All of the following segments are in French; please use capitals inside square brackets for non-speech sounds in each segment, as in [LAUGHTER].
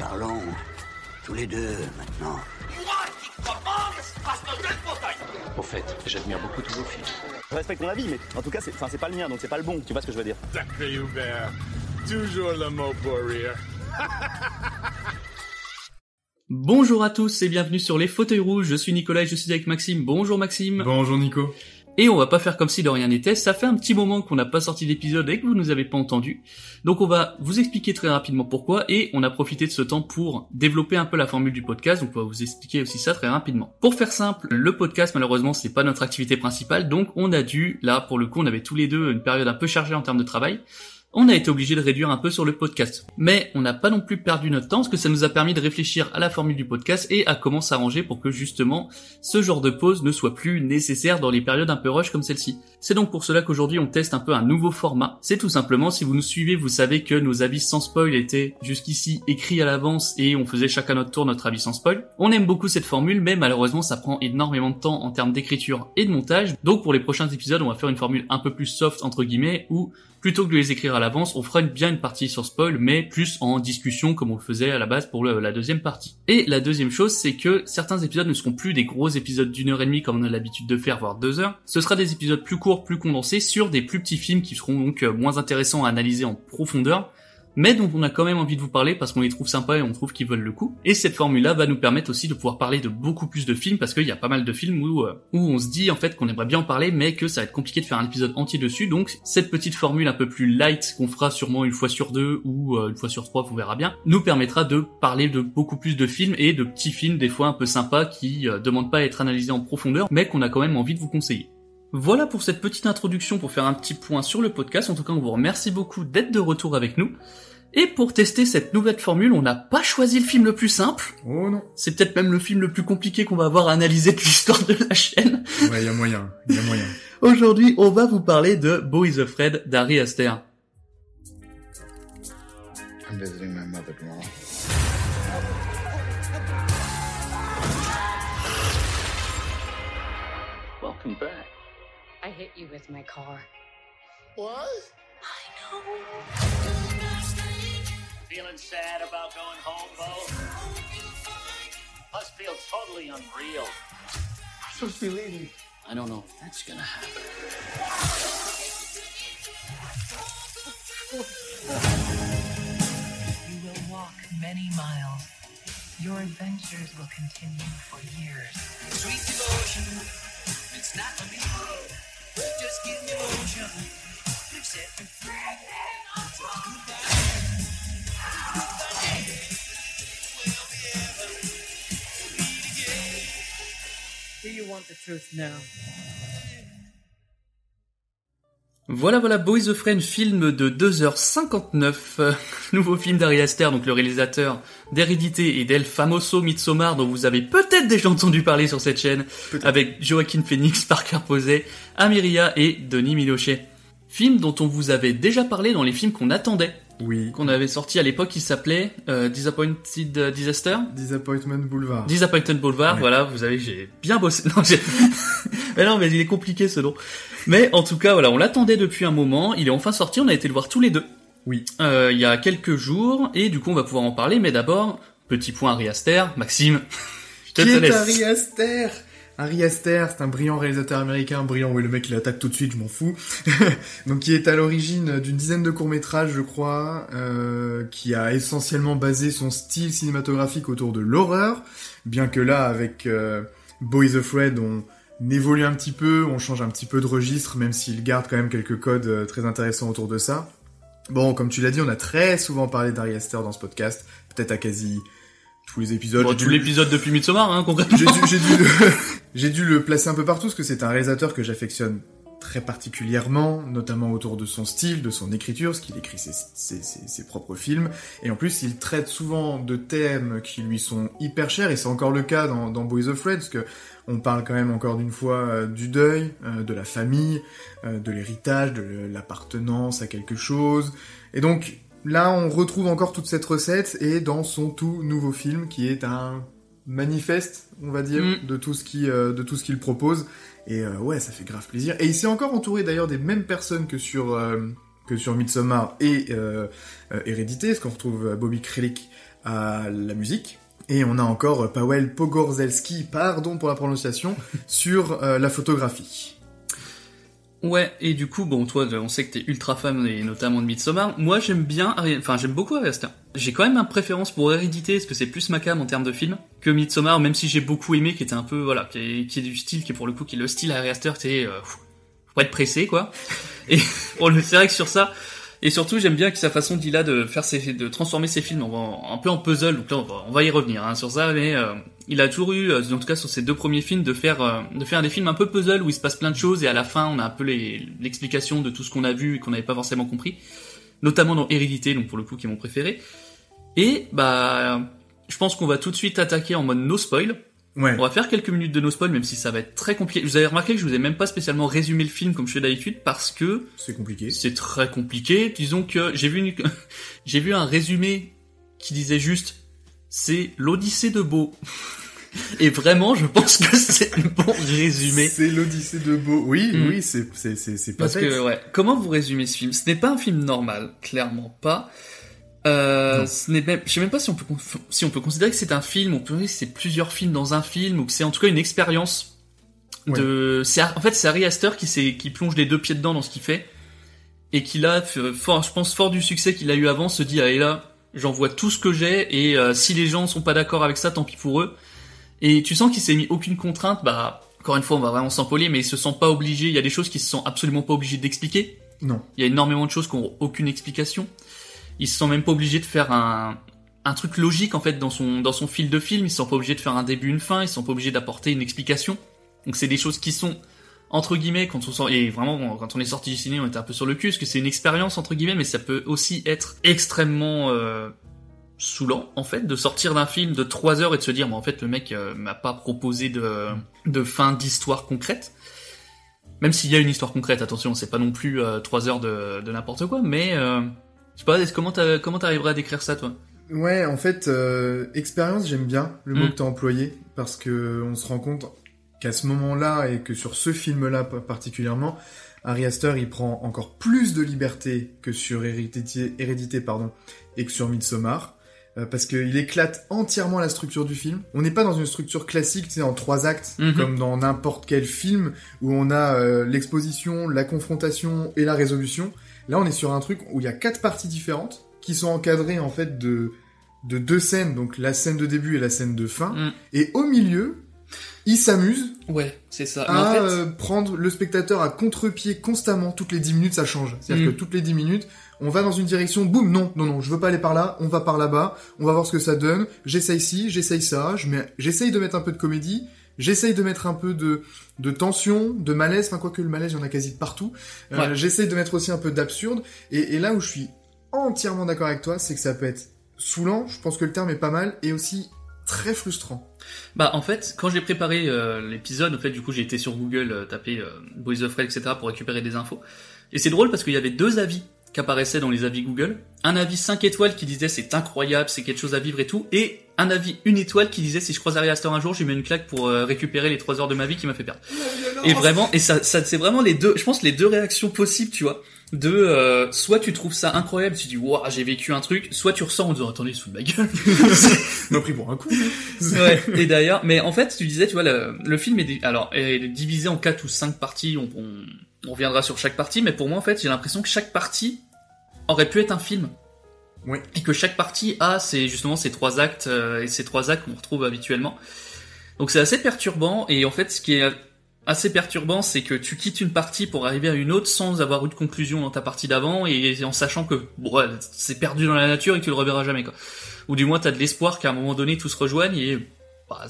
Parlons tous les deux maintenant. Au fait, j'admire beaucoup tous vos films. Je respecte ton avis, mais en tout cas, c'est, pas le mien, donc c'est pas le bon. Tu vois ce que je veux dire Sacré Hubert. Toujours le mot pour rire. [LAUGHS] Bonjour à tous et bienvenue sur les fauteuils rouges. Je suis Nicolas et je suis avec Maxime. Bonjour Maxime. Bonjour Nico. Et on va pas faire comme si de rien n'était. Ça fait un petit moment qu'on n'a pas sorti d'épisode et que vous nous avez pas entendu. Donc on va vous expliquer très rapidement pourquoi et on a profité de ce temps pour développer un peu la formule du podcast. Donc on va vous expliquer aussi ça très rapidement. Pour faire simple, le podcast malheureusement c'est pas notre activité principale. Donc on a dû, là pour le coup on avait tous les deux une période un peu chargée en termes de travail on a été obligé de réduire un peu sur le podcast. Mais on n'a pas non plus perdu notre temps, parce que ça nous a permis de réfléchir à la formule du podcast et à comment s'arranger pour que justement ce genre de pause ne soit plus nécessaire dans les périodes un peu rush comme celle-ci. C'est donc pour cela qu'aujourd'hui on teste un peu un nouveau format. C'est tout simplement, si vous nous suivez, vous savez que nos avis sans spoil étaient jusqu'ici écrits à l'avance et on faisait chacun notre tour notre avis sans spoil. On aime beaucoup cette formule, mais malheureusement ça prend énormément de temps en termes d'écriture et de montage. Donc pour les prochains épisodes, on va faire une formule un peu plus soft entre guillemets où plutôt que de les écrire à l'avance, on fera bien une partie sur spoil, mais plus en discussion comme on le faisait à la base pour la deuxième partie. Et la deuxième chose, c'est que certains épisodes ne seront plus des gros épisodes d'une heure et demie comme on a l'habitude de faire, voire deux heures. Ce sera des épisodes plus courts, plus condensés sur des plus petits films qui seront donc euh, moins intéressants à analyser en profondeur mais dont on a quand même envie de vous parler parce qu'on les trouve sympas et on trouve qu'ils veulent le coup. Et cette formule-là va nous permettre aussi de pouvoir parler de beaucoup plus de films parce qu'il y a pas mal de films où, euh, où on se dit en fait qu'on aimerait bien en parler mais que ça va être compliqué de faire un épisode entier dessus. Donc cette petite formule un peu plus light qu'on fera sûrement une fois sur deux ou euh, une fois sur trois, vous verra bien, nous permettra de parler de beaucoup plus de films et de petits films des fois un peu sympas qui euh, demandent pas à être analysés en profondeur mais qu'on a quand même envie de vous conseiller. Voilà pour cette petite introduction pour faire un petit point sur le podcast. En tout cas, on vous remercie beaucoup d'être de retour avec nous. Et pour tester cette nouvelle formule, on n'a pas choisi le film le plus simple. Oh non. C'est peut-être même le film le plus compliqué qu'on va avoir à analyser de l'histoire de la chaîne. Ouais, y a moyen, y a moyen. [LAUGHS] Aujourd'hui, on va vous parler de Beau is Afraid d'Harry Aster. I'm visiting my mother tomorrow. Welcome back. I hit you with my car. Feeling sad about going home, Bo? Must feel totally unreal. I'm supposed to be leaving. I don't know if that's gonna happen. You will walk many miles. Your adventures will continue for years. Sweet devotion, it's not for me. Just give me motion, set me free. Want the truth now? Voilà, voilà, Beau is Afraid, film de 2h59, euh, [LAUGHS] nouveau film d'Harry Aster, donc le réalisateur d'Hérédité et d'El Famoso Midsommar, dont vous avez peut-être déjà entendu parler sur cette chaîne, avec Joaquin Phoenix, [LAUGHS] Parker Posey, Amiria et Denis Milochet. Film dont on vous avait déjà parlé dans les films qu'on attendait, Oui. qu'on avait sorti à l'époque, qui s'appelait euh, Disappointed Disaster Disappointment Boulevard. Disappointed Boulevard, Ouais. voilà, vous avez, j'ai bien bossé. Non, j'ai- [LAUGHS] mais non, mais il est compliqué ce nom. Mais en tout cas, voilà, on l'attendait depuis un moment. Il est enfin sorti. On a été le voir tous les deux. Oui. Euh, il y a quelques jours, et du coup, on va pouvoir en parler. Mais d'abord, petit point Harry Aster, Maxime. [LAUGHS] Je te Qui est Aster? Harry Aster, c'est un brillant réalisateur américain, brillant, oui, le mec il attaque tout de suite, je m'en fous. [LAUGHS] Donc qui est à l'origine d'une dizaine de courts-métrages, je crois, euh, qui a essentiellement basé son style cinématographique autour de l'horreur, bien que là, avec euh, Boys Afraid, on évolue un petit peu, on change un petit peu de registre, même s'il garde quand même quelques codes euh, très intéressants autour de ça. Bon, comme tu l'as dit, on a très souvent parlé d'Harry Aster dans ce podcast, peut-être à quasi tous les épisodes. Bon, J'ai tout dû- l'épisode depuis Midsommar, hein, concrètement. j'ai dû, [LAUGHS] j'ai dû le placer un peu partout parce que c'est un réalisateur que j'affectionne très particulièrement, notamment autour de son style, de son écriture, parce qu'il écrit ses, ses, ses- ses propres films. Et en plus, il traite souvent de thèmes qui lui sont hyper chers, et c'est encore le cas dans, dans Boys of Red, parce que on parle quand même encore d'une fois euh, du deuil, euh, de la famille, euh, de l'héritage, de l'appartenance à quelque chose. Et donc, là, on retrouve encore toute cette recette, et dans son tout nouveau film, qui est un manifeste, on va dire, Mm. de tout ce qui, euh, de tout ce qu'il propose. Et euh, ouais, ça fait grave plaisir. Et il s'est encore entouré d'ailleurs des mêmes personnes que sur euh, que sur Midsommar et Hérédité, parce qu'on retrouve Bobby Kralik à la musique. Et on a encore Paweł Pogorzelski, pardon pour la prononciation, [LAUGHS] sur la photographie. Ouais, et du coup, bon, toi, on sait que t'es ultra fan, et notamment de Midsommar. Moi, j'aime bien, enfin, j'aime beaucoup Ari Aster. J'ai quand même une préférence pour Hérédité, parce que c'est plus ma cam en termes de film, que Midsommar, même si j'ai beaucoup aimé, qui était un peu, voilà, qui est, du style, qui est pour le coup, qui est le style Ari Aster, c'est, euh, faut pas être pressé, quoi. Et, [LAUGHS] bon, le- c'est vrai que sur ça, et surtout, j'aime bien que sa façon d'il a de faire ses, de transformer ses films en, un peu en puzzle. Donc là, on va, on va y revenir hein, sur ça, mais euh, il a toujours eu, euh, en tout cas sur ses deux premiers films, de faire, euh, de faire des films un peu puzzle où il se passe plein de choses et à la fin, on a un peu les- l'explication de tout ce qu'on a vu et qu'on n'avait pas forcément compris, notamment dans Hérédité, donc pour le coup, qui est mon préféré. Et bah, je pense qu'on va tout de suite attaquer en mode no spoil. Ouais. On va faire quelques minutes de no spoil, même si ça va être très compliqué. Vous avez remarqué que je vous ai même pas spécialement résumé le film comme je fais d'habitude parce que C'est compliqué. c'est très compliqué. Disons que j'ai vu une... [LAUGHS] j'ai vu un résumé qui disait juste c'est l'Odyssée de Beau. [LAUGHS] Et vraiment, je pense que c'est le bon résumé. C'est l'Odyssée de Beau. Oui, Mm. oui, c'est c'est c'est c'est pas Parce que ouais, comment vous résumez ce film? Ce n'est pas un film normal, clairement pas. Euh, ce n'est même, je sais même pas si on peut si on peut considérer que c'est un film, on peut dire que c'est plusieurs films dans un film ou que c'est en tout cas une expérience de. C'est en fait c'est Harry Astor qui s'est qui plonge les deux pieds dedans dans ce qu'il fait et qui là, fort, je pense fort du succès qu'il a eu avant, se dit allez là, j'envoie tout ce que j'ai et euh, si les gens sont pas d'accord avec ça, tant pis pour eux. Et tu sens qu'il s'est mis aucune contrainte, bah encore une fois on va vraiment s'empoler, mais il se sent pas obligé. Il y a des choses qui se sont absolument pas obligés d'expliquer. Non. Il y a énormément de choses qui ont aucune explication. Il se sent même pas obligé de faire un, un truc logique en fait dans son dans son fil de film. Ils se sent pas obligés de faire un début, une fin. Ils se sont pas obligés d'apporter une explication. Donc c'est des choses qui sont entre guillemets quand on sort et vraiment quand on est sorti du ciné on était un peu sur le cul parce que c'est une expérience entre guillemets mais ça peut aussi être extrêmement euh, saoulant en fait de sortir d'un film de 3 heures et de se dire mais en fait le mec euh, m'a pas proposé de de fin d'histoire concrète même s'il y a une histoire concrète attention c'est pas non plus euh, 3 heures de, de n'importe quoi mais euh, je sais pas comment comment t'arriverais à décrire ça toi? Ouais, en fait, euh, expérience, j'aime bien le mot Mm. que t'as employé parce que on se rend compte qu'à ce moment-là et que sur ce film-là p- particulièrement, Ari Aster il prend encore plus de liberté que sur Hérédité, Hérédité pardon, et que sur Midsommar. Euh, Parce qu'il éclate entièrement la structure du film. On n'est pas dans une structure classique, tu sais, en trois actes, Mhm. comme dans n'importe quel film où on a euh, l'exposition, la confrontation et la résolution. Là, on est sur un truc où il y a quatre parties différentes qui sont encadrées en fait de de deux scènes, donc la scène de début et la scène de fin. Mm. Et au milieu, il s'amuse ouais c'est ça mais à en fait euh, prendre le spectateur à contre-pied constamment. Toutes les 10 minutes, ça change. C'est-à-dire Mm. que toutes les 10 minutes, on va dans une direction, boum, non, non, non, je veux pas aller par là, on va par là-bas, on va voir ce que ça donne. J'essaye ci, j'essaye ça, je mets, j'essaye de mettre un peu de comédie, j'essaye de mettre un peu de, de tension, de malaise, enfin, quoique le malaise, il y en a quasi partout. Euh, Ouais. J'essaye de mettre aussi un peu d'absurde. Et, et là où je suis entièrement d'accord avec toi, c'est que ça peut être saoulant, je pense que le terme est pas mal, et aussi très frustrant. Bah en fait, quand j'ai préparé euh, l'épisode, en fait du coup j'ai été sur Google euh, taper euh, Boys of Hell, etc. pour récupérer des infos. Et c'est drôle parce qu'il y avait deux avis qui apparaissaient dans les avis Google. Un avis 5 étoiles qui disait c'est incroyable, c'est quelque chose à vivre et tout. Et un avis une étoile qui disait si je croise Ari Aster un jour, j'ai mis une claque pour euh, récupérer les 3 heures de ma vie qui m'a fait perdre. Et vraiment, et ça, ça c'est vraiment les deux, je pense les deux réactions possibles, tu vois. De euh, soit tu trouves ça incroyable, tu dis waouh j'ai vécu un truc, soit tu ressens en disant attendez fout de ma gueule. [LAUGHS] On a pris pour un coup. ouais. Et d'ailleurs, mais en fait, tu disais, tu vois, le, le film est, alors, est divisé en quatre ou cinq parties. On, on, on reviendra sur chaque partie, mais pour moi, en fait, j'ai l'impression que chaque partie aurait pu être un film. Oui. Et que chaque partie a, c'est justement ces trois actes euh, et ces trois actes qu'on retrouve habituellement. Donc c'est assez perturbant. Et en fait, ce qui est assez perturbant, c'est que tu quittes une partie pour arriver à une autre sans avoir eu de conclusion dans ta partie d'avant et en sachant que bon, ouais, c'est perdu dans la nature et que tu le reverras jamais quoi. Ou du moins t'as de l'espoir qu'à un moment donné tout se rejoigne et bah,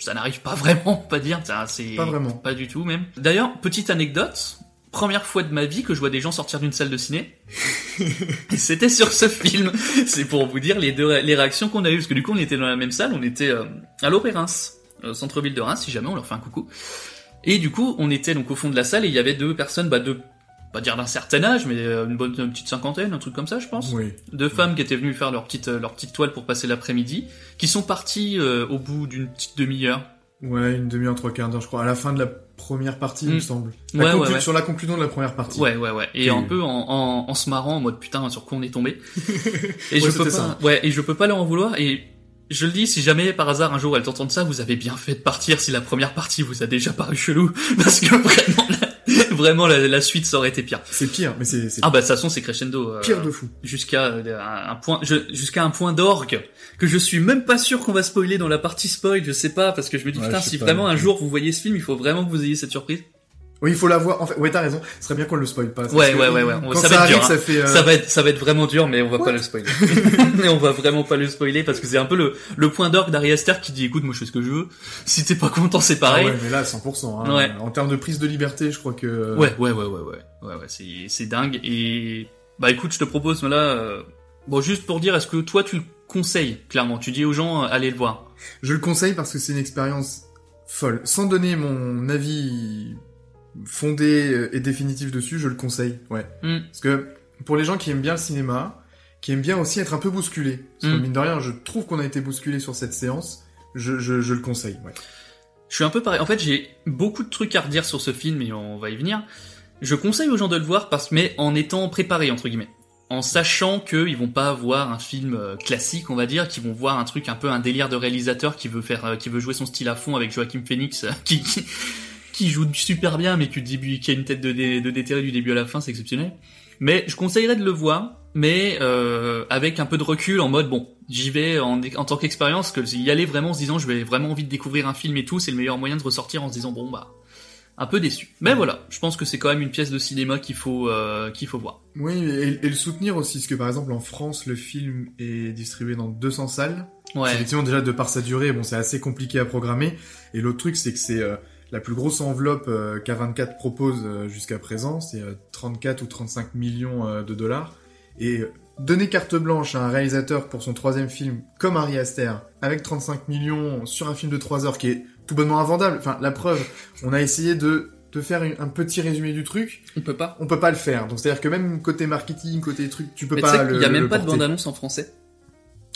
ça n'arrive pas vraiment, on peut dire. C'est Pas vraiment. pas du tout même. D'ailleurs, petite anecdote. Première fois de ma vie que je vois des gens sortir d'une salle de ciné. [LAUGHS] Et c'était sur ce film. C'est pour vous dire les deux ré- les réactions qu'on a eues. Parce que du coup, on était dans la même salle. On était euh, à l'Opé Reims, au centre-ville de Reims, si jamais on leur fait un coucou. Et du coup, on était donc au fond de la salle et il y avait deux personnes, bah deux, pas dire d'un certain âge, mais euh, une bonne une petite cinquantaine, un truc comme ça, je pense. Oui. Deux femmes qui étaient venues faire leur petite euh, leur petite toile pour passer l'après-midi, qui sont parties euh, au bout d'une petite demi-heure. Ouais, une demi-heure, trois quarts d'heure, je crois. À la fin de la première partie, il Mm. me semble. La Ouais, conclu- ouais, ouais. Sur la conclusion de la première partie. Ouais, ouais, ouais. Et Et- un peu en, en, en se marrant, en mode putain, sur quoi on est tombé. [LAUGHS] et je peux pas, ça. ouais, et je peux pas leur en vouloir. Et je le dis, si jamais par hasard un jour elles t'entendent ça, vous avez bien fait de partir si la première partie vous a déjà paru chelou, [LAUGHS] parce que vraiment, vraiment la, la suite ça aurait été pire. C'est pire, mais c'est Ah bah de toute façon c'est crescendo. euh, pire de fou. jusqu'à euh, un, un point jusqu'à un point d'orgue que je suis même pas sûr qu'on va spoiler dans la partie spoil je sais pas parce que je me dis Ouais, putain si pas, vraiment un jour vous voyez ce film il faut vraiment que vous ayez cette surprise Oui, il faut la voir. En fait, ouais, t'as raison. Ce serait bien qu'on le spoil pas. Ouais, ouais, ouais, ouais. Quand Ça ça, va être arrive, dur, hein. ça fait. euh, ça va être ça va être vraiment dur mais on va pas le spoiler [LAUGHS] et on va vraiment pas le spoiler parce que c'est un peu le le point d'orgue d'Ari Aster qui dit écoute moi je fais ce que je veux si t'es pas content c'est ah pareil ouais, mais là, 100%. Hein. Ouais. En termes de prise de liberté, je crois que. ouais ouais ouais ouais ouais ouais ouais c'est c'est dingue et bah écoute je te propose là euh, bon juste pour dire est-ce que toi tu le conseilles clairement? Tu dis aux gens euh, allez le voir Je le conseille parce que c'est une expérience folle. Sans donner mon avis fondé euh, et définitif dessus, je le conseille. Ouais. Hmm. Parce que pour les gens qui aiment bien le cinéma, qui aiment bien aussi être un peu bousculés, parce que Hmm. mine de rien, je trouve qu'on a été bousculé sur cette séance. Je, je, je le conseille. Ouais. Je suis un peu pareil. En fait, j'ai beaucoup de trucs à redire sur ce film et on va y venir. Je conseille aux gens de le voir parce mais en étant préparé entre guillemets, en sachant qu'ils vont pas voir un film euh, classique, on va dire, qu'ils vont voir un truc un peu un délire de réalisateur qui veut faire, euh, qui veut jouer son style à fond avec Joaquin Phoenix, [LAUGHS] qui, qui qui joue super bien, mais qui, début, qui a une tête de, dé- de déterré du début à la fin, c'est exceptionnel. Mais je conseillerais de le voir, mais euh, avec un peu de recul, en mode bon, j'y vais en, en tant qu'expérience, que y aller vraiment en se disant je vais vraiment envie de découvrir un film et tout, c'est le meilleur moyen de ressortir en se disant bon bah un peu déçu. Mais voilà, je pense que c'est quand même une pièce de cinéma qu'il faut euh, qu'il faut voir. Oui, et, et le soutenir aussi, parce que par exemple en France, le film est distribué dans 200 salles. Ouais. Effectivement, déjà de par sa durée, bon, c'est assez compliqué à programmer. Et l'autre truc, c'est que c'est euh, la plus grosse enveloppe euh, qu'A24 propose euh, jusqu'à présent, c'est euh, 34 ou 35 millions euh, de dollars. Et euh, donner carte blanche à un réalisateur pour son troisième film, comme Ari Aster, avec 35 millions sur un film de 3 heures qui est tout bonnement invendable. Enfin, la preuve, on a essayé de de faire un petit résumé du truc, On peut pas. on peut pas le faire. Donc c'est-à-dire que même côté marketing, côté truc, tu peux Mais pas le qu'il y a même le pas de porter. bande-annonce en français.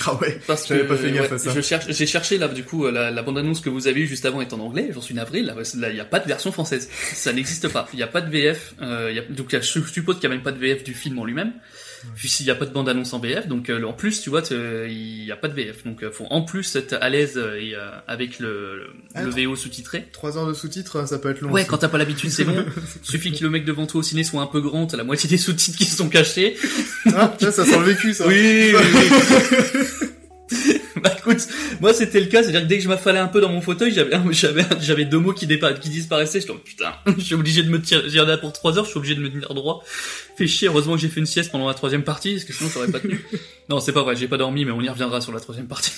Ah ouais. [LAUGHS] Parce que pas fait gaffe ouais, à ça. Je cherche, j'ai cherché là du coup euh, la, la bande-annonce que vous avez eue juste avant est en anglais. J'en suis navré. Là, il y a pas de version française. Ça n'existe pas. Il y a pas de VF. Euh, il y a, donc je suppose qu'il y a même pas de VF du film en lui-même. Puis s'il y a pas de bande-annonce en VF, donc euh, en plus tu vois, il y a pas de VF. Donc euh, faut en plus être à l'aise euh, et, avec le, le, Ah, le trop- VO sous-titré. 3 heures de sous-titres, ça peut être long. Ouais, aussi. quand t'as pas l'habitude, c'est long. [LAUGHS] Suffit que le mec devant toi au ciné soit un peu grand, t'as la moitié des sous-titres qui sont cachés. Ah, tiens, ça sent le vécu, ça. Oui, oui, oui. [LAUGHS] bah écoute, moi c'était le cas, c'est-à-dire que dès que je m'affalais un peu dans mon fauteuil, j'avais j'avais j'avais deux mots qui, disparaissaient, je suis putain, [LAUGHS] je suis obligé de me tirer, j'ai regardé pour trois heures, je suis obligé de me tenir droit. Fait chier, heureusement que j'ai fait une sieste pendant la troisième partie, parce que sinon j'aurais pas tenu. non, c'est pas vrai, j'ai pas dormi, mais on y reviendra sur la troisième partie.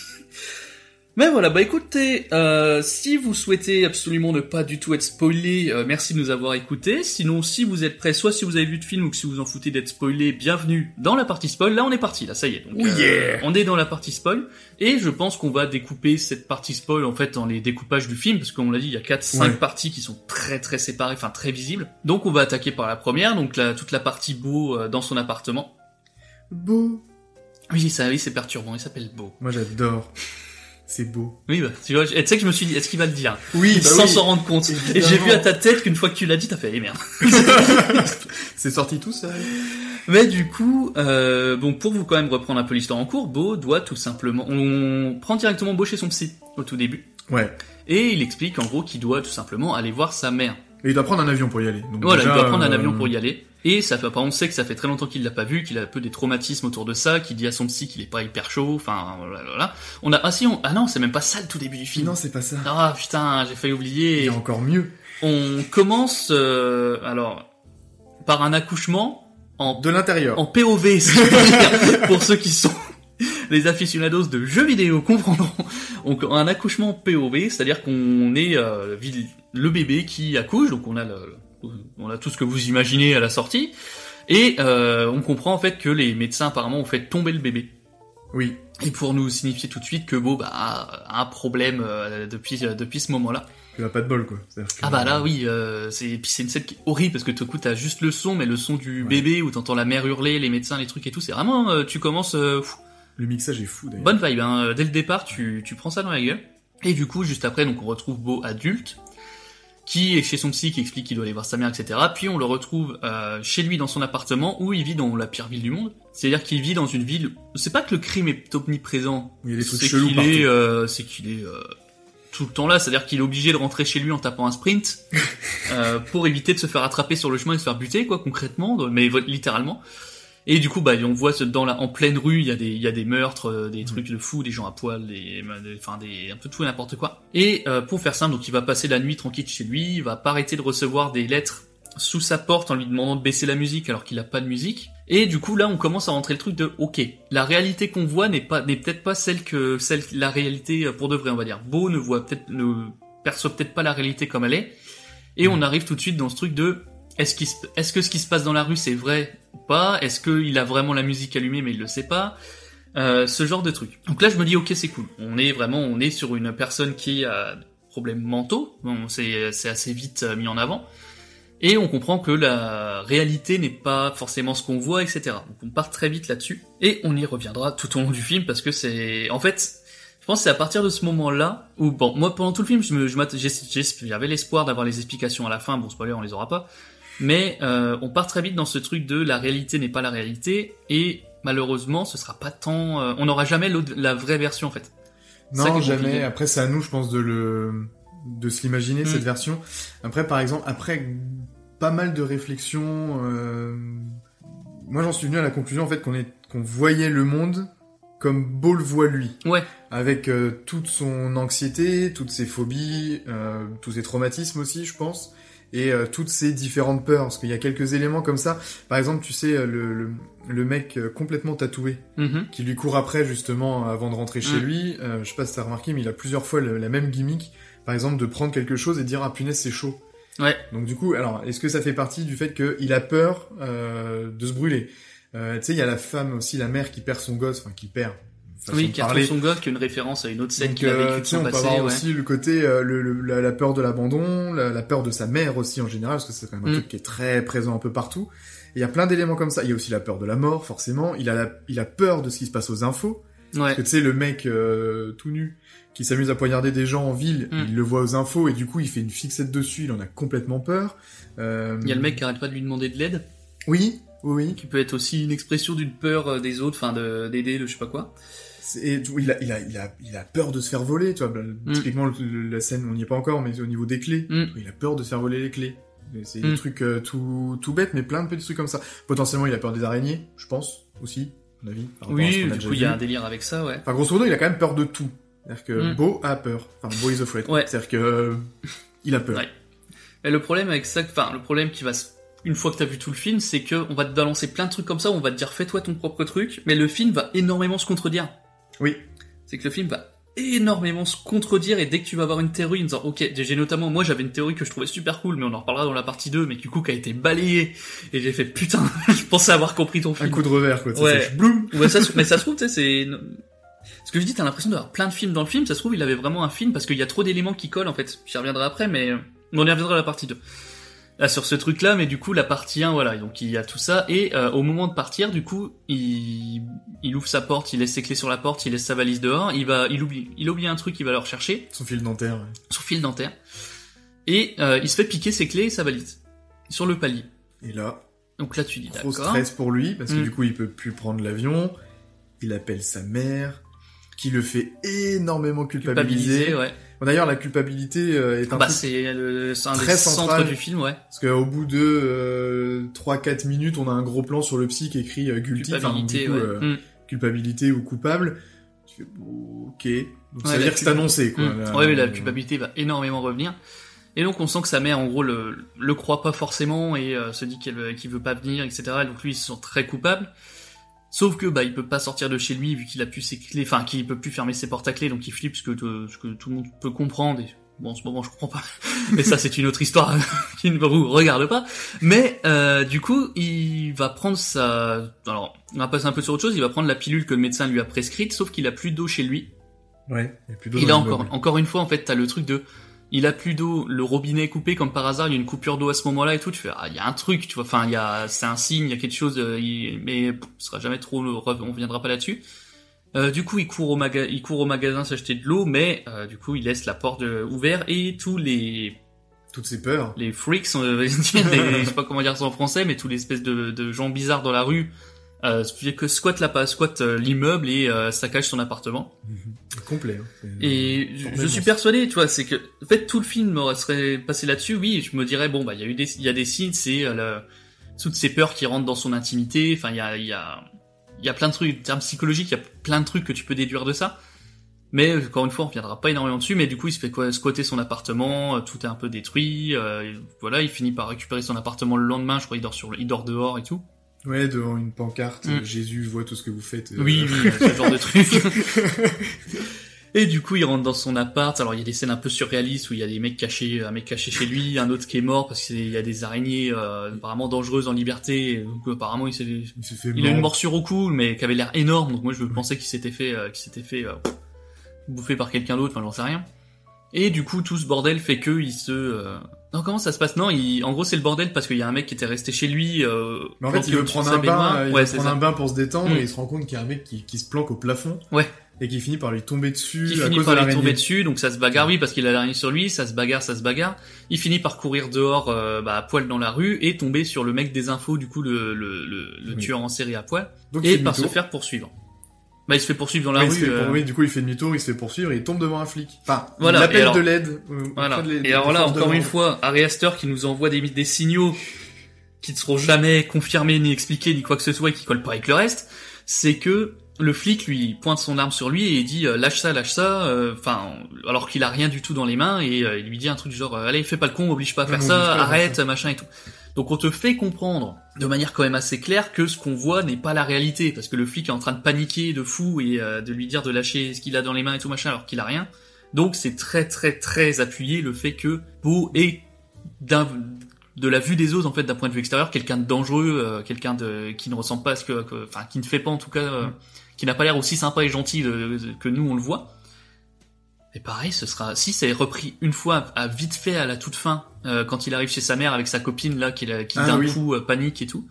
Mais voilà, bah écoutez, euh, si vous souhaitez absolument ne pas du tout être spoilé, euh, merci de nous avoir écoutés. Sinon, si vous êtes prêts, soit si vous avez vu de film ou que si vous en foutez d'être spoilé, bienvenue dans la partie spoil. Là, on est parti, là, ça y est. Donc, Oh yeah. on est dans la partie spoil. Et je pense qu'on va découper cette partie spoil, en fait, dans les découpages du film, parce que comme on l'a dit, il y a 4-5 Ouais. parties qui sont très très séparées, enfin très visibles. Donc, on va attaquer par la première, donc la, toute la partie beau euh, dans son appartement. Beau. Oui, ça, oui, c'est perturbant, il s'appelle Beau. Moi, j'adore. [LAUGHS] C'est beau. Oui, bah, tu vois, tu sais que je me suis dit, est-ce qu'il va le dire? Oui, bah sans oui. s'en rendre compte. Et j'ai vu à ta tête qu'une fois que tu l'as dit, t'as fait, eh merde. [LAUGHS] C'est sorti tout seul. Mais du coup, euh, bon, pour vous quand même reprendre un peu l'histoire en cours, Beau doit tout simplement, on prend directement Beau chez son psy au tout début, Ouais. et il explique en gros qu'il doit tout simplement aller voir sa mère. Et il doit prendre un avion pour y aller. Donc Voilà, déjà, il doit prendre un euh, avion pour y aller. Et ça fait on sait que ça fait très longtemps qu'il l'a pas vu, qu'il a un peu des traumatismes autour de ça, qu'il dit à son psy qu'il est pas hyper chaud, enfin, voilà. On a, ah si, on, ah non, c'est même pas ça le tout début du film. Non, c'est pas ça. Ah putain, j'ai failli Il oublier. a encore mieux. On commence, euh, alors, par un accouchement en De l'intérieur. en POV, [LAUGHS] pour ceux qui sont [LAUGHS] les aficionados de jeux vidéo comprendront. Donc un accouchement POV, c'est-à-dire qu'on est euh, le bébé qui accouche, donc on a le, on a tout ce que vous imaginez à la sortie, et euh, on comprend en fait que les médecins apparemment ont fait tomber le bébé. Oui. Et pour nous signifier tout de suite que Beau bah, a un problème euh, depuis euh, depuis ce moment-là. Il a pas de bol, quoi. Que- Ah bah là oui, euh, c'est puis c'est une scène qui est horrible parce que tout coup t'as juste le son, mais le son du Ouais. bébé où t'entends la mère hurler, les médecins, les trucs et tout, c'est vraiment euh, tu commences euh, pff, Le mixage est fou, d'ailleurs. bonne vibe. Hein. Dès le départ, tu tu prends ça dans la gueule. Et du coup, juste après, donc on retrouve Beau adulte, qui est chez son psy, qui explique qu'il doit aller voir sa mère, etc. Puis on le retrouve euh, chez lui dans son appartement, où il vit dans la pire ville du monde. C'est-à-dire qu'il vit dans une ville. C'est pas que le crime est omniprésent. Il y a des trucs c'est chelous qu'il partout. est, euh, c'est qu'il est euh, tout le temps là. C'est-à-dire qu'il est obligé de rentrer chez lui en tapant un sprint [LAUGHS] euh, pour éviter de se faire attraper sur le chemin et de se faire buter, quoi, concrètement, mais littéralement. Et du coup, bah, on voit dans la, en pleine rue, il y a des, il y a des meurtres, euh, des trucs de fous, des gens à poil, des, enfin, des, un peu tout et n'importe quoi. Et euh, pour faire simple, donc il va passer la nuit tranquille chez lui, il va pas arrêter de recevoir des lettres sous sa porte en lui demandant de baisser la musique alors qu'il a pas de musique. Et du coup, là, on commence à rentrer le truc de, ok, la réalité qu'on voit n'est pas, n'est peut-être pas celle que, celle, la réalité euh, pour de vrai, on va dire. Beau ne voit peut-être, ne perçoit peut-être pas la réalité comme elle est. Et on arrive tout de suite dans ce truc de, est-ce est-ce que ce qui se passe dans la rue c'est vrai ou pas? Est-ce qu'il a vraiment la musique allumée mais il le sait pas? Euh, Ce genre de truc. Donc là je me dis ok c'est cool. On est vraiment on est sur une personne qui a des problèmes mentaux. Bon, c'est assez vite euh, mis en avant. Et on comprend que la réalité n'est pas forcément ce qu'on voit, etc. Donc on part très vite là-dessus. Et on y reviendra tout au long du film parce que c'est... En fait, je pense que c'est à partir de ce moment-là où, bon, moi pendant tout le film, je me, je j'avais l'espoir d'avoir les explications à la fin. Bon, spoiler, on les aura pas. Mais euh, on part très vite dans ce truc de la réalité n'est pas la réalité. Et malheureusement, ce sera pas tant... euh, on n'aura jamais la vraie version en fait. Non, jamais. Après, c'est à nous, je pense, de le de se l'imaginer Mm. cette version. Après, par exemple, après pas mal de réflexions, euh, moi j'en suis venu à la conclusion en fait qu'on est qu'on voyait le monde comme Beau le voit lui, Ouais, avec euh, toute son anxiété, toutes ses phobies, euh, tous ses traumatismes aussi, je pense, et euh, toutes ses différentes peurs. Parce qu'il y a quelques éléments comme ça. Par exemple, tu sais, le, le, le mec euh, complètement tatoué Mhm. qui lui court après justement avant de rentrer chez Mm. lui. Euh, je sais pas si t'as remarqué, mais il a plusieurs fois la même gimmick. Par exemple, de prendre quelque chose et dire ah punaise c'est chaud. Ouais. Donc du coup, alors est-ce que ça fait partie du fait qu'il a peur euh, de se brûler? Euh, Tu sais, il y a la femme aussi, la mère qui perd son gosse, enfin qui perd. Oui, qui a son gosse, qui est une référence à une autre scène qu'il a vécue de son on peut avoir ouais. aussi le côté euh, le, le- la, la peur de l'abandon, la, la peur de sa mère aussi en général, parce que c'est quand même un Mm. truc qui est très présent un peu partout. Et il y a plein d'éléments comme ça. Il y a aussi la peur de la mort, forcément. Il a la, il a peur de ce qui se passe aux infos. Ouais. Parce que tu sais, le mec euh, tout nu qui s'amuse à poignarder des gens en ville, Mm. il le voit aux infos et du coup il fait une fixette dessus, il en a complètement peur. Euh, Il y a le mec qui arrête pas de lui demander de l'aide, Oui, oui, qui peut être aussi une expression d'une peur euh, des autres, enfin de d'aider, de je sais pas quoi. Et il a, il a, il a, il a peur de se faire voler, tu vois. bah, Typiquement, le- la scène, on n'y est pas encore, mais au niveau des clés, Mm. il a peur de se faire voler les clés. C'est Mm. des trucs euh, tout, tout bêtes, mais plein de petits trucs comme ça. Potentiellement, il a peur des araignées, je pense, aussi, à mon avis. Oui, du coup il y a un délire avec ça, ouais. Enfin, grosso modo, il a quand même peur de tout. C'est-à-dire que Mm. Beau a peur. Enfin, Beau is afraid. Ouais. C'est-à-dire que euh, il a peur. Ouais. Et le problème avec ça, enfin le problème qui va se- une fois que t'as vu tout le film, c'est que on va te balancer plein de trucs comme ça, on va te dire fais-toi ton propre truc, mais le film va énormément se contredire. Oui. C'est que le film va énormément se contredire et dès que tu vas avoir une théorie en disant ok j'ai notamment moi j'avais une théorie que je trouvais super cool mais on en reparlera dans la partie 2 mais du coup qui a été balayée et j'ai fait putain [LAUGHS] je pensais avoir compris ton Un film coup de revers, quoi. Ouais. bloum. Ouais, ça, [LAUGHS] mais ça se trouve, tu sais, c'est... Ce que je dis, t'as l'impression d'avoir plein de films dans le film, ça se trouve, il avait vraiment un film, parce qu'il y a trop d'éléments qui collent, en fait. J'y reviendrai après, mais on y reviendra à la partie 2. Là, sur ce truc-là, mais du coup, la partie 1, voilà, donc il y a tout ça, et euh, au moment de partir, du coup, il... il ouvre sa porte, il laisse ses clés sur la porte, il laisse sa valise dehors, il va, il oublie, il oublie un truc, il va le rechercher, Son fil dentaire. ouais. son fil dentaire, et euh, il se fait piquer ses clés et sa valise, sur le palier. Et là, Donc là, tu dis, Gros d'accord. stress pour lui, parce que Mm. du coup, il peut plus prendre l'avion. Il appelle sa mère, qui le fait énormément culpabiliser. Culpabilisé, ouais. Bon, D'ailleurs, la culpabilité euh, est un Bah, truc... c'est le, c'est un des très centres central. du film, ouais. Parce qu'au bout de euh, 3-4 minutes, on a un gros plan sur le psy qui écrit euh, guilty, enfin, donc, Culpabilité, du coup, ouais. euh, Mm. culpabilité ou coupable. Tu fais, bon, ok. Donc Ouais, ça veut la dire que c'est annoncé, quoi. Mm. Là, ouais, mais la euh, culpabilité va énormément revenir. Et donc on sent que sa mère, en gros, le, le croit pas forcément et euh, se dit qu'elle qu'il veut pas venir, etc. Et donc lui, il se sent très coupable. Sauf que bah il peut pas sortir de chez lui vu qu'il a plus ses clés, enfin qu'il peut plus fermer ses portes à clés, donc il flippe ce que, te- ce que tout le monde peut comprendre. Et bon, en ce moment je comprends pas, [LAUGHS] mais ça c'est une autre histoire [LAUGHS] qui ne vous regarde pas. Mais euh, du coup, il va prendre sa, alors on va passer un peu sur autre chose. Il va prendre la pilule que le médecin lui a prescrite, sauf qu'il a plus d'eau chez lui. Ouais, il a plus d'eau a l'immeuble. encore, encore une fois, en fait, t'as le truc de, il a plus d'eau, le robinet est coupé comme par hasard, il y a une coupure d'eau à ce moment-là et tout, tu fais, ah, il y a un truc, tu vois, enfin, il y a, c'est un signe, il y a quelque chose, euh, il- mais pff, ce sera jamais trop, on reviendra pas là-dessus. Euh, du coup, il court au, maga il court au magasin s'acheter de l'eau, mais euh, du coup, il laisse la porte euh, ouverte et tous les Toutes ces peurs. les freaks, dire, les- [LAUGHS] je sais pas comment dire ça en français, mais tous les espèces de, de gens bizarres dans la rue, euh, que squattent la pas squattent euh, l'immeuble et euh, saccagent son appartement. Complet. hein. Et je, je suis persuadé, tu vois, c'est que en fait tout le film serait passé là-dessus. Oui, je me dirais bon bah il y a eu des il y a des signes, c'est euh, toutes ces peurs qui rentrent dans son intimité. Enfin il y a il y a il y a plein de trucs, en termes psychologiques, il y a plein de trucs que tu peux déduire de ça. Mais euh, encore une fois, on reviendra pas énormément dessus. Mais du coup, il se fait quoi, squatter son appartement, euh, tout est un peu détruit. euh, voilà, il finit par récupérer son appartement le lendemain. Je crois il dort sur le, il dort dehors et tout. Ouais, devant une pancarte, Mm. Jésus voit tout ce que vous faites. euh, Oui, oui, ce genre de truc. [LAUGHS] Et du coup, il rentre dans son appart. Alors, il y a des scènes un peu surréalistes où il y a des mecs cachés, un mec caché chez lui, un autre qui est mort parce qu'il y a des araignées euh, apparemment dangereuses en liberté. Donc, apparemment, il s'est, il il a une morsure au cou, mais qui avait l'air énorme. Donc moi, je pensais qu'il s'était fait, euh, qu'il s'était fait euh, bouffer par quelqu'un d'autre. Enfin, j'en sais rien. Et du coup, tout ce bordel fait que il se. euh, Non, comment ça se passe? Non, il... en gros, c'est le bordel parce qu'il y a un mec qui était resté chez lui. Euh, Mais en fait, il veut prendre un bain, il Ouais, prendre un bain pour se détendre Mm. et il se rend compte qu'il y a un mec qui, qui se planque au plafond. Ouais. Et qui finit par lui tomber dessus qui à finit cause par de lui tomber dessus, donc ça se bagarre, oui, parce qu'il a l'araignée sur lui, ça se bagarre, ça se bagarre. Il finit par courir dehors, euh, bah, à poil dans la rue, et tomber sur le mec des infos, du coup, le, le, le, le Oui. tueur en série à poil, Donc et par se faire poursuivre. Bah, il se fait poursuivre dans la il rue. fait euh, Oui, du coup, il fait demi-tour, il se fait poursuivre et il tombe devant un flic. Enfin, Voilà, il appelle alors- de l'aide. euh, Voilà. de Et alors là, encore une fois, Harry Astor qui nous envoie des, des signaux qui ne seront jamais confirmés, ni expliqués, ni quoi que ce soit, et qui collent pas avec le reste, c'est que le flic lui pointe son arme sur lui et il dit euh, lâche ça, lâche ça, euh, enfin alors qu'il a rien du tout dans les mains et euh, il lui dit un truc du genre euh, allez fais pas le con, oblige pas à faire [LAUGHS] ça, arrête, machin et tout. Donc on te fait comprendre de manière quand même assez claire que ce qu'on voit n'est pas la réalité parce que le flic est en train de paniquer de fou et euh, de lui dire de lâcher ce qu'il a dans les mains et tout machin alors qu'il a rien. Donc c'est très très très appuyé le fait que Beau est d'un de la vue des autres en fait d'un point de vue extérieur quelqu'un de dangereux, euh, quelqu'un de qui ne ressemble pas à ce que, que- enfin qui ne fait pas en tout cas, euh, qui n'a pas l'air aussi sympa et gentil de- de- que nous on le voit. Et pareil, ce sera si c'est repris une fois à vite fait à la toute fin euh, quand il arrive chez sa mère avec sa copine là qui, qui Ah d'un oui. coup euh, panique et tout.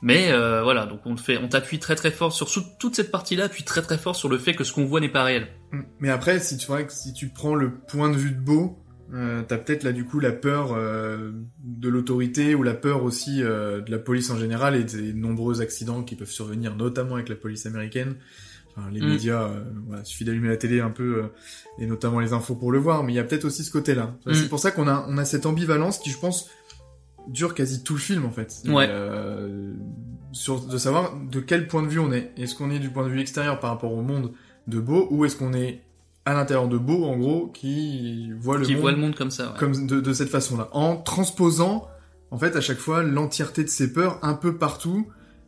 Mais euh, voilà, donc on le fait, on t'appuie très très fort sur toute cette partie-là, puis très très fort sur le fait que ce qu'on voit n'est pas réel. Mm. Mais après, si tu vois que si tu prends le point de vue de Beau, euh, t'as peut-être là du coup la peur euh, de l'autorité ou la peur aussi euh, de la police en général et des nombreux accidents qui peuvent survenir, notamment avec la police américaine. Enfin, les Mm. médias, euh, voilà, suffit d'allumer la télé un peu euh, et notamment les infos pour le voir. Mais il y a peut-être aussi ce côté-là. Mm. C'est pour ça qu'on a on a cette ambivalence qui, je pense, dure quasi tout le film en fait. Ouais. Euh, sur de savoir de quel point de vue on est. Est-ce qu'on est du point de vue extérieur par rapport au monde de Beau ou est-ce qu'on est à l'intérieur de Beau en gros qui voit le qui monde voit le monde comme ça. ouais. comme de, de cette façon-là, en transposant en fait à chaque fois l'entièreté de ses peurs un peu partout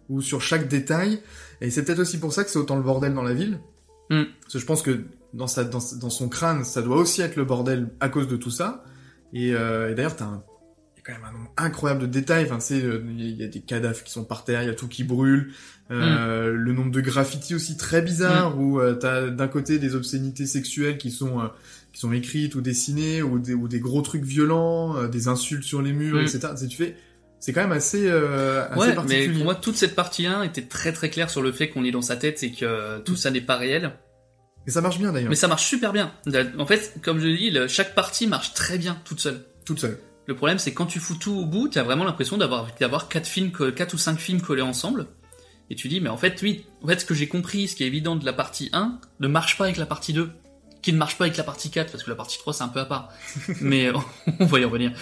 ou sur chaque détail. Et c'est peut-être aussi pour ça que c'est autant le bordel dans la ville. Mm. Parce que je pense que dans, sa, dans, dans son crâne, ça doit aussi être le bordel à cause de tout ça. Et, euh, et d'ailleurs, t'as un, il y a quand même un nombre incroyable de détails. Enfin, c'est, euh, il y, a- des cadavres qui sont par terre, il y a tout qui brûle. Euh, Le nombre de graffitis aussi très bizarre où euh, t'as d'un côté des obscénités sexuelles qui sont qui sont écrites ou dessinées ou des, ou des gros trucs violents, des insultes sur les murs, Mm. etc. Tu fais, c'est quand même assez euh, assez Ouais, mais particulier. pour moi, toute cette partie 1 était très très claire sur le fait qu'on est dans sa tête et que euh, tout ça n'est pas réel. Et ça marche bien d'ailleurs, Mais ça marche super bien. En fait, comme je dis, chaque partie marche très bien toute seule. toute seule. Le problème, c'est quand tu fous tout au bout, t'as vraiment l'impression d'avoir d'avoir quatre films, quatre ou cinq films collés ensemble. Et tu dis, mais en fait, oui, en fait, ce que j'ai compris, ce qui est évident de la partie 1, ne marche pas avec la partie 2. Qui ne marche pas avec la partie 4, parce que la partie 3, c'est un peu à part. [LAUGHS] mais, [LAUGHS] on va y revenir.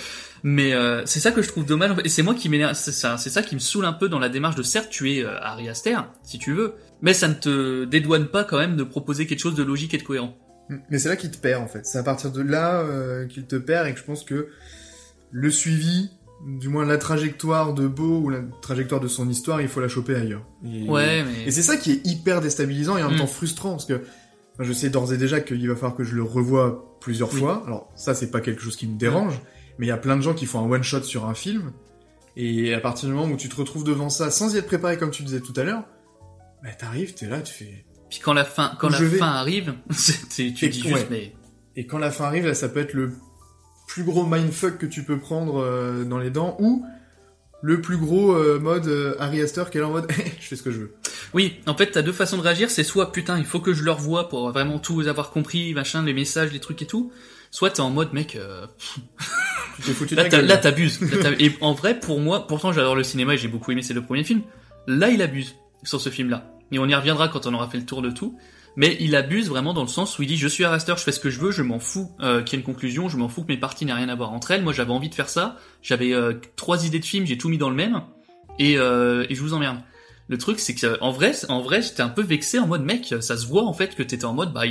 Mais, euh, c'est ça que je trouve dommage, en fait. et c'est moi qui m'énerve, c'est ça, c'est ça qui me saoule un peu dans la démarche de certes, tu es euh, Harry Aster, si tu veux, mais ça ne te dédouane pas quand même de proposer quelque chose de logique et de cohérent. Mais c'est là qu'il te perd en fait. C'est à partir de là euh, qu'il te perd et que je pense que le suivi, du moins la trajectoire de Beau ou la trajectoire de son histoire, il faut la choper ailleurs. Et, Ouais, mais... et c'est ça qui est hyper déstabilisant et en même Mm. temps frustrant parce que enfin, je sais d'ores et déjà qu'il va falloir que je le revoie plusieurs Oui. fois. Alors ça c'est pas quelque chose qui me dérange, mais il y a plein de gens qui font un one shot sur un film et à partir du moment où tu te retrouves devant ça sans y être préparé comme tu disais tout à l'heure, bah t'arrives, t'es là, tu fais Puis quand la fin, quand la vais. fin arrive, [LAUGHS] tu Et- dis ouais. juste, mais Et quand la fin arrive, là, ça peut être le plus gros mindfuck que tu peux prendre euh, dans les dents, ou le plus gros euh, mode euh, Harry Astor qui est là en mode [LAUGHS] je fais ce que je veux. Oui, en fait, t'as deux façons de réagir. C'est soit putain, il faut que je le revoie pour vraiment tout avoir compris, machin, les messages, les trucs et tout. Soit t'es en mode mec, euh, [LAUGHS] Tu t'es foutu de là gueule, t'abuses. [LAUGHS] Et en vrai, pour moi, pourtant j'adore le cinéma et j'ai beaucoup aimé ces deux premiers films. Là, il abuse sur ce film-là. Et on y reviendra quand on aura fait le tour de tout. Mais il abuse vraiment dans le sens où il dit je suis arresteur, je fais ce que je veux, je m'en fous euh, qu'il y ait une conclusion, je m'en fous que mes parties n'aient rien à voir entre elles. Moi j'avais envie de faire ça, j'avais euh, trois idées de film, j'ai tout mis dans le même et, euh, et je vous emmerde. Le truc c'est que en vrai, en vrai j'étais un peu vexé en mode mec, ça se voit en fait que t'étais en mode bah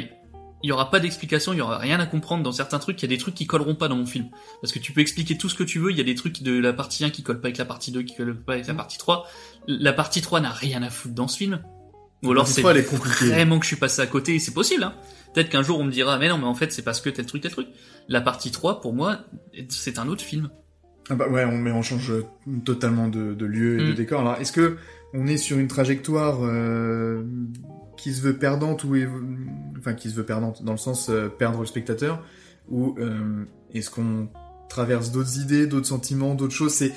il il y aura pas d'explication, il y aura rien à comprendre dans certains trucs, il y a des trucs qui colleront pas dans mon film. Parce que tu peux expliquer tout ce que tu veux, il y a des trucs de la partie 1 qui collent pas avec la partie 2, qui collent pas avec la partie 3. La partie 3 n'a rien à foutre dans ce film. Ou alors c'est 3, elle est compliquée. vraiment que je suis passé à côté, c'est possible, hein. Peut-être qu'un jour on me dira, mais non, mais en fait c'est parce que tel truc, tel truc. La partie 3, pour moi, c'est un autre film. Ah bah ouais, on, mais on change totalement de, de lieu et de Mm. décor. Alors, est-ce que on est sur une trajectoire euh, qui se veut perdante ou enfin qui se veut perdante dans le sens euh, perdre le spectateur ou euh, est-ce qu'on traverse d'autres idées, d'autres sentiments, d'autres choses? C'est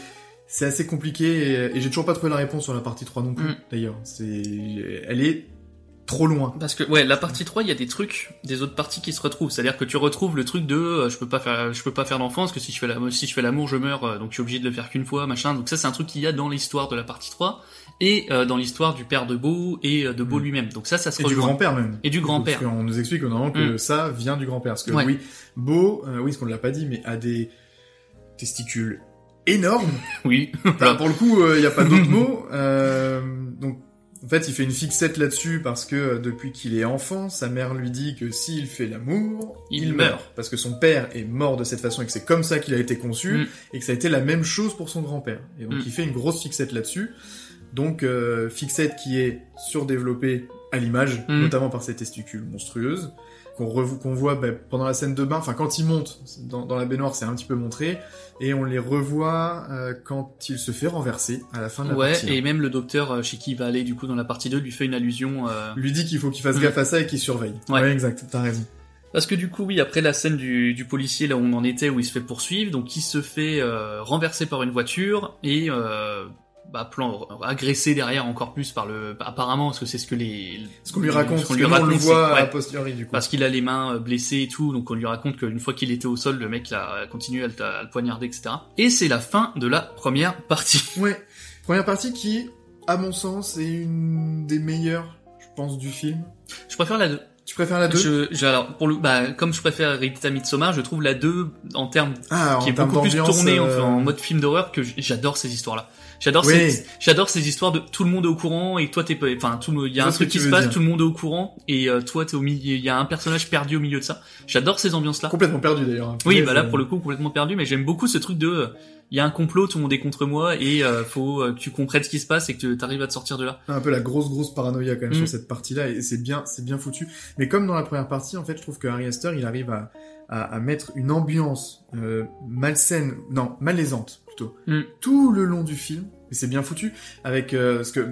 c'est assez compliqué et, et j'ai toujours pas trouvé la réponse sur la partie 3 non plus. Mm. D'ailleurs, c'est elle est trop loin. Parce que ouais, la partie 3, il y a des trucs des autres parties qui se retrouvent. C'est-à-dire que tu retrouves le truc de euh, je peux pas faire je peux pas faire d'enfant parce que si je fais la, si je fais l'amour, je meurs euh, donc je suis obligé de le faire qu'une fois, machin. Donc ça c'est un truc qu'il y a dans l'histoire de la partie 3 et euh, dans l'histoire du père de Beau et euh, de Beau Mm. lui-même. Donc ça ça se Et du grand-père même. Et du grand-père. Parce qu'on nous explique normalement que Mm. ça vient du grand-père. Parce que Ouais. oui, Beau, euh, oui, ce qu'on ne l'a pas dit, mais a des testicules énormes. [LAUGHS] Oui. Enfin, pour le coup, il n'y a pas d'autre [LAUGHS] mot. Euh, donc, en fait, il fait une fixette là-dessus parce que euh, depuis qu'il est enfant, sa mère lui dit que s'il fait l'amour, Il il, meurt. meurt. Parce que son père est mort de cette façon et que c'est comme ça qu'il a été conçu Mm. et que ça a été la même chose pour son grand-père. Et donc, Mm. il fait une grosse fixette là-dessus. Donc, euh, fixette qui est surdéveloppée à l'image, Mm. notamment par ses testicules monstrueuses, qu'on qu'on voit bah, pendant la scène de bain, enfin quand il monte dans, dans la baignoire, c'est un petit peu montré, et on les revoit euh, quand il se fait renverser à la fin de la Ouais, partie. et même le docteur euh, chez qui il va aller du coup dans la partie 2 lui fait une allusion euh, Lui dit qu'il faut qu'il fasse Mm. gaffe à ça et qu'il surveille. Ouais. Ouais, exact, t'as raison. Parce que du coup, oui, après la scène du, du policier, là où on en était, où il se fait poursuivre, donc il se fait euh, renverser par une voiture et euh, bah, plan, agressé derrière encore plus par le... apparemment, parce que c'est ce que les... Ce qu'on lui raconte, ce qu'on lui nous, on le raconte, voit ouais. posteriori du coup. Parce qu'il a les mains euh, blessées et tout, donc on lui raconte qu'une fois qu'il était au sol, le mec a continué à le, à poignarder, etc. Et c'est la fin de la première partie. [LAUGHS] Ouais. Première partie qui, à mon sens, est une des meilleures, je pense, du film. Je préfère la 2. Tu préfères la 2 Je, je- alors, pour le, bah, comme je préfère Rita Midsommar, je trouve la 2 en termes Ah, qui en est termes beaucoup plus d'ambiance, tourné en, euh, en mode film d'horreur que j'adore ces histoires-là. J'adore Oui. ces, j'adore ces histoires de tout le monde est au courant et toi t'es pas, enfin tout le, il y a un truc qui se passe, dire. tout le monde est au courant et euh, toi t'es au milieu, il y a un personnage perdu au milieu de ça. J'adore ces ambiances-là. Complètement perdu d'ailleurs. hein. Oui, bah là c'est- pour le coup complètement perdu, mais j'aime beaucoup ce truc de, euh, il y a un complot, tout le monde est contre moi et euh, faut euh, que tu comprennes ce qui se passe et que tu arrives à te sortir de là. un peu la grosse grosse paranoïa quand même Mm. sur cette partie-là et c'est bien c'est bien foutu. Mais comme dans la première partie, en fait, je trouve que Harry Astor, il arrive à, à, à mettre une ambiance euh, malsaine, non malaisante plutôt, Mm. tout le long du film. Et c'est bien foutu avec euh, parce que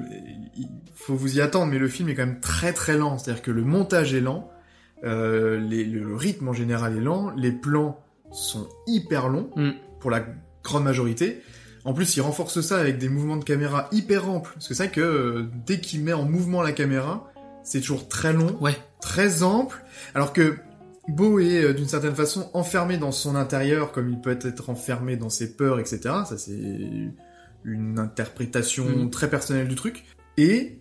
il faut vous y attendre, mais le film est quand même très très lent. C'est-à-dire que le montage est lent, euh, les- le, le rythme en général est lent, les plans sont hyper longs Mm. pour la grande majorité. En plus, il renforce ça avec des mouvements de caméra hyper amples. Parce que c'est vrai que euh, dès qu'il met en mouvement la caméra, c'est toujours très long, Ouais. très ample. Alors que Beau est euh, d'une certaine façon enfermé dans son intérieur, comme il peut être enfermé dans ses peurs, etc. Ça, c'est une interprétation Mhm. très personnelle du truc. Et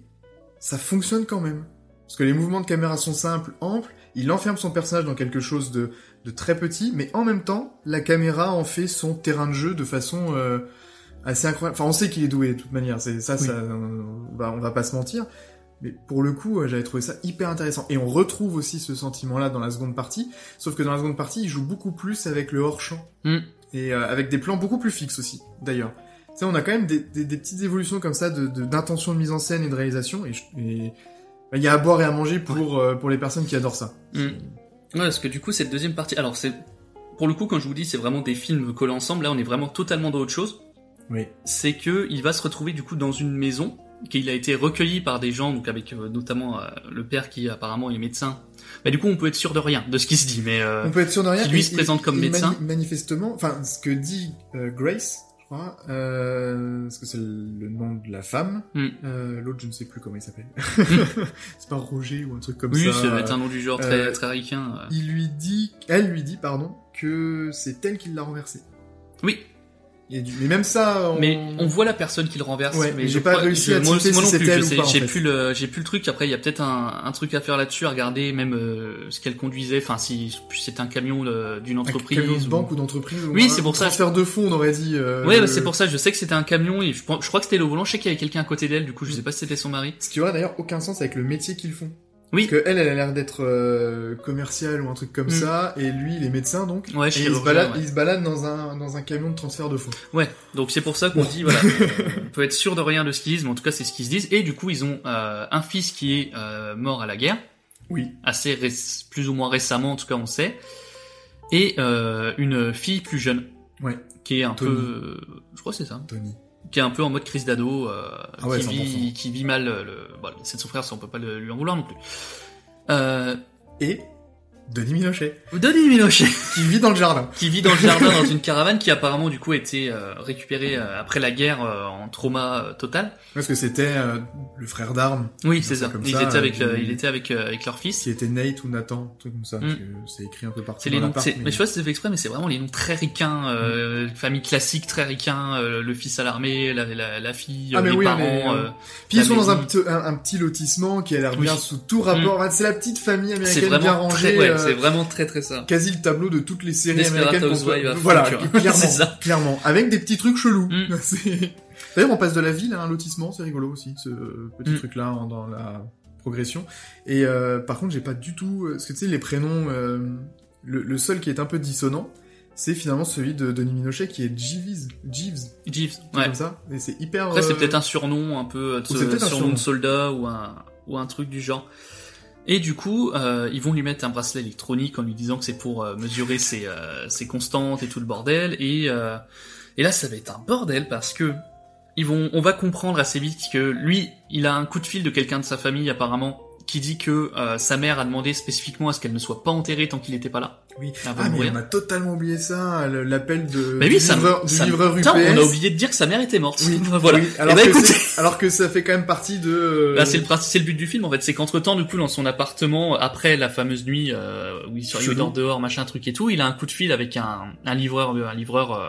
ça fonctionne quand même. Parce que les mouvements de caméra sont simples, amples. Il enferme son personnage dans quelque chose de, de très petit, mais en même temps, la caméra en fait son terrain de jeu de façon euh, assez incroyable. Enfin, on sait qu'il est doué de toute manière. C'est ça, Oui. ça, on va, on va pas se mentir. Mais pour le coup, euh, j'avais trouvé ça hyper intéressant. Et on retrouve aussi ce sentiment-là dans la seconde partie. Sauf que dans la seconde partie, il joue beaucoup plus avec le hors-champ. Mm. Et euh, avec des plans beaucoup plus fixes aussi, d'ailleurs. Tu sais, on a quand même des, des- des petites évolutions comme ça de de- d'intention de, mise en scène et de réalisation. Et, bah, il y a à boire et à manger pour, euh, pour les personnes qui adorent ça. Mm. Ouais, parce que du coup, cette deuxième partie, alors c'est, pour le coup, quand je vous dis, c'est vraiment des films collés ensemble, là, on est vraiment totalement dans autre chose. Oui. C'est que il va se retrouver, du coup, dans une maison, qu'il a été recueilli par des gens, donc avec euh, notamment euh, le père qui apparemment est médecin. Bah, du coup, on peut être sûr de rien, de ce qui se dit, mais euh, On peut être sûr de rien. qui lui Et- se présente comme et médecin. mani- manifestement, enfin, ce que dit euh, Grace, je crois. Euh, parce que c'est le nom de la femme. Mm. Euh, L'autre, je ne sais plus comment il s'appelle. [LAUGHS] c'est pas Roger ou un truc comme Oui, ça. ça va être un nom du genre très, très ricain. Il lui dit, elle lui dit, pardon, que c'est elle qui l'a renversé. Oui, Et du... Mais même ça, on... mais on voit la personne qui le renverse. Ouais, mais j'ai pas crois- réussi je- à moi, moi si non plus, en J'ai fait. plus le, j'ai plus le truc. Après, il y a peut-être un, un truc à faire là-dessus, à regarder même euh, ce qu'elle conduisait. Enfin, si c'est un camion d'une Un entreprise. camion de banque ou d'entreprise. ou Oui, un c'est pour ça. Transfert de fonds, on aurait dit. euh, Ouais, le- bah, c'est pour ça. Je sais que c'était un camion et je, je crois que c'était le volant. Je sais qu'il y avait quelqu'un à côté d'elle. Du coup, je sais pas si c'était son mari. Ce qui aurait d'ailleurs aucun sens avec le métier qu'ils font. Oui. Parce que elle, elle a l'air d'être euh, commerciale ou un truc comme Mm. ça, et lui, il est médecin donc. Ouais, et il se balade, ouais. il se balade dans un dans un camion de transfert de fonds. Ouais, donc c'est pour ça qu'on dit, voilà, [LAUGHS] on peut être sûr de rien de ce qu'ils disent, mais en tout cas c'est ce qu'ils se disent. Et du coup, ils ont euh, un fils qui est euh, mort à la guerre, Oui. assez plus ou moins récemment, en tout cas on sait, et euh, une fille plus jeune, Ouais. qui est un Tony. peu, je crois que c'est ça, Tony. Qui est un peu en mode crise d'ado, euh, Ah ouais, qui, vit, 100%. qui vit mal le, bon, c'est de son frère, ça on peut pas le- lui en vouloir non plus. Euh, Et Denis Minochet, Denis Minochet. qui vit dans le jardin. qui vit dans le jardin dans une caravane qui apparemment du coup a été euh, récupérée euh, après la guerre euh, en trauma euh, total. Parce que c'était euh, le frère d'armes, Oui, c'est ça comme Ils ça, étaient avec, euh, le- qui- il était avec euh, avec leur fils. qui était Nate ou Nathan, un truc comme ça. Mm. parce que C'est écrit un peu partout C'est dans les noms. l'appart, c'est- mais- je sais pas si c'est fait exprès, mais c'est vraiment les noms très ricains, euh, Mm. famille classique très ricain, euh, le fils à l'armée, la, la, la fille, Ah, euh, mais les oui, parents. mais, euh, euh, Puis ils sont dans un, petit- un, un petit lotissement qui a l'air Oui. bien sous tout rapport. Enfin, C'est la petite famille c'est américaine bien vraiment rangée. très, ouais, euh, c'est vraiment très très ça. quasi le tableau de toutes les séries américaines. peut- Voilà, clairement, [LAUGHS] ça. clairement, avec des petits trucs chelous. Mm. [LAUGHS] D'ailleurs, on passe de la ville à un lotissement, c'est rigolo aussi, ce petit Mm. truc-là hein, dans la progression. Et euh, par contre, j'ai pas du tout, parce que tu sais, les prénoms, euh, le, le seul qui est un peu dissonant, c'est finalement celui de Denis Minochet qui est Jeeves, Jeeves, Jeeves. ouais. Comme ça. Et c'est hyper. Après, c'est euh, peut-être un surnom un peu, de peut-être un surnom surnom. de soldat ou un, ou un truc du genre. Et du coup, euh, ils vont lui mettre un bracelet électronique en lui disant que c'est pour euh, mesurer ses, euh, ses constantes et tout le bordel. Et, euh, et là, ça va être un bordel parce que ils vont, on va comprendre assez vite que lui, il a un coup de fil de quelqu'un de sa famille apparemment qui dit que euh, sa mère a demandé spécifiquement à ce qu'elle ne soit pas enterrée tant qu'il n'était pas là. Oui. avant Ah, de mais mourir. on a totalement oublié ça, l'appel de du oui, ça, livreur, du ça- livreur putain, UPS. on a oublié de dire que sa mère était morte. Oui, [LAUGHS] voilà. oui, Eh alors, ben, que alors que ça fait quand même partie de. euh, Bah, c'est le principe, c'est le but du film en fait, c'est qu'entre temps du coup dans son appartement après la fameuse nuit euh, où il dort dehors machin truc et tout, il a un coup de fil avec un, un livreur un livreur euh,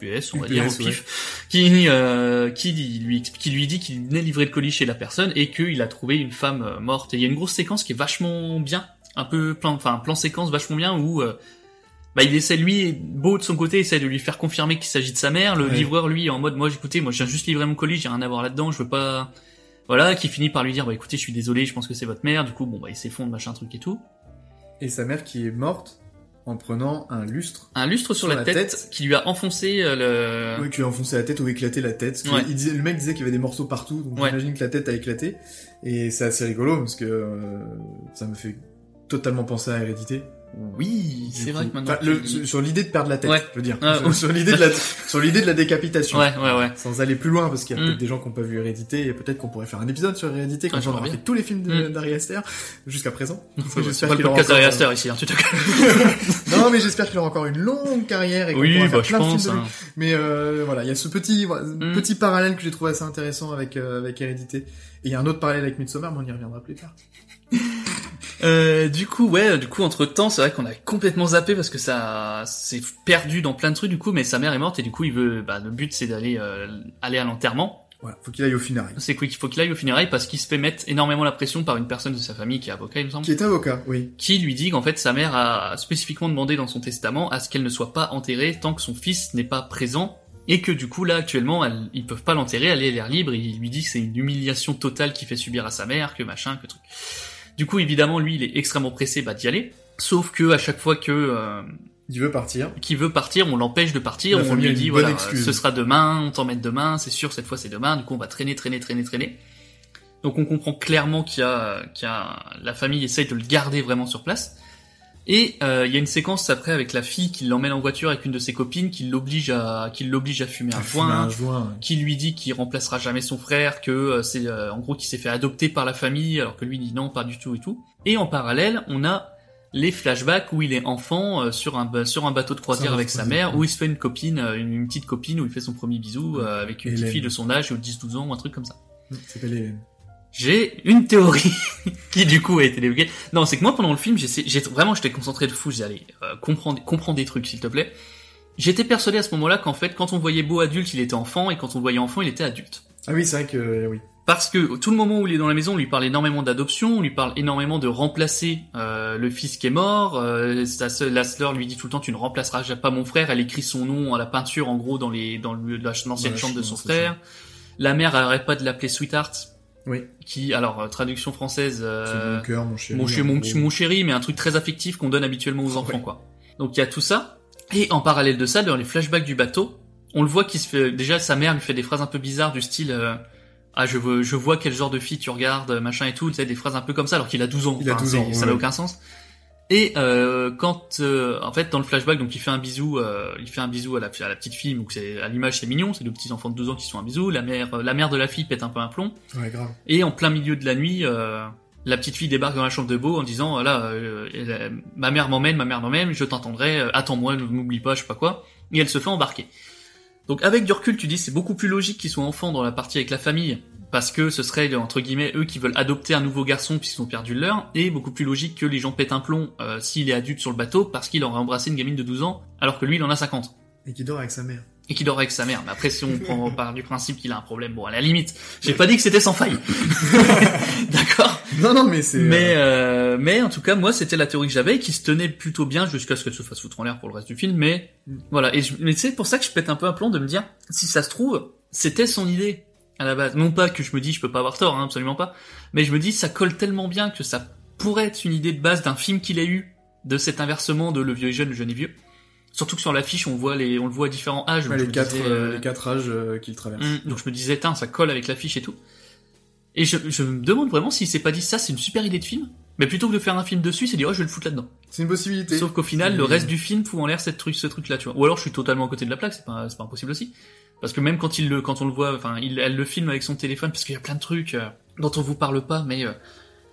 US on va UPS, dire au pif qui euh, qui lui qui lui dit qu'il venait livrer le colis chez la personne et qu'il a trouvé une femme euh, morte et il y a une grosse séquence qui est vachement bien, un peu plan enfin plan séquence vachement bien où euh, bah, il essaie lui, beau de son côté, essaie de lui faire confirmer qu'il s'agit de sa mère. Le Ouais. livreur lui est en mode, moi, écoutez, moi, je viens juste livrer mon colis, j'ai rien à voir là-dedans, je veux pas, voilà, qui finit par lui dire, bah écoutez, je suis désolé, je pense que c'est votre mère. Du coup, bon, bah il s'effondre, machin truc et tout. Et sa mère qui est morte en prenant un lustre. Un lustre sur, la, tête, qui lui a enfoncé euh, le. Oui, qui lui a enfoncé la tête ou éclaté la tête. Ouais. il disait, le mec disait qu'il y avait des morceaux partout, donc Ouais. j'imagine que la tête a éclaté. Et c'est assez rigolo parce que euh, ça me fait totalement penser à Hérédité. Oui, c'est vrai que maintenant. Enfin, le- sur- l'idée de perdre la tête, Ouais. je veux dire. Ah, sur, l'idée de la, [LAUGHS] sur l'idée de la décapitation. Ouais, ouais, ouais. Sans aller plus loin, parce qu'il y a Mm. peut-être des gens qui n'ont pas vu Hérédité, et peut-être qu'on pourrait faire un épisode sur Hérédité quand Ah, on aura fait tous les films Mm. d'Ari Aster, jusqu'à présent. [LAUGHS] J'espère qu'il aura encore, Aster ici, hein, tu te [LAUGHS] Non, mais j'espère qu'il aura encore une longue carrière et qu'on Oui, pourra bah, faire je plein de pense. films de hein. Mais euh, voilà, il y a ce petit Mm. petit parallèle que j'ai trouvé assez intéressant avec euh, avec Hérédité. Et il y a un autre parallèle avec Midsommar, mais on y reviendra plus tard. Euh, du coup, ouais, du coup, entre temps, c'est vrai qu'on a complètement zappé parce que ça s'est perdu dans plein de trucs, du coup, mais sa mère est morte et du coup, il veut, bah, le but c'est d'aller, euh, aller à l'enterrement. Voilà, faut qu'il aille au funérailles. C'est quoi qu'il faut qu'il aille au funérailles parce qu'il se fait mettre énormément la pression par une personne de sa famille qui est avocat, il me semble. Qui est avocat, oui. qui lui dit qu'en fait sa mère a spécifiquement demandé dans son testament à ce qu'elle ne soit pas enterrée tant que son fils n'est pas présent et que du coup là actuellement elle- ils peuvent pas l'enterrer, elle est à l'air libre, et il lui dit que c'est une humiliation totale qu'il fait subir à sa mère, que machin, que truc. Du coup évidemment lui il est extrêmement pressé bah, d'y aller, sauf que à chaque fois que euh, Il veut partir. qu'il veut partir, on l'empêche de partir, La on lui dit voilà excuse. ce sera demain, on t'emmène demain, c'est sûr cette fois c'est demain, du coup on va traîner, traîner, traîner, traîner. Donc on comprend clairement qu'il y a, qu'il y a la famille essaye de le garder vraiment sur place. Et euh, il y a une séquence après avec la fille qui l'emmène en voiture avec une de ses copines, qui l'oblige à, qui l'oblige à fumer un fumer joint, un joint. qui lui dit qu'il remplacera jamais son frère, que euh, c'est euh, en gros qu'il s'est fait adopter par la famille, alors que lui dit non, pas du tout et tout. Et en parallèle, on a les flashbacks où il est enfant euh, sur un sur un bateau de croisière avec sa mère, où il se fait une copine, euh, une, une petite copine, où il fait son premier bisou euh, avec une petite fille de son âge, ou 10-12 ans, ou un truc comme ça. S'appelle Hélène. J'ai une théorie [LAUGHS] qui du coup a été dévoquée. Non, c'est que moi pendant le film, j'ai vraiment j'étais concentré de fou. J'ai allé euh, comprendre comprendre des trucs s'il te plaît. J'étais persuadé à ce moment-là qu'en fait, quand on voyait Beau adulte, il était enfant, et quand on le voyait enfant, il était adulte. Ah oui, c'est vrai que euh, oui. Parce que tout le moment où il est dans la maison, on lui parle énormément d'adoption, on lui parle énormément de remplacer euh, le fils qui est mort. Euh, sa sœur- la sœur lui dit tout le temps tu ne remplaceras pas mon frère. Elle écrit son nom à la peinture en gros dans les dans l'ancienne la chambre de son frère. La mère arrête pas de l'appeler Sweetheart, Oui. qui alors euh, traduction française. euh, mon cœur, mon chéri. mon, chéri, mais un truc très affectif qu'on donne habituellement aux enfants, Ouais. quoi. Donc il y a tout ça. Et en parallèle de ça, dans les flashbacks du bateau, on le voit qui se fait, déjà sa mère lui fait des phrases un peu bizarres du style, euh, ah je veux, je vois quel genre de fille tu regardes, machin et tout, tu sais, des phrases un peu comme ça, alors qu'il a 12 ans. Il a Enfin, 12 c'est- ans, Ça ouais. n'a aucun sens. Et euh, quand, euh, en fait, dans le flashback, donc il fait un bisou, euh, il fait un bisou à la, à la petite fille, donc c'est à l'image c'est mignon, c'est deux petits enfants de 12 ans qui se font un bisou. La mère, la mère de la fille pète un peu un plomb. Ouais, grave. Et en plein milieu de la nuit, euh, la petite fille débarque dans la chambre de Beau en disant là, elle, ma mère m'emmène, ma mère m'emmène, je t'entendrai, attends-moi, ne m'oublie pas, je sais pas quoi. Et elle se fait embarquer. Donc avec du recul, tu dis c'est beaucoup plus logique qu'ils soient enfants dans la partie avec la famille, parce que ce serait entre guillemets eux qui veulent adopter un nouveau garçon puisqu'ils ont perdu le leur, et beaucoup plus logique que les gens pètent un plomb euh, s'il est adulte sur le bateau parce qu'il aurait embrassé une gamine de 12 ans alors que lui il en a 50 Et qui dort avec sa mère. et qu'il dort avec sa mère. Mais après, si on [LAUGHS] prend part du principe qu'il a un problème, bon, à la limite, j'ai pas dit que c'était sans faille. [LAUGHS] D'accord? Non, non, mais c'est. Mais euh, euh, mais en tout cas, moi, c'était la théorie que j'avais, qui se tenait plutôt bien jusqu'à ce qu'elle se fasse foutre en l'air pour le reste du film. Mais voilà. Et je- mais c'est pour ça que je pète un peu un plomb de me dire, si ça se trouve, c'était son idée à la base. Non pas que je me dis, je peux pas avoir tort, hein, absolument pas. Mais je me dis, ça colle tellement bien que ça pourrait être une idée de base d'un film qu'il a eu de cet inversement de le vieux et jeune, le jeune et vieux. Surtout que sur l'affiche, on voit les, on le voit à différents âges. ouais, les, quatre, disais, euh, euh, les quatre âges euh, qu'il traverse. Hum, donc je me disais, tiens, ça colle avec l'affiche et tout. Et je, je me demande vraiment s'il s'est pas dit ça, c'est une super idée de film. Mais plutôt que de faire un film dessus, c'est dire, oh, je vais le foutre là-dedans. C'est une possibilité. Sauf qu'au final, le reste du film fout en l'air cette truc, ce truc-là, tu vois. Ou alors je suis totalement à côté de la plaque, c'est pas, c'est pas impossible aussi. Parce que même quand il le, quand on le voit, enfin, il, elle le filme avec son téléphone, parce qu'il y a plein de trucs euh, dont on vous parle pas, mais euh,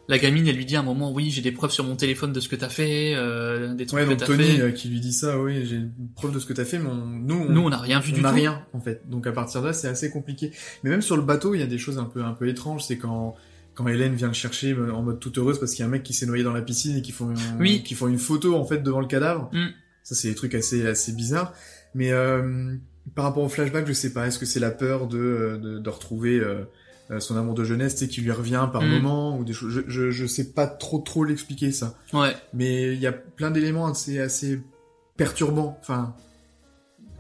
la gamine, elle lui dit à un moment, oui, j'ai des preuves sur mon téléphone de ce que t'as fait, euh, des trucs Ouais, que donc t'as Tony fait. euh, qui lui dit ça, oui, j'ai une preuve de ce que t'as fait, mais on- nous, on, Nous, on n'a rien vu on du n'a tout. rien en fait. Donc à partir de là, c'est assez compliqué. Mais même sur le bateau, il y a des choses un peu un peu étranges. C'est quand quand Hélène vient le chercher euh, en mode toute heureuse parce qu'il y a un mec qui s'est noyé dans la piscine et qui font Oui. qui font une photo en fait devant le cadavre. Mm. Ça c'est des trucs assez assez bizarres. Mais euh, par rapport au flashback, je sais pas. Est-ce que c'est la peur de euh, de, de retrouver euh, euh, son amour de jeunesse, sais, qui lui revient par Mm. moment ou des choses. Je, je je sais pas trop trop l'expliquer ça. Ouais. Mais il y a plein d'éléments assez, assez perturbants. Enfin,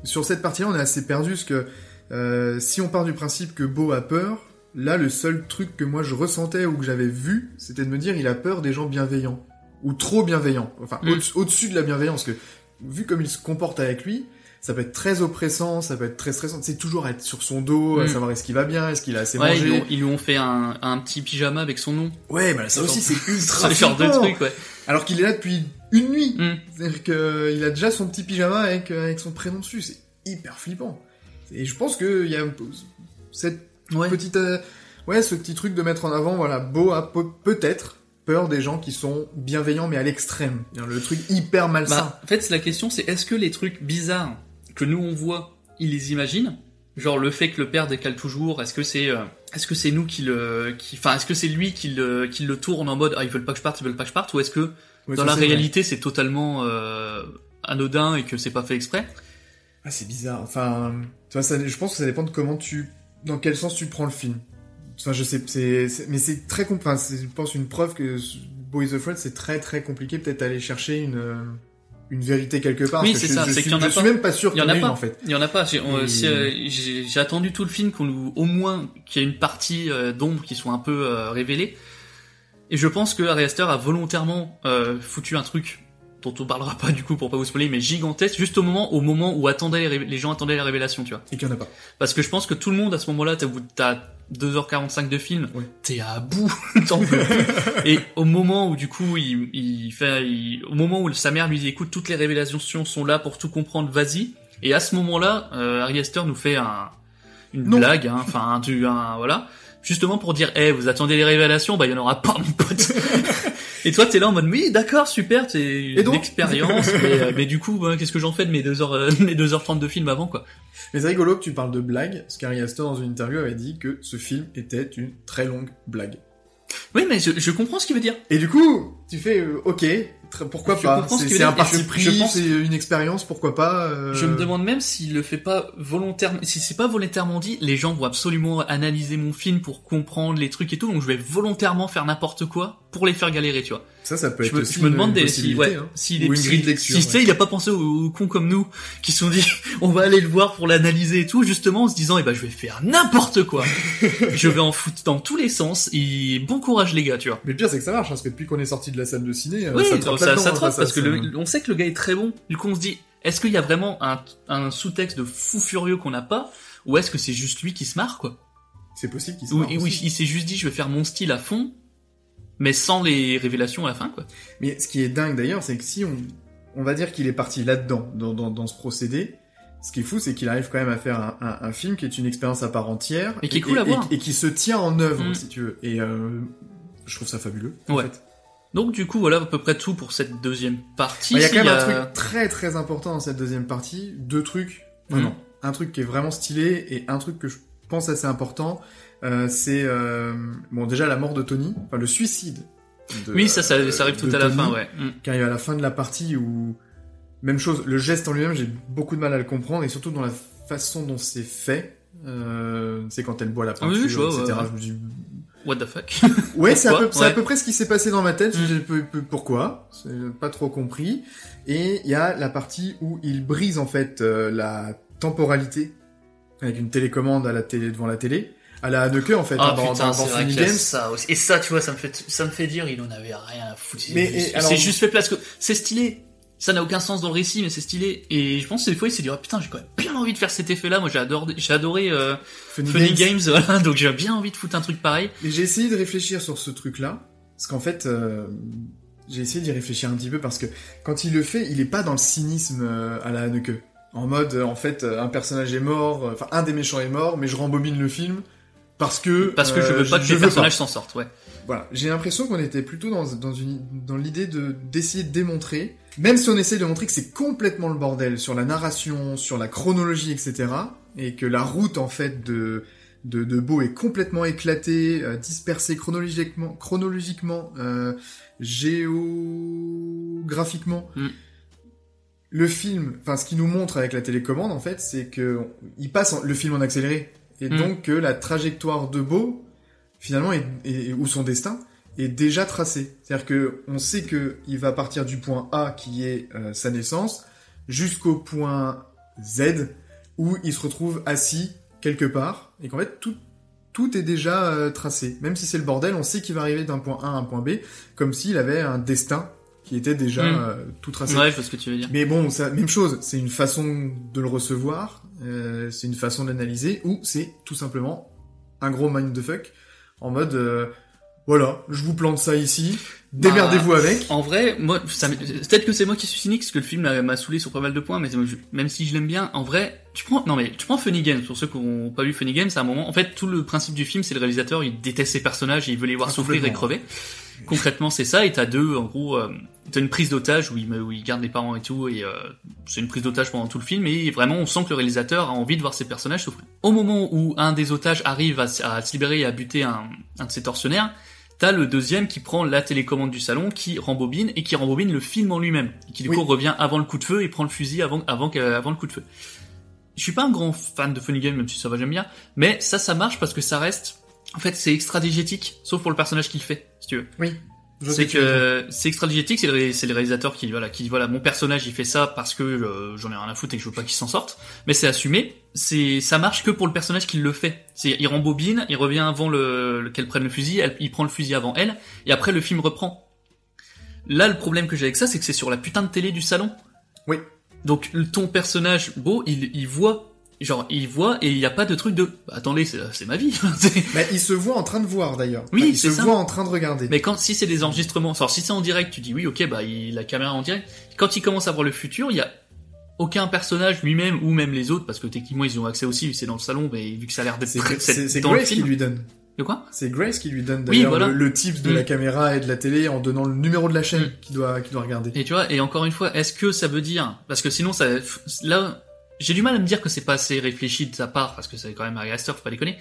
sur cette partie-là, on est assez perdu parce que euh, si on part du principe que Beau a peur, là, le seul truc que moi je ressentais ou que j'avais vu, c'était de me dire il a peur des gens bienveillants ou trop bienveillants. Enfin, Mm. au- au-dessus de la bienveillance, que vu comme il se comporte avec lui. Ça peut être très oppressant, ça peut être très stressant. C'est toujours être sur son dos, à Mm. savoir est-ce qu'il va bien, est-ce qu'il a assez Ouais, ils lui, mangé. ont, ils lui ont fait un, un petit pyjama avec son nom. Ouais, bah ça aussi c'est [LAUGHS] ultra Ce genre de flippant. truc, ouais. Alors qu'il est là depuis une nuit. Mm. C'est-à-dire qu'il a déjà son petit pyjama avec, euh, avec son prénom dessus. C'est hyper flippant. Et je pense qu'il y a cette Ouais. petite, euh, ouais, ce petit truc de mettre en avant, voilà, Beau a pe- peut-être peur des gens qui sont bienveillants mais à l'extrême. Le truc hyper malsain. Bah, en fait, la question c'est est-ce que les trucs bizarres que nous on voit, il les imagine Genre le fait que le père décale toujours, est-ce que c'est euh, est-ce que c'est nous qui le qui enfin est-ce que c'est lui qui le qui le tourne en mode ah ils veulent pas que je parte, ils veulent pas que je parte ou est-ce que Ouais, dans la réalité c'est totalement euh, anodin et que c'est pas fait exprès? Ah, c'est bizarre. Enfin, tu ça, je pense que ça dépend de comment tu, dans quel sens tu prends le film. Enfin, je sais, c'est, mais c'est très compliqué. Enfin, je pense une preuve que Boys of Fred, c'est très très compliqué peut-être d'aller chercher une euh, une vérité quelque part. Oui, c'est je- ça, Je, c'est suis, qu'il y en a je suis pas. même pas sûr Il y qu'il en a une pas. en fait. Il y en a pas. J'ai on- Et- euh, attendu tout le film qu'on nous au moins qu'il y ait une partie euh, d'ombre qui soit un peu euh, révélée. Et je pense que Ari Aster a volontairement euh, foutu un truc dont on parlera pas du coup pour pas vous spoiler, mais gigantesque, juste au moment au moment où attendaient les, les gens attendaient la révélation, tu vois. Et qu'il y en a pas. Parce que je pense que tout le monde à ce moment-là, t'as au bout de- t'as 2h45 de film, Ouais. t'es à bout, [LAUGHS] t'en peux plus. Et au moment où du coup il, il fait, il- au moment où sa mère lui dit écoute toutes les révélations sont là pour tout comprendre, vas-y. Et à ce moment-là, euh, Ari Aster nous fait un, une Non. blague, hein, enfin un, tu- un- voilà, justement pour dire eh vous attendez les révélations, bah il y en aura pas mon pote. [LAUGHS] Et toi, t'es là en mode, oui, d'accord, super, c'est une expérience, [LAUGHS] mais, euh, mais du coup, qu'est-ce que j'en fais de mes deux heures, euh, [LAUGHS] mes deux heures trente de film avant, quoi? Mais c'est rigolo que tu parles de blague, parce qu'Ari Aster, dans une interview, avait dit que ce film était une très longue blague. Oui, mais je, je comprends ce qu'il veut dire. Et du coup, tu fais, euh, ok, pourquoi Je pas. ce C'est un parti je- pris, pense- c'est une expérience, pourquoi pas euh, Je me demande même s'il le fait pas volontairement, si c'est pas volontairement dit, les gens vont absolument analyser mon film pour comprendre les trucs et tout, donc je vais volontairement faire n'importe quoi pour les faire galérer, tu vois. Ça, ça peut Je être me, aussi je me demande une si, ouais, hein. s'il est, Ou une si- grille de lecture. si, tu sais, ouais. il a pas pensé aux, aux cons comme nous, qui se sont dit, [LAUGHS] on va aller le voir pour l'analyser et tout, justement, en se disant, eh ben, je vais faire n'importe quoi. [LAUGHS] je vais en foutre dans tous les sens, et bon courage, les gars, tu vois. Mais le pire, c'est que ça marche, hein, parce que depuis qu'on est sorti de la salle de ciné, euh, Oui, ça ça, ça, hein, parce que le- on sait que le gars est très bon. Du coup, on se dit, est-ce qu'il y a vraiment un, un sous-texte de fou furieux qu'on n'a pas, ou est-ce que c'est juste lui qui se marre, quoi? C'est possible qu'il se marre oui, il s'est juste dit, je vais faire mon style à fond, mais sans les révélations à la fin, quoi. Mais ce qui est dingue d'ailleurs, c'est que si on, on va dire qu'il est parti là-dedans, dans, dans, dans ce procédé, ce qui est fou, c'est qu'il arrive quand même à faire un, un, un film qui est une expérience à part entière. Et qui est cool à voir. Et, qui se tient en œuvre, Mm. si tu veux. Et euh, je trouve ça fabuleux. en Ouais. fait. Donc, du coup, voilà à peu près tout pour cette deuxième partie. Bah, Il y a quand même y a- un truc très très important dans cette deuxième partie. Deux trucs, vraiment. Mhm. Un truc qui est vraiment stylé et un truc que je pense assez important, c'est euh, bon déjà la mort de Tony, enfin le suicide. de- Oui, ça, ça, ça arrive tout à la fin, ouais. Mm. Qui arrive à la fin de la partie où même chose, le geste en lui-même, j'ai beaucoup de mal à le comprendre et surtout dans la façon dont c'est fait. Euh, c'est quand elle boit la oui, peinture, je vois, etc. ouais. Je me dis, What the fuck? [LAUGHS] Ouais, c'est à, peu, à près ce qui s'est passé dans ma tête. Mm. Pourquoi pas trop compris. Et il y a la partie où il brise en fait euh, la temporalité avec une télécommande à la télé devant la télé, à la Haneke en fait Ah hein, dans, putain, dans, dans Funny Games. ça aussi. Et ça, tu vois, ça me fait, ça me fait dire, il en avait rien à foutre. Mais, C'est juste- alors- c'est juste fait place que c'est stylé. Ça n'a aucun sens dans le récit, mais c'est stylé. Et je pense que des fois, il s'est dit, oh, putain, j'ai quand même bien envie de faire cet effet-là. Moi, j'ai adoré, j'ai adoré euh, Funny, Funny Games. Games, [LAUGHS] voilà. Donc, j'ai bien envie de foutre un truc pareil. Et j'ai essayé de réfléchir sur ce truc-là, parce qu'en fait, euh, j'ai essayé d'y réfléchir un petit peu, parce que quand il le fait, il est pas dans le cynisme euh, à la Haneke. En mode, en fait, euh, un personnage est mort, euh, enfin, un des méchants est mort, mais je rembobine le film, parce que... Parce que je euh, veux pas que les personnages s'en sortent, ouais. Voilà, j'ai l'impression qu'on était plutôt dans, dans, une, dans l'idée de d'essayer de démontrer, même si on essaie de montrer que c'est complètement le bordel sur la narration, sur la chronologie, etc., et que la route en fait de de, de Beau est complètement éclatée, euh, dispersée chronologiquement, chronologiquement, euh, géographiquement. Mm. Le film, enfin ce qu'il nous montre avec la télécommande en fait, c'est que il passe en- le film en accéléré, et Mm. donc que la trajectoire de Beau finalement est, est- ou son destin est déjà tracé. C'est-à-dire que on sait que il va partir du point A qui est euh, sa naissance jusqu'au point Z où il se retrouve assis quelque part et qu'en fait tout tout est déjà euh, tracé. Même si c'est le bordel, on sait qu'il va arriver d'un point A à un point B comme s'il avait un destin qui était déjà Mm. euh, tout tracé. Ouais, je vois ce que tu veux dire. Mais bon, ça, même chose, c'est une façon de le recevoir, euh, c'est une façon d'analyser, ou c'est tout simplement un gros mindfuck, en mode, euh, voilà, je vous plante ça ici, démerdez-vous Bah, avec. En vrai, moi, peut-être que c'est moi qui suis cynique, parce que le film m'a saoulé sur pas mal de points, mais même si je l'aime bien, en vrai, tu prends, non mais, tu prends Funny Games, pour ceux qui n'ont pas vu Funny Games, à un moment, en fait, tout le principe du film, c'est le réalisateur, il déteste ses personnages et il veut les voir Ah, souffrir et crever. Concrètement, c'est ça, et t'as deux, en gros, euh, t'as une prise d'otage où il, où il garde les parents et tout, et euh, c'est une prise d'otage pendant tout le film, et vraiment, on sent que le réalisateur a envie de voir ses personnages souffrir. Au moment où un des otages arrive à, se libérer et à buter un, un de ses tortionnaires, T'as le deuxième qui prend la télécommande du salon, qui rembobine et qui rembobine le film en lui-même, et qui du Oui. coup revient avant le coup de feu et prend le fusil avant avant avant le coup de feu. Je suis pas un grand fan de Funny Game, même si ça va j'aime bien, mais ça ça marche parce que ça reste, en fait c'est extra-digétique, sauf pour le personnage qui le fait, si tu veux. Oui. C'est que c'est extra-digétique, c'est le, ré- le réalisateur qui voilà qui dit voilà mon personnage il fait ça parce que euh, j'en ai rien à foutre et que je veux pas qu'il s'en sorte, mais c'est assumé. C'est ça marche que pour le personnage qui le fait. C'est il rembobine, il revient avant le, le- qu'elle prenne le fusil, elle, il prend le fusil avant elle et après le film reprend. Là le problème que j'ai avec ça c'est que c'est sur la putain de télé du salon. Oui. Donc ton personnage beau il il voit genre il voit et il y a pas de truc de bah, attendez c'est ma vie. [LAUGHS] Bah, il se voit en train de voir d'ailleurs. Oui, Enfin, il se ça. voit en train de regarder. Mais quand si c'est des enregistrements, alors si c'est en direct, tu dis oui, ok, bah il, la caméra en direct. Quand il commence à voir le futur, il y a aucun personnage lui-même ou même les autres, parce que techniquement ils ont accès aussi, c'est dans le salon, mais vu que ça a l'air d'être C'est Grace qui lui donne. De quoi? C'est Grace qui lui donne Oui, d'ailleurs voilà. le, le tips de Mm. la caméra et de la télé en donnant le numéro de la chaîne Mm. qu'il doit, qu'il doit regarder. Et tu vois, et encore une fois, est-ce que ça veut dire parce que sinon ça là j'ai du mal à me dire que c'est pas assez réfléchi de sa part parce que c'est quand même Ari Aster, faut pas déconner.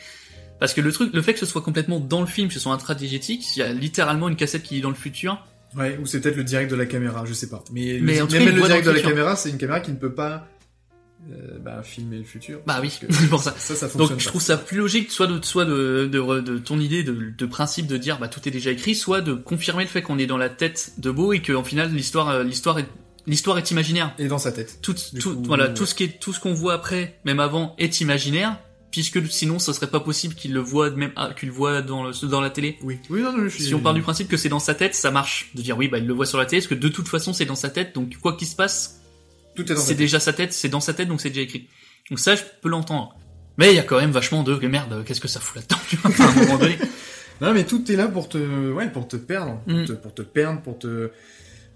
Parce que le truc, le fait que ce soit complètement dans le film, que ce soit intradigétique, il y a littéralement une cassette qui est dans le futur. Ouais, ou c'est peut-être le direct de la caméra, je sais pas. Mais, Mais le, en tout même cas, le direct de la caméra, c'est une caméra qui ne peut pas euh, bah, filmer le futur. Bah oui, [LAUGHS] c'est pour ça. Ça, ça Donc je pas. trouve ça plus logique, soit de, soit de, de, de ton idée de, de principe de dire bah tout est déjà écrit, soit de confirmer le fait qu'on est dans la tête de Beau et qu'en final l'histoire, euh, l'histoire est, l'histoire est imaginaire. Et dans sa tête. Tout, tout, coup, voilà, ouais. tout ce qui est, tout ce qu'on voit après, même avant, est imaginaire, puisque sinon ce serait pas possible qu'il le voit même, ah, qu'il le voit dans le, dans la télé. Oui. Oui, non, non, je suis... Si on part du principe que c'est dans sa tête, ça marche. De dire oui, bah il le voit sur la télé, parce que de toute façon c'est dans sa tête, donc quoi qu'il se passe, Tout est dans c'est déjà sa tête, c'est dans sa tête, donc c'est déjà écrit. Donc ça, je peux l'entendre. Mais il y a quand même vachement de merde, qu'est-ce que ça fout là-dedans, tu vois, à un moment donné. [LAUGHS] Non, mais tout est là pour te, ouais, pour te perdre, pour, Mm. te, pour te perdre, pour te,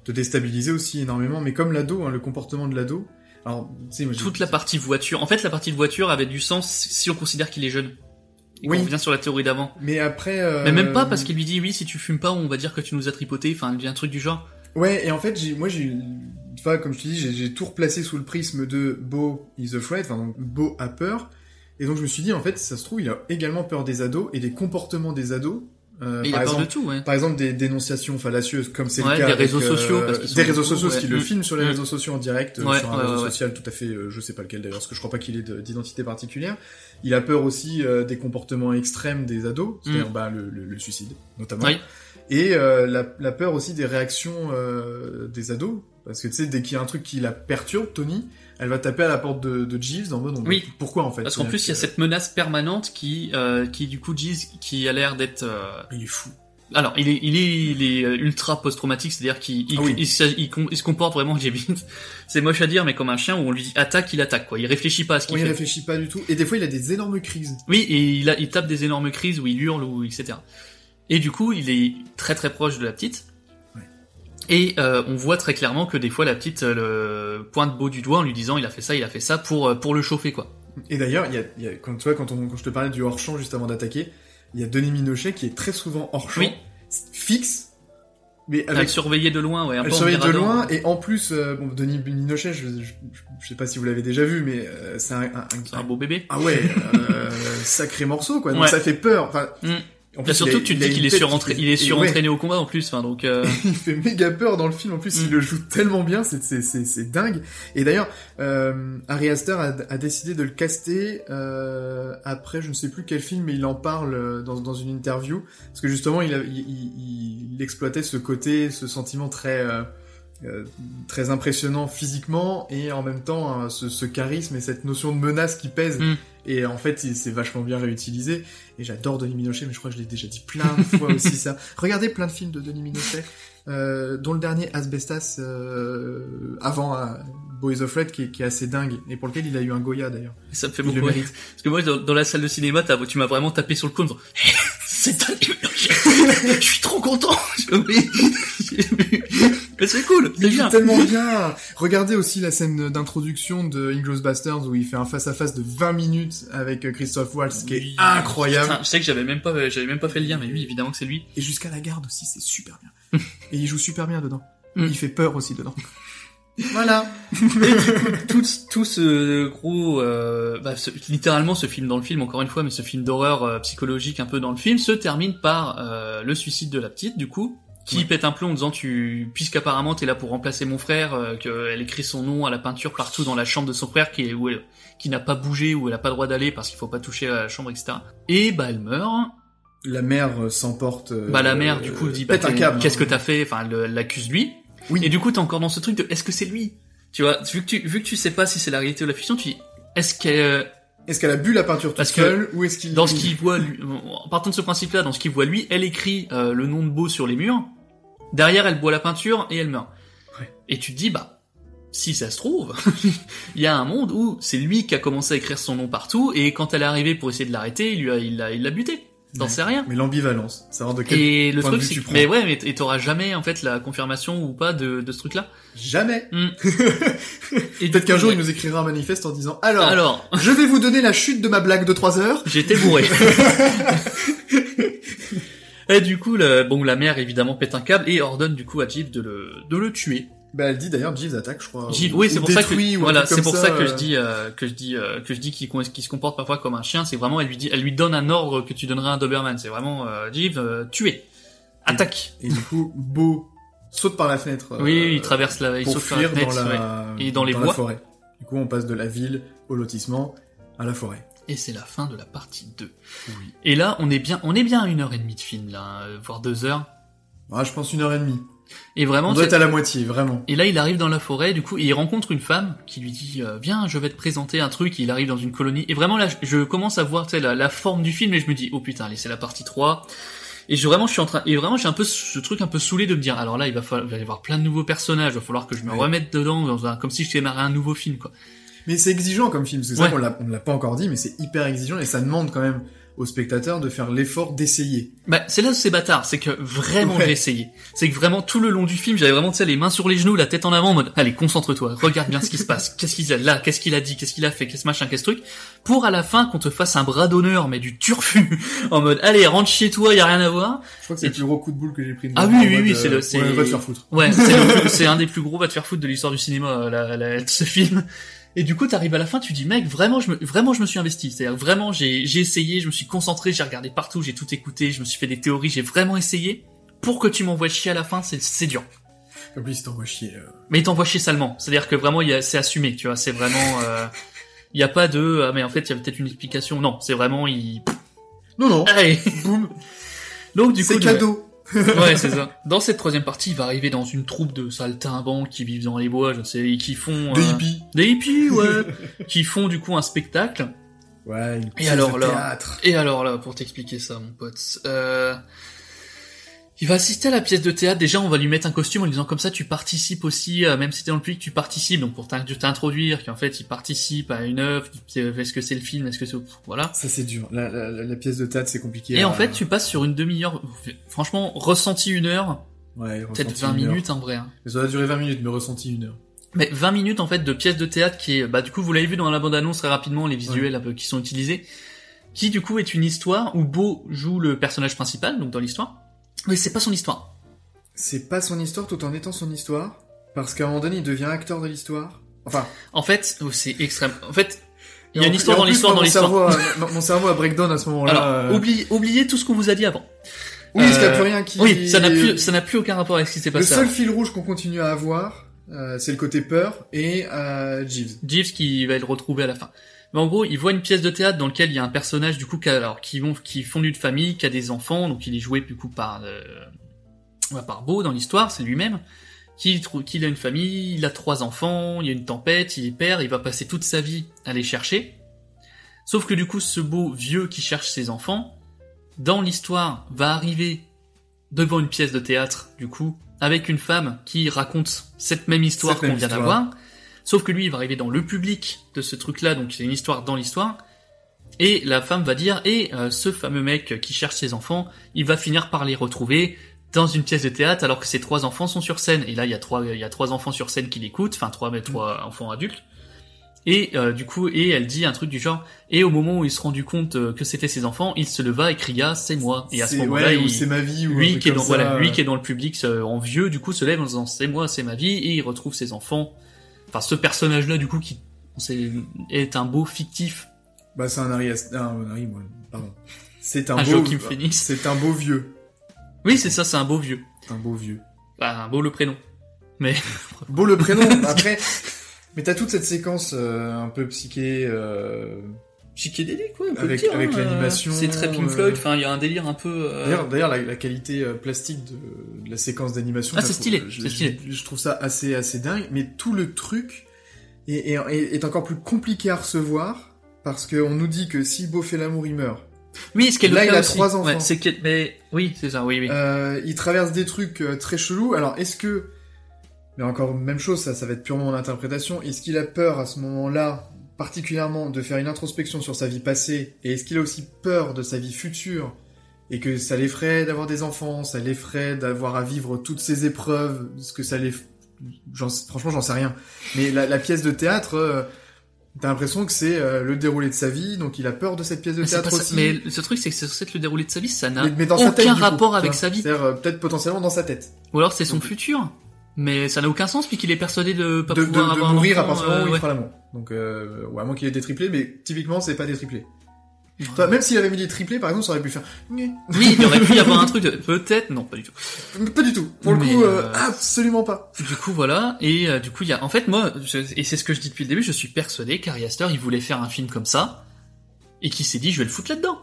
te déstabiliser aussi énormément. Mais comme l'ado, hein, le comportement de l'ado. Alors, moi, Toute la partie voiture. En fait, la partie de voiture avait du sens si on considère qu'il est jeune. Et Oui. qu'on revient sur la théorie d'avant. Mais après. euh, Mais même pas parce qu'il lui dit oui, si tu fumes pas, on va dire que tu nous as tripoté. Enfin, il y a un truc du genre. Ouais, et en fait, j'ai, moi, j'ai, eu- enfin, comme je te dis, j'ai, tout replacé sous le prisme de Beau is afraid, enfin, donc, Beau a peur. Et donc, je me suis dit, en fait, ça se trouve, il a également peur des ados et des comportements des ados. Euh, par exemple, de tout, ouais. Par exemple, des dénonciations fallacieuses, comme c'est Ouais, le cas des avec, réseaux euh, sociaux, parce des réseaux beaucoup, sociaux, ouais. qu'il le filme sur les Mm. réseaux sociaux en direct, euh, sur un réseau social tout à fait, euh, je sais pas lequel d'ailleurs, parce que je crois pas qu'il ait de- d'identité particulière. Il a peur aussi des comportements extrêmes des ados, c'est-à-dire Mm. bah, le, le- le suicide, notamment. Oui. Et euh, la, la peur aussi des réactions euh, des ados, parce que tu sais, dès qu'il y a un truc qui la perturbe, Tony, elle va taper à la porte de, de Jeeves en mode Oui. pourquoi en fait? Parce qu'en plus, il y a cette menace permanente qui, euh, qui du coup, Giz, qui a l'air d'être. euh, Il est fou. Alors, il est, il est, il est euh, ultra post-traumatique, c'est-à-dire qu'il, il, Ah oui. il, se- il com- il se comporte vraiment, j'ai. [LAUGHS] C'est moche à dire, mais comme un chien où on lui dit attaque, il attaque, quoi. Il réfléchit pas à ce qu'il Oui, il fait. réfléchit pas du tout. Et des fois, il a des énormes crises. Oui, et il, a, il tape des énormes crises où il hurle ou etc. Et du coup, il est très très proche de la petite. Ouais. Et euh, on voit très clairement que des fois la petite euh, le pointe beau du doigt en lui disant il a fait ça, il a fait ça pour euh, pour le chauffer quoi. Et d'ailleurs, il y a, il y a- quand, tu vois, quand, on, quand je te parlais du hors-champ juste avant d'attaquer, il y a Denis Minochet qui est très souvent hors-champ, Oui. fixe, mais avec surveillait de loin, ouais, un peu surveille de loin, et en plus, euh, bon, Denis Minochet, je, je, je sais pas si vous l'avez déjà vu, mais euh, c'est un, un- un- C'est un beau bébé. ah ouais, euh, [LAUGHS] sacré morceau quoi. Donc Ouais. ça fait peur. Enfin, Mm. En plus, surtout il a- que tu te dis qu'il est surentraîné, il est au combat en plus, enfin donc. euh, [LAUGHS] il fait méga peur dans le film. En plus, Mm. il le joue tellement bien, c'est c'est c'est c'est dingue. Et d'ailleurs, euh, Harry Astor a, a décidé de le caster euh, après, je ne sais plus quel film, mais il en parle euh, dans dans une interview parce que justement, il a, il, il, il exploitait ce côté, ce sentiment très euh, euh, très impressionnant physiquement et en même temps euh, ce, ce charisme et cette notion de menace qui pèse. Mm. Et en fait, c'est vachement bien réutilisé. Et j'adore Denis Minochet, mais je crois que je l'ai déjà dit plein de fois aussi ça. [LAUGHS] Regardez plein de films de Denis Minochet, euh, dont le dernier Asbestas, euh, avant euh, Boys of Red, qui est, qui est assez dingue, et pour lequel il a eu un Goya d'ailleurs. Ça me fait beaucoup rire. Parce que moi, dans, dans la salle de cinéma, tu m'as vraiment tapé sur le coude. en disant, Eh, C'est un [LAUGHS] Je suis trop content. [LAUGHS] Mais c'est cool, c'est il bien. joue tellement bien Regardez aussi la scène d'introduction de Inglourious Basterds, où il fait un face-à-face de 20 minutes avec euh, Christophe Waltz, qui est incroyable. Putain, je sais que j'avais même pas, j'avais même pas fait le lien, mais oui, évidemment que c'est lui. Et jusqu'à la garde aussi, c'est super bien. et il joue super bien dedans. Mm. Il fait peur aussi dedans. Voilà [LAUGHS] tout, tout ce gros, euh, bah, ce- littéralement ce film dans le film, encore une fois, mais ce film d'horreur euh, psychologique un peu dans le film, se termine par euh, le suicide de la petite, du coup, qui Ouais. pète un plomb en disant tu, puisqu'apparemment t'es là pour remplacer mon frère, euh, qu'elle écrit son nom à la peinture partout dans la chambre de son frère, qui est où elle, qui n'a pas bougé, où elle a pas le droit d'aller parce qu'il faut pas toucher à la chambre, etc. Et bah elle meurt. La mère euh, s'emporte... Bah la mère du coup dit bah, qu'est-ce que hein. t'as fait? Enfin elle l'accuse lui. Oui. Et du coup t'es encore dans ce truc de est-ce que c'est lui? Tu vois, vu que tu vu que tu sais pas si c'est la réalité ou la fiction, tu dis est-ce qu'elle Est-ce qu'elle a bu la peinture toute seule, ou est-ce qu'il... dans ce qu'il voit lui, en partant de ce principe-là, dans ce qu'il voit lui, elle écrit euh, le nom de Beau sur les murs. Derrière elle boit la peinture et elle meurt. Ouais. Et tu te dis bah si ça se trouve, [LAUGHS] il y a un monde où c'est lui qui a commencé à écrire son nom partout et quand elle est arrivée pour essayer de l'arrêter, il lui a il l'a il l'a buté. T'en Ouais. sais rien. Mais l'ambivalence, savoir de quel Et le point de truc, vue c'est tu prends. mais ouais, mais t'auras jamais en fait la confirmation ou pas de, de ce truc-là. Jamais. Hmm. [LAUGHS] Et Peut-être qu'un jour il nous écrira un manifeste en disant alors, Alors, [LAUGHS] je vais vous donner la chute de ma blague de 3 heures. j'étais bourré. [LAUGHS] et du coup, le, bon, la mère évidemment pète un câble et ordonne du coup à Jeeves de le, de le tuer. Bah elle dit d'ailleurs Jeeves attaque, je crois. Jeeves- ou- oui, c'est ou pour ça que voilà, c'est pour ça, que euh, je dis euh, que je dis euh, que je dis qu'il se comporte parfois comme un chien. C'est vraiment, elle lui dit, elle lui donne un ordre que tu donnerais à un Doberman. C'est vraiment euh, Jeeves, euh, tuer, attaque. Et du coup, Beau saute par la fenêtre. euh, oui, il traverse la, il pour saute par la fenêtre, dans ouais. la Et dans les la bois. forêt. Du coup, on passe de la ville au lotissement à la forêt. Et c'est la fin de la partie 2. Et là, on est bien, on est bien à une heure et demie de film, là, euh, voire deux heures. Ah, je pense une heure et demie. Et vraiment, On doit être à la moitié, vraiment. et là, il arrive dans la forêt, du coup, et il rencontre une femme qui lui dit, euh, viens, je vais te présenter un truc. Il arrive dans une colonie. Et vraiment, là, je, commence à voir, la, la forme du film, et je me dis, oh putain, allez, c'est la partie 3. Et je, vraiment, je suis en train, et vraiment, j'ai un peu ce truc un peu saoulé de me dire, alors là, il va falloir, il va y avoir plein de nouveaux personnages, il va falloir que je me Ouais. remette dedans, dans un- comme si je démarrais un nouveau film, quoi. Mais c'est exigeant comme film, c'est Ouais. vrai qu'on l'a, on l'a pas encore dit, mais c'est hyper exigeant et ça demande quand même aux spectateurs de faire l'effort d'essayer. Bah, c'est là où c'est bâtard, c'est que vraiment Ouais. j'ai essayé. C'est que vraiment tout le long du film, j'avais vraiment tu sais, les mains sur les genoux, la tête en avant, en mode allez concentre-toi, regarde bien ce qui se passe, qu'est-ce qu'il a là, qu'est-ce qu'il a dit, qu'est-ce qu'il a fait, qu'est-ce machin, qu'est-ce truc, pour à la fin qu'on te fasse un bras d'honneur mais du turfu, [LAUGHS] en mode allez rentre chez toi, y a rien à voir. Je crois que c'est le plus gros coup de boule que j'ai pris de Ah ma oui, oui, oui, euh, c'est le- c'est- Ouais, va te faire foutre. Ouais, c'est le plus- c'est un des plus gros va te faire foutre de l'histoire du cinéma, euh, la, la- ce film. Et du coup, t'arrives à la fin, tu dis, mec, vraiment, je me, vraiment, je me suis investi. C'est-à-dire, vraiment, j'ai, j'ai essayé, je me suis concentré, j'ai regardé partout, j'ai tout écouté, je me suis fait des théories, j'ai vraiment essayé. Pour que tu m'envoies chier à la fin, c'est, c'est dur. En plus, t'envoie chier. euh. Mais il t'envoie chier salement. C'est-à-dire que vraiment, il y a, c'est assumé, tu vois, c'est vraiment, euh, il y a pas de, ah, mais en fait, il y a peut-être une explication. Non, c'est vraiment, il, Non, non. allez. Boum. Donc, du coup, C'est cadeau. Ouais, c'est ça. Dans cette troisième partie, il va arriver dans une troupe de saltimbanques qui vivent dans les bois, je sais, et qui font... Des euh, hippies. Des hippies, ouais. [LAUGHS] qui font du coup un spectacle. Ouais, une Et alors de là, théâtre. et alors là, pour t'expliquer ça, mon pote, euh, il va assister à la pièce de théâtre. Déjà, on va lui mettre un costume en lui disant comme ça, tu participes aussi, euh, même si t'es dans le public, tu participes. Donc pour t'in- t'introduire qu'en fait, il participe à une œuvre. tu- Est-ce que c'est le film Est-ce que c'est voilà Ça, c'est dur. La, la, la- pièce de théâtre, c'est compliqué. Et à- en fait, tu passes sur une demi-heure. Franchement, ressenti une heure, Ouais, peut-être ressenti 20 une heure. minutes en vrai. hein. Mais ça va durer 20 minutes, mais ressenti une heure. Mais 20 minutes en fait de pièce de théâtre qui est, bah du coup vous l'avez vu dans la bande-annonce très rapidement, les visuels un peu qui sont utilisés, qui du coup est une histoire où Beau joue le personnage principal, donc dans l'histoire, mais c'est pas son histoire. C'est pas son histoire tout en étant son histoire, parce qu'à un moment donné, il devient acteur de l'histoire? Enfin, En fait, oh, c'est extrême. En fait, il y a une histoire dans l'histoire dans mon l'histoire. cerveau a- mon- cerveau a breakdown à ce moment-là. Alors, euh. oubliez, oubliez tout ce qu'on vous a dit avant. Oui, parce qu'il n'y a Euh, plus rien qui... Oui, ça n'a plus, ça n'a plus aucun rapport avec ce qui s'est Le passé. seul avant. fil rouge qu'on continue à avoir, euh, c'est le côté peur et euh, Jeeves. Jeeves qui va le retrouver à la fin. Mais en gros, il voit une pièce de théâtre dans laquelle il y a un personnage du coup qui, a- alors qui vont qui font d'une famille, qui a des enfants, donc il est joué du coup par euh, par Beau dans l'histoire, c'est lui-même. Qui trouve qu'il a une famille, il a trois enfants, il y a une tempête, il est père, il va passer toute sa vie à les chercher. Sauf que du coup, ce beau vieux qui cherche ses enfants, dans l'histoire, va arriver devant une pièce de théâtre, du coup, avec une femme qui raconte cette même histoire qu'on vient d'avoir. Sauf que lui, il va arriver dans le public de ce truc-là, donc c'est une histoire dans l'histoire. Et la femme va dire, et euh, ce fameux mec qui cherche ses enfants, il va finir par les retrouver dans une pièce de théâtre alors que ses trois enfants sont sur scène. Et là, il y a trois, il y a trois enfants sur scène qui l'écoutent, enfin trois, mais trois enfants adultes. Et euh, du coup, et elle dit un truc du genre, et au moment où il se rendu compte euh, que c'était ses enfants, il se leva et cria, c'est moi. Et à ce moment-là, ouais, c'est ma vie, ou lui qui est dans, voilà, lui qui est dans le public euh, en vieux, du coup, se lève en disant c'est moi, c'est ma vie, et il retrouve ses enfants. Enfin, ce personnage-là, du coup, qui c'est- est un beau fictif. Bah, c'est un Harry, un Harry, pardon. C'est un, Un beau... C'est un beau vieux. Oui, c'est ça, c'est un beau vieux. Un beau vieux. Bah, un beau le prénom. Mais [LAUGHS] Beau le prénom, après... Mais t'as toute cette séquence euh, un peu psyché... Euh... psychédélique, quoi, on peut Avec- dire. avec hein, l'animation, euh, C'est très Pink euh, Floyd. Enfin, il y a un délire un peu. euh, D'ailleurs, la, la qualité plastique de, de la séquence d'animation, Ah, c'est stylé, je- c'est je- stylé. Je, trouve ça assez, assez dingue, mais tout le truc est, est, est- est encore plus compliqué à recevoir parce qu'on nous dit que si Beau fait l'amour, il meurt. Oui, ce qu'elle Là, il a trois enfants. Ouais, c'est mais oui, c'est ça. Oui, oui. Euh, il traverse des trucs très chelous. Alors, est-ce que, mais encore même chose, ça, ça va être purement mon interprétation. Est-ce qu'il a peur à ce moment-là, particulièrement, de faire une introspection sur sa vie passée, et est-ce qu'il a aussi peur de sa vie future et que ça l'effraie d'avoir des enfants, ça l'effraie d'avoir à vivre toutes ces épreuves, ce que ça les, franchement j'en sais rien. Mais la, la pièce de théâtre, euh, t'as l'impression que c'est euh, le déroulé de sa vie, donc il a peur de cette pièce de Mais, théâtre aussi. mais ce truc, c'est que c'est censé le déroulé de sa vie, ça n'a sa aucun tête, coup, rapport avec sa vie. C'est-à-dire euh, peut-être potentiellement dans sa tête. Ou alors c'est son Donc- futur. Mais ça n'a aucun sens puisqu'il est persuadé de pas de, de, pouvoir de avoir un mourir à enfant, partir du moment euh, où il ouais. fera l'amour. Donc, euh, ouais, à moins qu'il ait des triplés, mais typiquement, c'est pas des triplés. Même s'il avait mis des triplés, par exemple, ça aurait pu faire... Oui, il aurait pu y avoir un [LAUGHS] truc de... Peut-être, non, pas du tout. Pas du tout. Pour le Mais, coup, euh, euh, absolument pas. Du coup, voilà. Et euh, du coup, il y a... En fait, moi, je- et c'est ce que je dis depuis le début, je suis persuadé qu'Ari Aster, il voulait faire un film comme ça, et qu'il s'est dit, je vais le foutre là-dedans.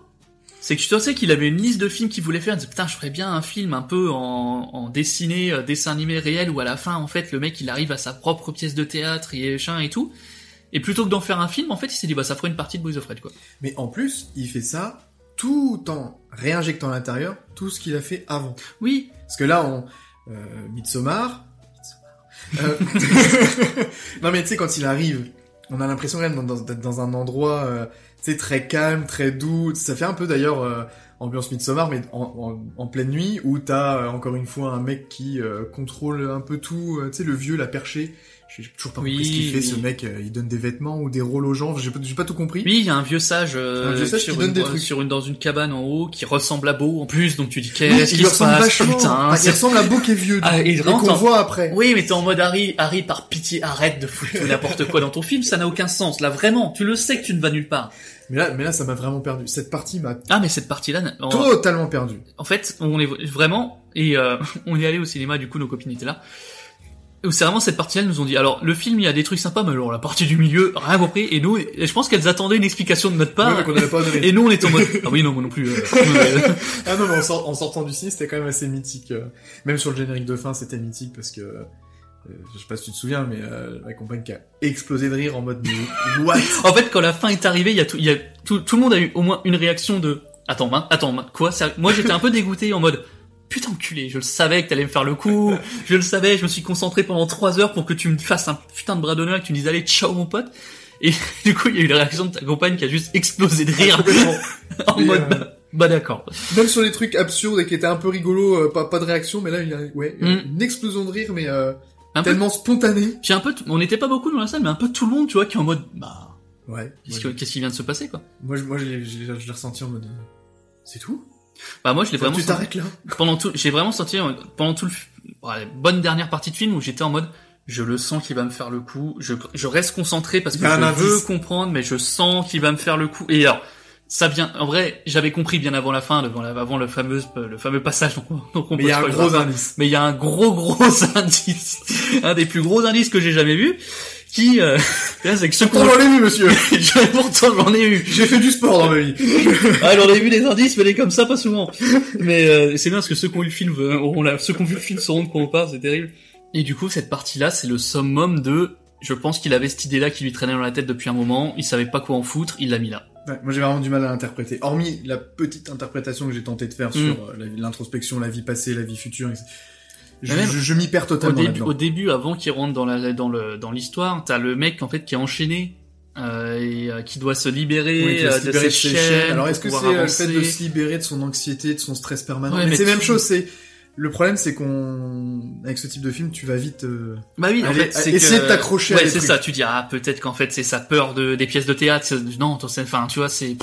C'est que je sais qu'il avait une liste de films qu'il voulait faire, il disait, putain, je ferais bien un film un peu en, en dessiné, euh, dessin animé réel, où à la fin, en fait, le mec, il arrive à sa propre pièce de théâtre, et machin et tout. Et plutôt que d'en faire un film, en fait, il s'est dit, bah, ça ferait une partie de Boys of Red, quoi. Mais en plus, il fait ça tout en réinjectant à l'intérieur tout ce qu'il a fait avant. Oui. Parce que là, on... Euh, Midsommar... Midsommar. Euh, [LAUGHS] non mais tu sais, quand il arrive, on a l'impression quand même dans- d'être dans un endroit, sais, très calme, très doux. Ça fait un peu d'ailleurs euh, ambiance Midsommar, mais en, en, en pleine nuit, où t'as euh, encore une fois un mec qui euh, contrôle un peu tout. euh, tu sais, le vieux, la perché. J'ai toujours pas Oui, compris ce qu'il fait, oui. ce mec. euh, il donne des vêtements ou des rôles aux gens. J'ai pas, j'ai pas tout compris. Oui, il y a un vieux sage, euh, Un vieux sage sur, qui donne une, des trucs. sur une dans une cabane en haut qui ressemble à Beau en plus, donc tu dis Oui, qu'est-ce il qui se ressemble passe. Putain, Ah, il c'est- ressemble à Beau qui est vieux. Ah, et qu'on voit après. Oui, mais t'es en mode Harry, Harry par pitié, arrête de foutre [LAUGHS] n'importe quoi dans ton film, ça n'a aucun sens. Là, vraiment, tu le sais que tu ne vas nulle part. Mais là, mais là, ça m'a vraiment perdu. Cette partie m'a Ah, mais cette partie-là, totalement perdu. en fait, on est vraiment et euh, [LAUGHS] on est allé au cinéma, du coup, nos copines étaient là. C'est vraiment cette partie-là, elles nous ont dit, alors, le film, il y a des trucs sympas, mais alors, la partie du milieu, rien compris, et nous, je pense qu'elles attendaient une explication de notre part. Mais pas donné. Et nous, on était en mode, ah oui, non, moi non plus. euh, [LAUGHS] Ah non, mais en, sort- en sortant du ciné, c'était quand même assez mythique. euh. Même sur le générique de fin, c'était mythique parce que, je sais pas si tu te souviens, mais euh, ma compagne qui a explosé de rire en mode mais [LAUGHS] what? En fait, quand la fin est arrivée, il y a tout, il y a tout, tout le monde a eu au moins une réaction de attends, hein, attends, quoi ça- Moi, j'étais un peu dégoûté en mode putain enculé, je le savais que t'allais me faire le coup, je le savais, je me suis concentré pendant trois heures pour que tu me fasses un putain de bras d'honneur et que tu me dises allez ciao mon pote. Et [LAUGHS] du coup, il y a eu la réaction de ta compagne qui a juste explosé de rire Complètement. [LAUGHS] en Et, mode euh, bah, bah d'accord. Même sur les trucs absurdes et qui étaient un peu rigolos, euh, pas, pas de réaction, mais là, il y a ouais, Mm. une explosion de rire, mais peu, tellement spontanée. puis un peu, on n'était pas beaucoup dans la salle, mais un peu tout le monde, tu vois, qui est en mode bah Ouais. qu'est-ce qui vient de se passer quoi moi, je, moi, je l'ai ressenti en mode. euh, C'est tout? Bah moi, je l'ai vraiment Tu senti- t'arrêtes là pendant tout, j'ai vraiment senti euh, pendant tout le, f- ouais, bonne dernière partie de film où j'étais en mode, je le sens qu'il va me faire le coup, je, je reste concentré parce que je veux comprendre, mais je sens qu'il va me faire le coup. Et alors, ça vient, en vrai, j'avais compris bien avant la fin, avant, la- avant le fameux, le fameux passage, donc, on- donc on Mais il y a un gros pas. indice. Mais il y a un gros gros [LAUGHS] indice, un des plus gros indices que j'ai jamais vu, qui, euh, [LAUGHS] c'est que ce Pourtant, j'en ai vu, monsieur [LAUGHS] Je- pourtant j'en ai eu. J'ai fait du sport dans ma vie Ah, j'en ai vu des indices, mais des comme ça, pas souvent. Mais euh, c'est bien parce que ceux qui ont eu le film, euh, auront la... ceux qui ont vu le film sauront de quoi on parle, c'est terrible. Et du coup, cette partie-là, c'est le summum de... Je pense qu'il avait cette idée-là qui lui traînait dans la tête depuis un moment, il savait pas quoi en foutre, il l'a mis là. Ouais, moi j'ai vraiment du mal à l'interpréter. Hormis la petite interprétation que j'ai tenté de faire Mm. sur euh, l'introspection, la vie passée, la vie future, etc. Je, m'y perds Au totalement début, au début, avant qu'il rentre dans la dans le dans l'histoire, t'as le mec en fait qui est enchaîné euh, et euh, qui doit se libérer, Oui, euh, se de libérer ses de ses chaînes. chaînes. Alors est-ce que c'est le fait de se libérer de son anxiété, de son stress permanent Ouais, Mais mais c'est la même chose, c'est... Le problème c'est qu'on... Avec ce type de film, tu vas vite... euh, Bah oui, en Allez, fait, c'est essayer que- de t'accrocher à Ouais, c'est ça. Tu dis ah peut-être qu'en fait c'est sa peur de des pièces de théâtre. Non, enfin tu vois c'est.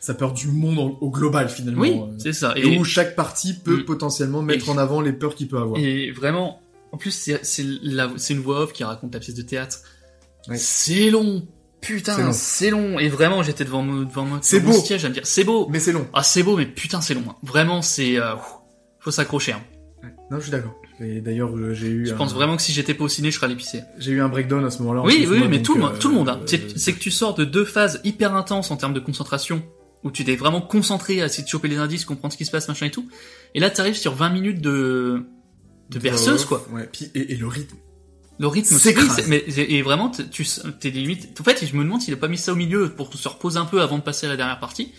Ça peur du monde en- au global finalement. Oui, euh, c'est ça. et, où chaque partie peut Mm. potentiellement mettre Et- en avant les peurs qu'il peut avoir. Et vraiment, en plus, c'est c'est la- c'est une voix off qui raconte la pièce de théâtre. Ouais. C'est long, putain, c'est long. Et vraiment, j'étais devant mon, devant mon, C'est devant beau. siège à me dire, c'est beau. Mais c'est long. Ah, c'est beau, mais putain, c'est long. hein. Vraiment, c'est, euh, faut s'accrocher. Hein. Non, je suis d'accord. Et d'ailleurs, euh, j'ai eu... Je un- pense vraiment que si j'étais pas au ciné, je serais pisser. J'ai eu un breakdown à ce moment-là. en Oui, oui, mais tout le monde, euh, tout le monde. Hein. euh, C'est que tu sors de deux phases hyper intenses en termes de concentration, où tu t'es vraiment concentré à essayer de choper les indices, comprendre ce qui se passe, machin et tout. Et là, t'arrives sur 20 minutes de de berceuse, quoi. Ouais, puis, et, et le rythme. Le rythme c'est- mais et vraiment tu t'es limite en fait je me demande s'il a pas mis ça au milieu pour se reposer un peu avant de passer à la dernière partie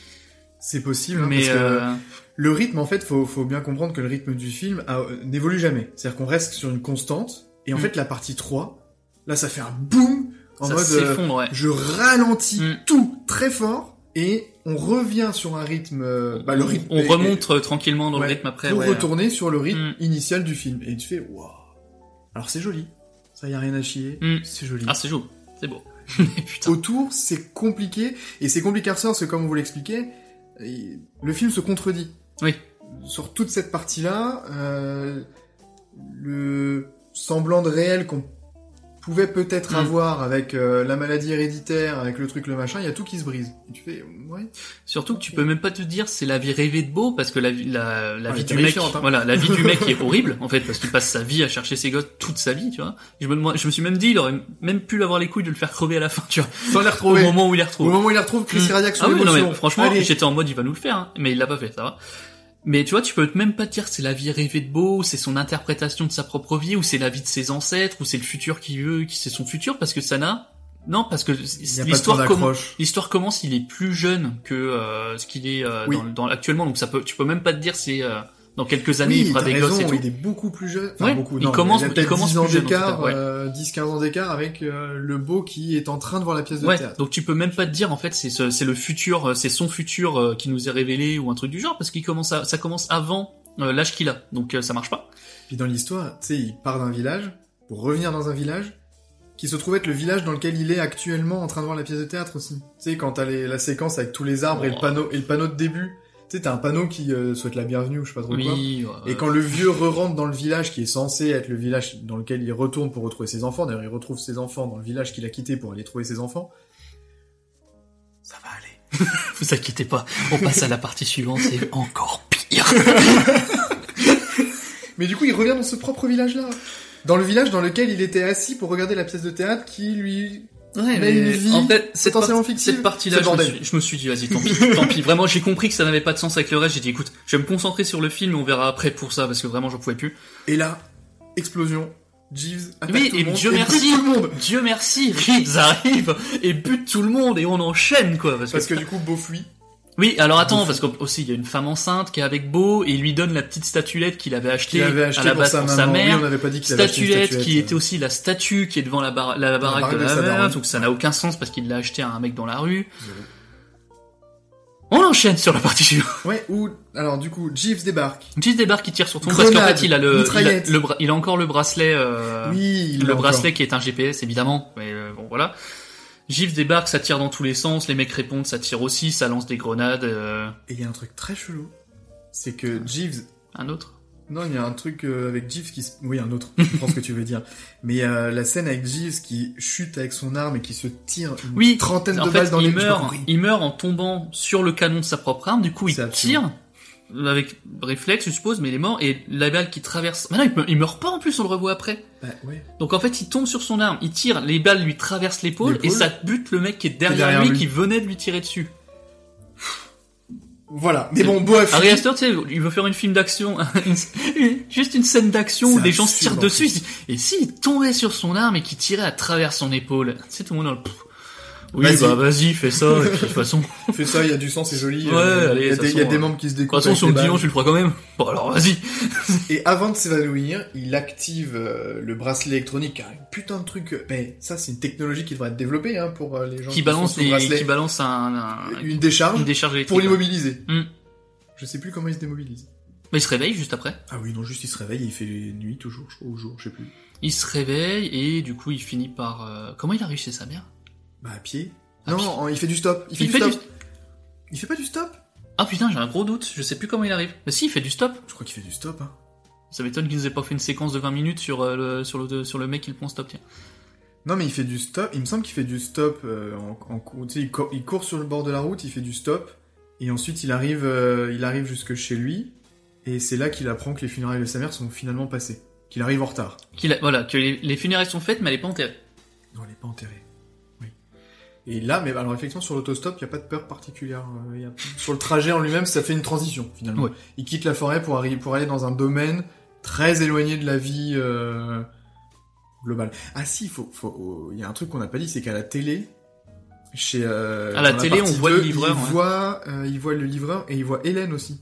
C'est possible, hein, mais parce que euh, le rythme, en fait, faut, faut bien comprendre que le rythme du film a- euh, n'évolue jamais. C'est-à-dire qu'on reste sur une constante, et en Mm. fait, la partie 3, là, ça fait un boom, en ça mode, euh, ouais je ralentis Mm. tout très fort, et on revient sur un rythme, euh, bah, le rythme. On remonte euh, tranquillement dans ouais, le rythme après. pour ouais. retourner sur le rythme Mm. initial du film. Et tu fais, waouh. Alors c'est joli. Ça y a rien à chier. C'est joli. Ah, c'est chaud. C'est beau. [LAUGHS] Autour, c'est compliqué. Et c'est compliqué à ressortir parce que comme on vous l'expliquait, le film se contredit. Oui. Sur toute cette partie-là, euh, le semblant de réel qu'on pouvait peut-être Mm. avoir avec euh, la maladie héréditaire, avec le truc, le machin, il y a tout qui se brise. Et tu fais, ouais. Surtout que tu peux même pas te dire c'est la vie rêvée de Beau parce que la, vie- la, la Ah, vie du mec, hein. voilà, la vie du mec est [LAUGHS] horrible en fait parce qu'il passe sa vie à chercher ses gosses toute sa vie, tu vois. Je me, moi, je me suis même dit il aurait même pu avoir les couilles de le faire crever à la fin, tu vois. Sans les Au retrouver. moment où il les Au retrouve. moment où il la retrouve, Chris Mm. cardiaque sur Ah oui, non, mais franchement, j'étais en mode il va nous le faire, hein. mais il l'a pas fait, ça va. Mais tu vois, tu peux même pas te dire c'est la vie rêvée de Beau, ou c'est son interprétation de sa propre vie, ou c'est la vie de ses ancêtres, ou c'est le futur qui veut, qui c'est son futur, parce que ça n'a. Non, parce que l'histoire commence. L'histoire commence, il est plus jeune que euh, ce qu'il est euh, Oui. dans, dans- actuellement, donc ça peut, tu peux même pas te dire c'est euh, dans quelques années Oui, il fera des raison, gosses et tout. il est beaucoup plus jeune. Enfin, Ouais, beaucoup, il non, commence- il a il commence 10 ans d'écart, ouais. euh, 10-15 ans d'écart avec euh, le beau qui est en train de voir la pièce de Ouais, théâtre. donc tu peux même pas te dire en fait c'est ce- c'est le futur, euh, c'est son futur euh, qui nous est révélé ou un truc du genre parce qu'il commence à, ça commence avant euh, l'âge qu'il a, donc euh, ça marche pas. Puis dans l'histoire, tu sais, il part d'un village pour revenir dans un village qui se trouve être le village dans lequel il est actuellement en train de voir la pièce de théâtre aussi. Tu sais, quand t'as les- la séquence avec tous les arbres et le Oh. panneau et le panneau de début, tu sais, t'as un panneau qui euh, souhaite la bienvenue ou je sais pas trop quoi. Oui. euh, Et quand le vieux re-rentre dans le village qui est censé être le village dans lequel il retourne pour retrouver ses enfants, d'ailleurs il retrouve ses enfants dans le village qu'il a quitté pour aller trouver ses enfants, ça va aller. [LAUGHS] vous inquiétez pas, on passe à la partie suivante, c'est encore pire. [LAUGHS] Mais du coup, il revient dans ce propre village-là. Dans le village dans lequel il était assis pour regarder la pièce de théâtre qui lui... Ouais, Mais une vie en fait, cette, cette partie-là, je, me suis- je me suis dit, vas-y, tant [LAUGHS] pis, tant pis. Vraiment, j'ai compris que ça n'avait pas de sens avec le reste. J'ai dit, écoute, je vais me concentrer sur le film et on verra après pour ça, parce que vraiment, j'en pouvais plus. Et là, explosion. Jeeves Oui, tout le et monde, Dieu merci, tout le monde. Dieu merci, Reeves arrive et bute tout le monde et on enchaîne, quoi. Parce, Parce que que, du coup, Beau fuit. Oui, alors attends, parce qu'aussi, il y a une femme enceinte qui est avec Beau et il lui donne la petite statuette qu'il avait achetée avait acheté à la pour base sa pour sa mère. Oui, on n'avait pas dit qu'il avait statuette, statuette. qui euh. était aussi la statue qui est devant la, bar- la baraque baraque de de la mère, donc ça n'a aucun sens parce qu'il l'a acheté à un mec dans la rue. On enchaîne sur la partie suivante. Ouais, ou... Alors, du coup, Jeeves débarque. Jeeves débarque, il tire sur ton parce qu'en Grenade, fait il a le, il a, le il a encore le bracelet, euh, Oui, il le l'a bracelet encore. qui est un GPS évidemment, mais euh, bon voilà. Jeeves débarque, ça tire dans tous les sens, les mecs répondent, ça tire aussi, ça lance des grenades. euh, Et il y a un truc très chelou. C'est que Jeeves... un autre? Non, il y a un truc euh, avec Jeeves qui... se- Oui, un autre. Je ce que tu veux dire. [LAUGHS] Mais euh, la scène avec Jeeves qui chute avec son arme et qui se tire une Oui, trentaine en de fait, balles dans les... il j'ai pas meurt, compris. il meurt en tombant sur le canon de sa propre arme. Du coup, il C'est tire absolument- avec réflexe, je suppose, mais il est mort et la balle qui traverse. Mais non, il, me- il meurt pas en plus, on le revoit après. Bah, ouais. Donc en fait, il tombe sur son arme, il tire, les balles lui traversent l'épaule et ça bute le mec qui est derrière, derrière lui, lui. qui venait de lui tirer dessus. Voilà. Mais bon, bref. Ari Aster, tu sais, il veut faire une film d'action, [LAUGHS] juste une scène d'action où des gens se tirent en dessus. Et s'il tombait sur son arme et qu'il tirait à travers son épaule, c'est tout le monde dans le. Oui, Vas-y. bah vas-y, fais ça. Et puis, de toute façon, de [LAUGHS] Fais ça, il y a du sang, c'est joli. Ouais, euh, allez, il y a, de des, toute il y a des euh, membres qui se découpent. toute façon, sur le balles. tu le feras quand même. Bon, alors vas-y. [LAUGHS] Et avant de s'évanouir, il active euh, le bracelet électronique, un putain de truc. euh, Mais ça, c'est une technologie qui devrait être développée hein, pour euh, les gens Qui qui, balance sont bracelet. qui balance un, un- Une décharge une décharge électrique. pour l'immobiliser. Hmm. Je sais plus comment il se démobilise. Mais il se réveille juste après. Ah oui, non, juste il se réveille et il fait nuit toujours, je crois, au jour, je sais plus. Il se réveille et du coup il finit par. euh, Comment il a réussi sa mère? Bah à pied. À non, pied. en- il fait du stop. Il fait, Il du, fait stop. Il fait pas du stop? Ah putain, j'ai un gros doute. Je sais plus comment il arrive. Mais si, il fait du stop. Je crois qu'il fait du stop. Hein. Ça m'étonne qu'ils nous aient pas fait une séquence de 20 minutes sur euh, le sur le sur le mec qui le prend stop. Tiens. Non, mais il fait du stop. Il me semble qu'il fait du stop euh, en, en il, court, il court sur le bord de la route, il fait du stop, et ensuite il arrive, euh, il arrive jusque chez lui, et c'est là qu'il apprend que les funérailles de sa mère sont finalement passées, qu'il arrive en retard. Qu'il a- voilà, que les, les funérailles sont faites, mais elle est pas enterrée. Non, elle est pas enterrée. Et là, mais alors effectivement sur l'autostop, il y a pas de peur particulière. euh, il y a- Sur le trajet en lui-même, ça fait une transition finalement. Ouais. Il quitte la forêt pour, aller dans un domaine très éloigné de la vie euh, globale. Ah si, il faut, faut, oh, y a un truc qu'on n'a pas dit, c'est qu'à la télé, chez euh, À la télé, on voit le 2, livreur, Il ouais. voit, euh, il voit le livreur et il voit Hélène aussi.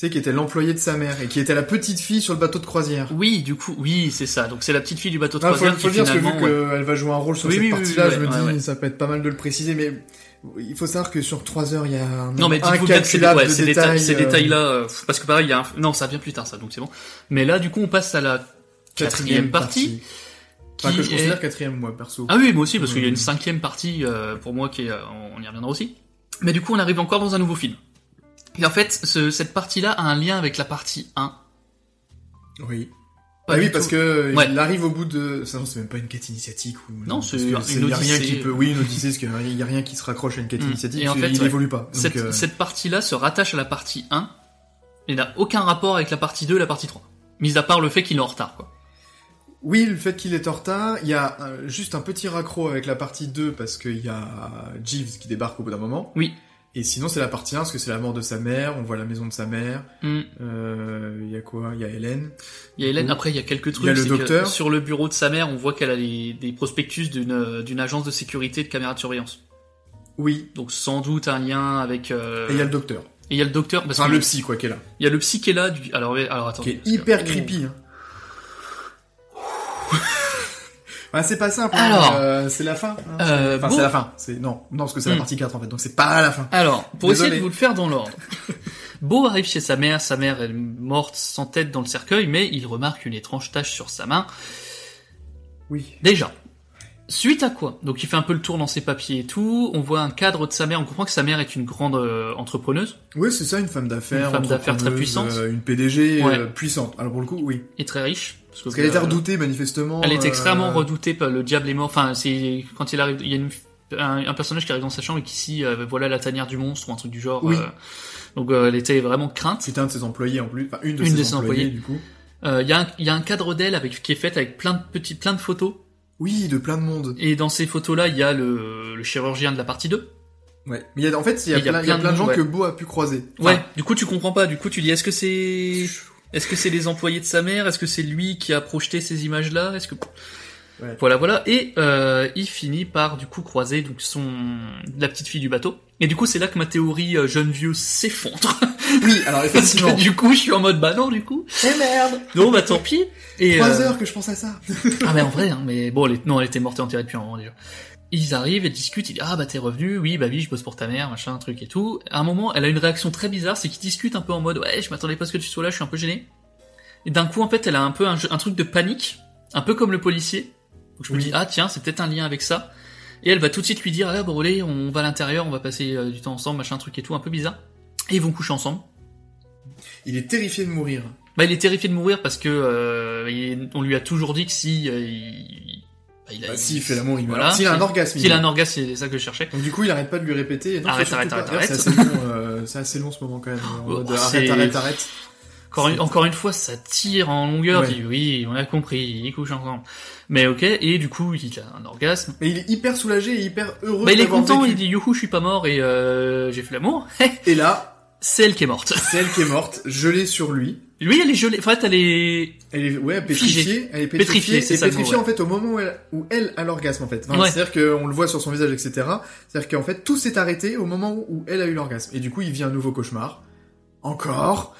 Tu sais, qui était l'employé de sa mère et qui était la petite fille sur le bateau de croisière. Oui, du coup, oui, c'est ça. Donc c'est la petite fille du bateau de Ah, faut, croisière faut le qui dire parce que vu finalement. ouais. qu'elle va jouer un rôle sur Oui, cette oui, oui, partie-là, oui, je me ouais, dis, ouais, ça peut être pas mal de le préciser, mais il faut savoir que sur 3 heures, il y a un Non mais dites-vous bien que c'est ouais, de détails, ces euh, détails-là, euh, parce que pareil, il y a un... non, ça vient plus tard ça, donc c'est bon. Mais là, du coup, on passe à la quatrième partie. Enfin, que qui je considère est- quatrième, moi, perso. Ah oui, moi aussi, parce qu'il y a une Mhm. cinquième partie euh, pour moi qui est, euh, on y reviendra aussi. Mais du coup, on arrive encore dans un nouveau film. Et en fait, ce- cette partie-là a un lien avec la partie 1. Oui. Pas ah oui, parce que Ouais. il arrive au bout de. Ça, non, c'est même pas une quête initiatique ou. Non, c'est une c'est- y a rien odyssée. qui peut. Oui, une odyssée, parce qu'il y a rien qui se raccroche à une quête Mm. initiatique. Et en fait, qu'il ouais. évolue pas. Donc, Cette, euh, cette partie-là se rattache à la partie 1 et n'a aucun rapport avec la partie 2 et la partie 3. Mis à part le fait qu'il est en retard, quoi. Oui, le fait qu'il est en retard, il y a euh, juste un petit raccro avec la partie 2 parce qu'il y a Jeeves qui débarque au bout d'un moment. Oui. Et sinon, c'est la partie 1 parce que c'est la mort de sa mère, on voit la maison de sa mère. Mm. Euh, Il y a quoi? Il y a Hélène. Il y a Hélène, après il y a quelques trucs. Il y a le docteur. Sur le bureau de sa mère, on voit qu'elle a des, des prospectus d'une euh, d'une agence de sécurité de caméras de surveillance. Oui. Donc sans doute un lien avec... euh, Et il y a le docteur. et il y a le docteur. Parce Enfin, que le psy, quoi, qui est là. Il y a le psy qui est là. Du... Alors, alors attends. Qui est hyper creepy. Hein. [LAUGHS] Ouais, c'est pas simple. hein, Alors. euh, c'est la fin. hein. Euh, enfin, bon. c'est la fin. C'est non, non, parce que c'est la Hmm. partie 4 en fait. Donc c'est pas la fin. Alors, pour Désolé. essayer de vous le faire dans l'ordre. [LAUGHS] Beau arrive chez sa mère, sa mère est morte sans tête dans le cercueil, mais il remarque une étrange tache sur sa main. Oui. Déjà. Suite à quoi? Donc il fait un peu le tour dans ses papiers et tout, on voit un cadre de sa mère, on comprend que sa mère est une grande euh, entrepreneuse, Oui, c'est ça, une femme d'affaires. Une femme d'affaires très puissante. euh, une PDG Ouais. euh, puissante. Alors pour le coup, oui. et très riche. Parce, que, Parce qu'elle était euh, redoutée manifestement. Elle est euh, extrêmement redoutée par le diable est mort. Enfin, c'est quand il arrive, il y a une, un, un personnage qui arrive dans sa chambre et qui dit euh, voilà la tanière du monstre ou un truc du genre. Oui. euh, donc euh, elle était vraiment crainte. C'était un de ses employés en plus. Enfin, une de Une ses de ses employés, employés. du coup. Euh, Il y, a un- y a un cadre d'elle avec qui est fait avec plein de petits, plein de photos. Oui, de plein de monde. Et dans ces photos-là, il y a le, le chirurgien de la partie 2. Ouais. Mais il y a, en fait, il y a, y plein, il y a plein de gens que. Beau a pu croiser. Enfin, Ouais. Du coup, tu comprends pas. Du coup, tu dis est-ce que c'est est-ce que c'est les employés de sa mère? Est-ce que c'est lui qui a projeté ces images-là? Est-ce que Ouais. voilà, voilà. Et euh, il finit par du coup croiser donc son la petite fille du bateau. Et du coup, c'est là que ma théorie euh, jeune vieux s'effondre. [LAUGHS] Oui, alors Parce effectivement. que du coup, je suis en mode bah non, du coup. Eh merde Non, bah tant pis. Et Trois euh, heures que je pense à ça. Ah mais en vrai, hein, mais bon, elle est- non, elle était morte et enterrée depuis un moment déjà. Ils arrivent, ils discutent, il dit ah bah t'es revenu, oui bah oui je bosse pour ta mère, machin, truc et tout. À un moment, elle a une réaction très bizarre, c'est qu'ils discutent un peu en mode ouais je m'attendais pas à ce que tu sois là, je suis un peu gêné. Et d'un coup en fait elle a un peu un, truc de panique, un peu comme le policier. Donc je me dis ah tiens c'est peut-être un lien avec ça. Et elle va tout de suite lui dire ah brûlé, on va à l'intérieur, on va passer euh, du temps ensemble, machin truc et tout, un peu bizarre. Et ils vont coucher ensemble. Il est terrifié de mourir. Bah, il est terrifié de mourir parce que euh, il- on lui a toujours dit que si euh, il, il a, Bah, s'il fait l'amour, il meurt. Voilà. S'il a un orgasme, il S'il a un orgasme, c'est ça que je cherchais. Donc du coup, il arrête pas de lui répéter. non, Arrête, arrête, arrête, arrête. C'est assez, long, euh, c'est assez long ce moment quand même. en mode, c'est- arrête, arrête, arrête. Encore une, encore une fois, ça tire en longueur. Ouais. Dit, oui, on a compris, ils couchent ensemble. Mais ok, et du coup, il a un orgasme. Mais il est hyper soulagé et hyper heureux. Bah, il est content, vécu. il dit youhou, je suis pas mort et euh, j'ai fait l'amour. [LAUGHS] Et là, c'est elle qui est morte. c'est elle qui est morte, gelée sur lui. Lui, elle est gelée. En fait, elle est. Elle est ouais pétrifiée, Figée. elle est Pétrifiée, pétrifiée, c'est pétrifiée en fait au moment où elle, où elle a l'orgasme en fait. Enfin, Ouais. C'est-à-dire qu'on le voit sur son visage, etc. C'est-à-dire qu'en fait tout s'est arrêté au moment où, où elle a eu l'orgasme. Et du coup il vit un nouveau cauchemar. Encore,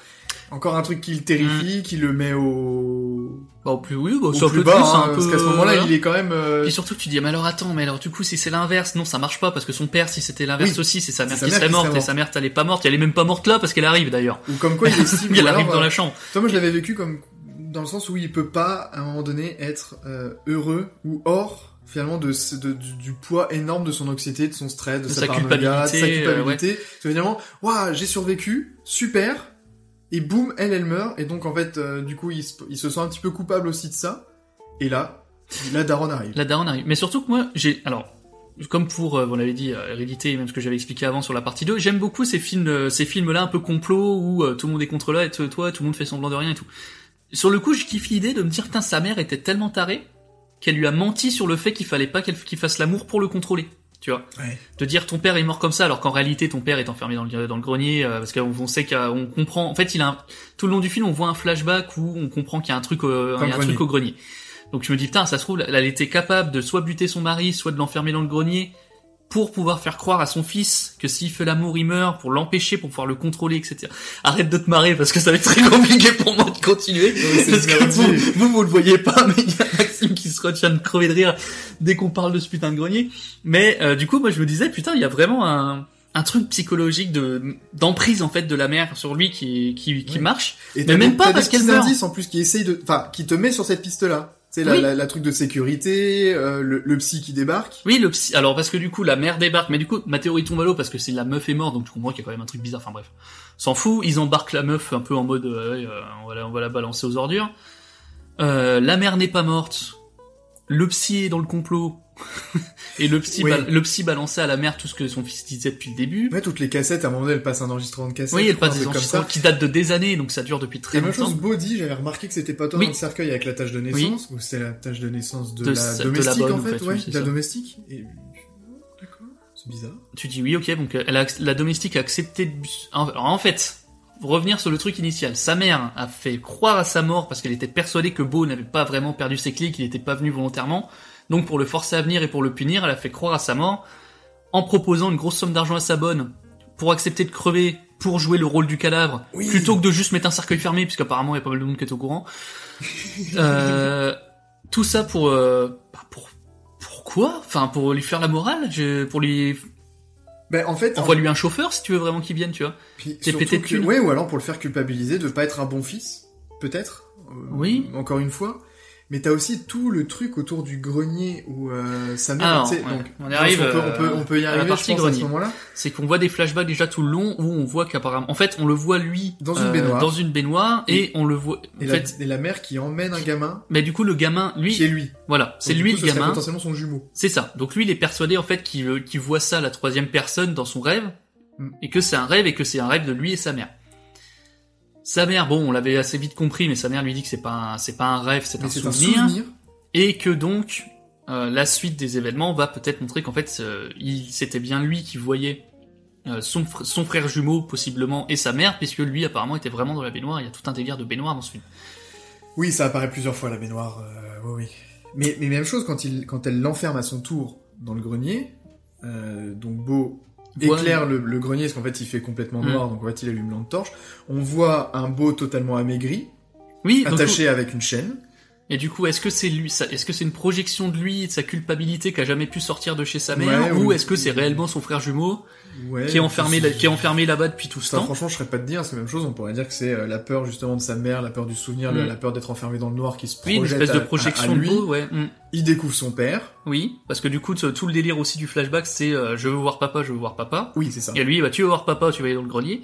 encore un truc qui le terrifie, qui le met au, Bah, au plus, oui, bah, au un plus peu bas, plus, hein, un peu. parce qu'à ce moment-là il est quand même. euh, Puis surtout, tu dis, mais alors attends, mais alors du coup, si c'est l'inverse, non, ça marche pas parce que son père, si c'était l'inverse Oui. aussi, c'est sa mère sa qui mère serait qui morte serait et sa mère, elle est pas morte. Elle est même pas morte là parce qu'elle arrive d'ailleurs. Ou comme quoi il estime. [LAUGHS] Elle arrive alors, dans euh, la chambre. Toi, moi, je l'avais vécu comme dans le sens où il peut pas, à un moment donné, être euh, heureux ou hors finalement de, du, du poids énorme de son anxiété, de son stress, de, De sa, sa paranoïa, de sa culpabilité, euh, culpabilité. Que finalement, waouh, j'ai survécu, super. Et boum, elle, elle meurt. Et donc en fait, euh, du coup, il se, il se sent un petit peu coupable aussi de ça. Et là, là, Daron arrive. La daronne arrive. Mais surtout que moi, j'ai, alors, comme pour, euh, on l'avait dit, euh, Hérédité, et même ce que j'avais expliqué avant sur la partie 2, j'aime beaucoup ces films, euh, ces films-là un peu complot où euh, tout le monde est contre là et toi, tout le monde fait semblant de rien et tout. Sur le coup, je kiffe l'idée de me dire, putain, sa mère était tellement tarée qu'elle lui a menti sur le fait qu'il fallait pas qu'elle qu'il fasse l'amour pour le contrôler. Tu vois Ouais. De dire ton père est mort comme ça alors qu'en réalité ton père est enfermé dans le, dans le grenier euh, parce qu'on on sait qu'on comprend en fait il a un, tout le long du film on voit un flashback où on comprend qu'il y a un truc euh, Dans il y le a un grenier. truc au grenier. Donc je me dis putain ça se trouve elle était capable de soit buter son mari soit de l'enfermer dans le grenier pour pouvoir faire croire à son fils que s'il fait l'amour, il meurt, pour l'empêcher, pour pouvoir le contrôler, etc. Arrête de te marrer parce que ça va être très compliqué pour moi de continuer. parce que vous, vous, vous le voyez pas, mais il y a Maxime qui se retient de crever de rire dès qu'on parle de ce putain de grenier. Mais euh, du coup, moi je me disais, putain, il y a vraiment un, un truc psychologique de d'emprise en fait de la mère sur lui qui qui, qui marche. Et Mais même pas parce qu'elle meurt. en plus qui essaye de, enfin, qui te met sur cette piste-là. C'est la, Oui. la, la truc de sécurité, euh, le, le psy qui débarque. Oui, le psy. Alors parce que du coup la mère débarque, mais du coup ma théorie tombe à l'eau parce que c'est la meuf est morte, donc tu comprends qu'il y a quand même un truc bizarre. Enfin bref, s'en fout. Ils embarquent la meuf un peu en mode euh, euh, on va la, on va la balancer aux ordures. Euh, la mère n'est pas morte. Le psy est dans le complot. Et le psy, Oui. le psy balançait à la mère tout ce que son fils disait depuis le début. Ouais, toutes les cassettes, à un moment donné, elle passe un enregistrement de cassette. Oui, elle passe des enregistrements qui datent de des années, donc ça dure depuis très Et même longtemps. chose, Body, j'avais remarqué que c'était pas toi Oui. dans le cercueil avec la tâche de naissance, ou c'était la tâche de naissance de, De la sa- de la domestique bonne, en en fait, ouais, c'est de la ça. domestique. Et d'accord, c'est bizarre. Tu dis oui, ok, donc euh, elle a, la domestique a accepté de... Alors en fait, revenir sur le truc initial, sa mère a fait croire à sa mort parce qu'elle était persuadée que Beau n'avait pas vraiment perdu ses clés, qu'il n'était pas venu volontairement. Donc pour le forcer à venir et pour le punir, elle a fait croire à sa mort en proposant une grosse somme d'argent à sa bonne pour accepter de crever pour jouer le rôle du cadavre Oui. plutôt que de juste mettre un cercueil fermé puisqu'apparemment il y a pas mal de monde qui est au courant. [LAUGHS] euh, tout ça pour euh, bah, pour pourquoi? Enfin pour lui faire la morale, je- pour lui Ben, en fait, Envoie-lui un chauffeur si tu veux vraiment qu'il vienne, tu vois. Puis T'es pété de que-. Ouais, ou alors pour le faire culpabiliser de pas être un bon fils, peut-être. euh, Oui. Encore une fois. Mais t'as aussi tout le truc autour du grenier où euh, sa mère, Alors, tu sais, ouais, donc on y arrive, on peut, on peut, euh, on peut y à la arriver, partie je pense, à ce grenier. moment-là. C'est qu'on voit des flashbacks déjà tout le long où on voit qu'apparemment, en fait, on le voit lui Dans une euh, baignoire. dans une baignoire et, on le voit. Et, En la, et la mère qui emmène un gamin mais du coup le gamin, lui, qui est lui. voilà, c'est lui coup, le gamin. potentiellement son jumeau. C'est ça. Donc lui, il est persuadé en fait qu'il euh, voit ça la troisième personne dans son rêve Mm. et que c'est un rêve et que c'est un rêve de lui et sa mère. Sa mère, bon, on l'avait assez vite compris, mais sa mère lui dit que c'est pas c'est pas un rêve, c'est un un souvenir. et que donc euh, la suite des événements va peut-être montrer qu'en fait euh, il c'était bien lui qui voyait euh, son, fr- son frère jumeau possiblement et sa mère puisque lui apparemment était vraiment dans la baignoire il y a tout un délire de baignoire dans ce film Oui, ça apparaît plusieurs fois la baignoire. Oui, oui. Mais, mais même chose quand il, quand elle l'enferme à son tour dans le grenier. Donc Beau Éclaire le, le grenier parce qu'en fait il fait complètement Mm. noir, donc en fait il allume une lampe torche. On voit un Beau totalement amaigri, oui donc, attaché avec une chaîne. Et du coup est-ce que c'est lui est-ce que c'est une projection de lui de sa culpabilité qui a jamais pu sortir de chez sa mère Ouais, ou est-ce que c'est réellement son frère jumeau Ouais, qui est enfermé là- qui est enfermé là-bas depuis tout ce Ça, temps franchement, je serais pas de dire, c'est la même chose. On pourrait dire que c'est euh, la peur justement de sa mère, la peur du souvenir, la- Mm. la peur d'être enfermé dans le noir qui se oui une projette espèce de à- à- projection à de lui. ouais mm. Il découvre son père. oui parce que du coup tout le délire aussi du flashback c'est euh, je veux voir papa je veux voir papa Oui, c'est ça. Et lui, bah, tu vas voir papa, tu vas aller dans le grenier.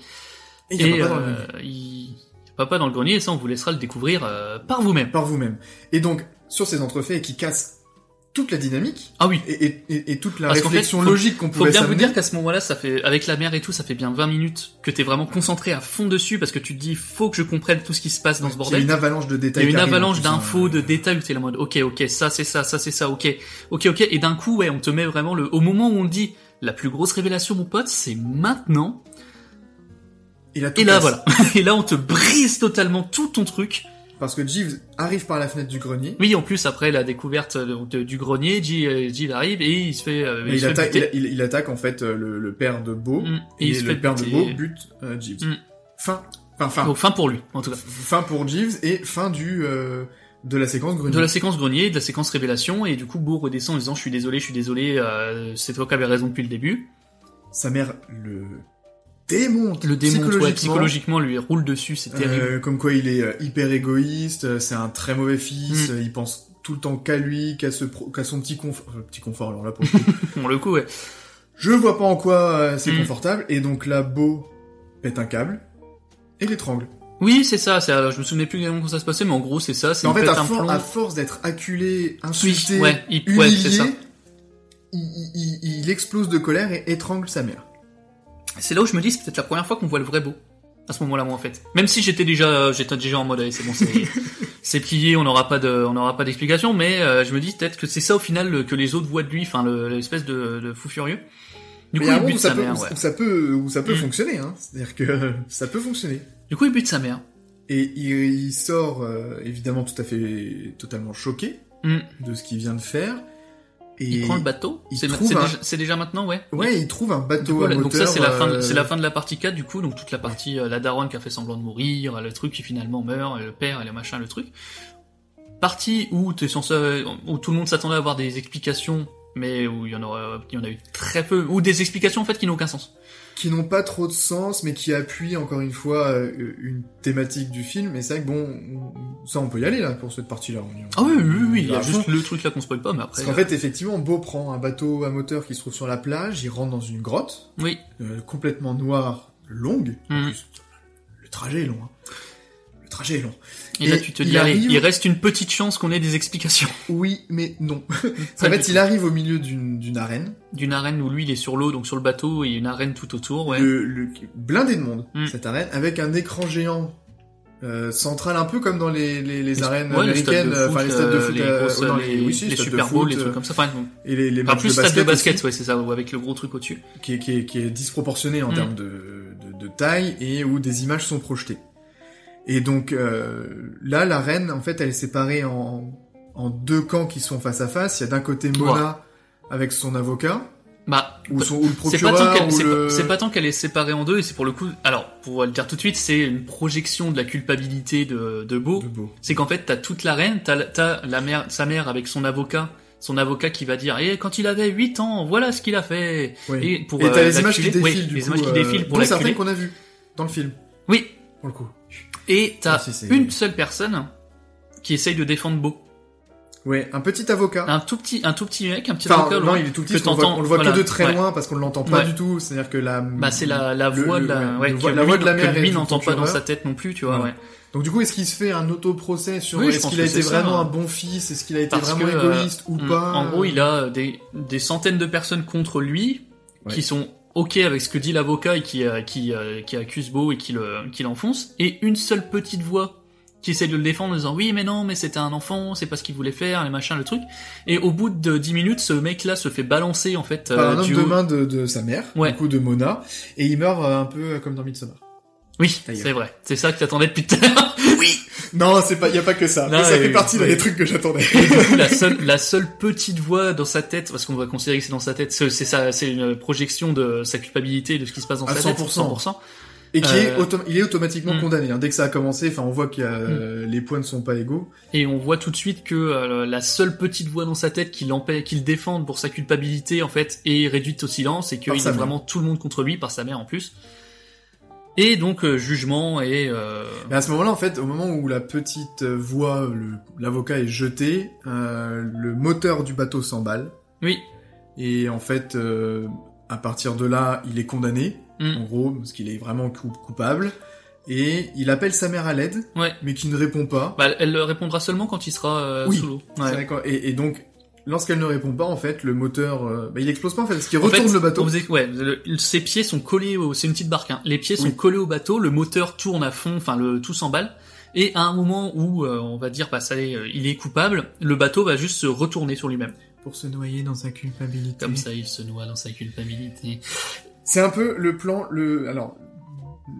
Et il y a Et papa dans le euh, il papa dans le grenier, et ça, on vous laissera le découvrir euh, par vous-même. par vous-même. Et donc, sur ces entrefaits qui cassent toute la dynamique Ah oui. et, et, et, et toute la Parce réflexion fait, faut- logique qu'on Faut pouvait bien vous dire qu'à ce moment-là, ça fait, avec la mère et tout, ça fait bien 20 minutes que t'es vraiment concentré à fond dessus parce que tu te dis, faut que je comprenne tout ce qui se passe dans ce Il y a bordel. une avalanche de Il y détails. a une avalanche en d'infos, hein. de détails où t'es en mode, ok, ok, ça c'est ça, ça c'est ça, ok, ok, ok, et d'un coup, ouais, on te met vraiment le, au moment où on te dit, la plus grosse révélation, mon pote, c'est maintenant, Et là, voilà. [LAUGHS] et là, on te brise totalement tout ton truc, Parce que Jeeves arrive par la fenêtre du grenier. Oui, en plus après la découverte de- de- du grenier, euh, Jill arrive et il se fait. euh, il, se attaque, il, attaque en fait euh, le, le père de Beau Mm. Et le père de. Beau bute euh, Jeeves. Mm. Fin, enfin, fin, fin pour lui, en tout cas. fin pour Jeeves et fin du euh, de la séquence grenier. De la séquence grenier, de la séquence révélation, et du coup Beau redescend en disant je suis désolé, je suis désolé, euh, c'est toi qui avais raison depuis le début. Sa mère le démonte, Le démon, psychologiquement. ouais, psychologiquement lui roule dessus, c'est terrible. Euh, comme quoi il est euh, hyper égoïste, euh, c'est un très mauvais fils, Mm. euh, il pense tout le temps qu'à lui, qu'à ce pro- qu'à son petit confort, euh, petit confort alors là pour le coup. [LAUGHS] Pour le coup, ouais. Je vois pas en quoi euh, c'est Mm. confortable et donc là Beau pète un câble et l'étrangle. Oui, c'est ça, c'est, alors, je me souvenais plus exactement comment ça se passait, mais en gros c'est ça, c'est En fait à, for- force d'être acculé, Oui, insulté, ouais, il, ouais, humilié, ça. il- il- il explose de colère et étrangle sa mère. C'est là où je me dis c'est peut-être la première fois qu'on voit le vrai Beau. À ce moment-là, moi, en fait. Même si j'étais déjà, j'étais déjà en mode, allez, c'est bon, c'est, [LAUGHS] c'est plié, on n'aura pas de, on n'aura pas d'explication, mais euh, je me dis peut-être que c'est ça au final que les autres voient de lui, enfin, le- l'espèce de, de fou furieux. Du Mais coup, il bute où sa peut, mère, où ouais. ça peut, où ça peut Mm. fonctionner, hein. C'est-à-dire que [LAUGHS] ça peut fonctionner. Du coup, il bute sa mère. Et il, il sort euh, évidemment tout à fait totalement choqué Mm. de ce qu'il vient de faire. Et Il prend le bateau C'est un- déjà, maintenant, ouais Ouais, il trouve un bateau coup, à moteur. donc ça c'est la fin, de, euh, c'est la fin de la partie 4 du coup, donc toute la partie euh, la daronne qui a fait semblant de mourir, le truc qui finalement meurt, le père et le machin, le truc. Partie où t'es censé, où tout le monde s'attendait à avoir des explications, mais où il y en aura, il y en a eu très peu, ou des explications en fait qui n'ont aucun sens. qui n'ont pas trop de sens, mais qui appuient encore une fois euh, une thématique du film. Et c'est vrai que bon, on- ça on peut y aller là pour cette partie-là. Ah oui, oui, oui, il y a fond. juste le truc là qu'on spoil pas, mais après. Parce qu'en fait, effectivement, Beau prend un bateau à moteur qui se trouve sur la plage, il rentre dans une grotte, oui, euh, complètement noire, longue. En plus, le trajet est long. Hein. Le trajet est long. et, là tu te il dis, allez, il reste une petite chance qu'on ait des explications. [LAUGHS] Oui, mais non. [LAUGHS] En fait, il arrive au milieu d'une arène, D'une arène où lui il est sur l'eau, donc sur le bateau, et une arène tout autour, ouais. le, le- blindé de monde, Mm. cette arène, avec un écran géant. euh, central un peu comme dans les, les, les arènes Ouais, américaines, euh, enfin les stades de euh, foot, les, grosses- non, les, oui, si, les stades de Super Bowl, les trucs comme ça. Enfin, et les, les enfin, matchs plus de stade basket, de basket, aussi, ouais, c'est ça, avec le gros truc au-dessus. qui, est, qui, est, qui est disproportionné en Mm. termes de, de, de taille et où des images sont projetées. Et donc euh, là, la reine, en fait, elle est séparée en, en deux camps qui sont face à face. Il y a d'un côté Mona avec son avocat, Bah, ou, son, ou le procureur, c'est, pas, tant qu'elle est séparée en deux, et c'est pour le coup, alors, pour le dire tout de suite, c'est une projection de la culpabilité de, de Beau. de Beau. C'est qu'en fait, t'as toute la reine, t'as, la mère, sa mère avec son avocat, son avocat qui va dire, eh, quand il avait 8 ans, voilà ce qu'il a fait. Oui. Et pour, Et t'as euh, les images qui l'acculer- oui, défilent, du les coup, images qui euh, défilent pour dont certaines qu'on a vues dans le film, Oui. pour le coup. Et t'as Ah, si, une seule personne qui essaye de défendre Beau. Ouais, un petit avocat. Un tout petit, un tout petit mec, un petit Enfin, avocat. non, il est tout petit, que le voit, on le voit voilà, que de très ouais. loin parce qu'on ne l'entend pas Ouais. du tout. C'est-à-dire que la. Bah, c'est la, la voix de la, ouais, voix- la voix de la mère lui n'entend pas dans sa tête non plus, tu vois, Ouais. Donc du coup, est-ce qu'il se fait un auto-procès sur Oui, est-ce qu'il a été ça, vraiment hein. un bon fils, est-ce qu'il a été Parce vraiment que, euh, égoïste ou mm, pas En gros, il a des, des centaines de personnes contre lui qui sont ok avec ce que dit l'avocat et qui, euh, qui, euh, qui accuse Beau et qui le- qui l'enfonce, et une seule petite voix qui essaie de le défendre en disant oui mais non mais c'était un enfant, c'est pas ce qu'il voulait faire, les machins, le truc. Et au bout de 10 minutes, ce mec-là se fait balancer en fait par euh, un homme du de main de, de sa mère, Ouais. du coup de Mona, et il meurt euh, un peu comme dans Midsommar. Oui, c'est vrai. C'est ça que t'attendais depuis tout à l'heure. [LAUGHS] Non, c'est pas, y a pas que ça. Non, mais ça fait partie des trucs que j'attendais. La seule, la seule petite voix dans sa tête, parce qu'on va considérer que c'est dans sa tête, c'est ça, c'est une projection de sa culpabilité, de ce qui se passe dans À sa tête, 100%. 100%. Et qui est Euh, autom- il est automatiquement mm. condamné. hein. Dès que ça a commencé, enfin, on voit que les points ne sont pas égaux. Et on voit tout de suite que euh, la seule petite voix dans sa tête qui l'empêche, qui le défend pour sa culpabilité, en fait, est réduite au silence et qu'il a vraiment tout le monde contre lui, par sa mère en plus. Et donc, euh, jugement et... Euh... Mais à ce moment-là, en fait, au moment où la petite voix, l'avocat est jeté, euh, le moteur du bateau s'emballe. Oui. Et en fait, euh, à partir de là, il est condamné, Mm. en gros, parce qu'il est vraiment coup- coupable. Et il appelle sa mère à l'aide, Ouais. mais qui ne répond pas. Bah, elle le répondra seulement quand il sera euh, Oui. sous l'eau. Ouais. et donc, lorsqu'elle ne répond pas, en fait, le moteur, euh, bah, il explose pas en fait, parce qu'il retourne fait, le bateau. faisait- ouais, le- ses pieds sont collés au, c'est une petite barque, hein. Les pieds sont Oui. collés au bateau, le moteur tourne à fond, enfin, le, tout s'emballe. Et à un moment où, euh, on va dire, bah, ça y est, euh, il est coupable, le bateau va juste se retourner sur lui-même. Pour se noyer dans sa culpabilité. Comme ça, il se noie dans sa culpabilité. C'est un peu le plan, le, alors,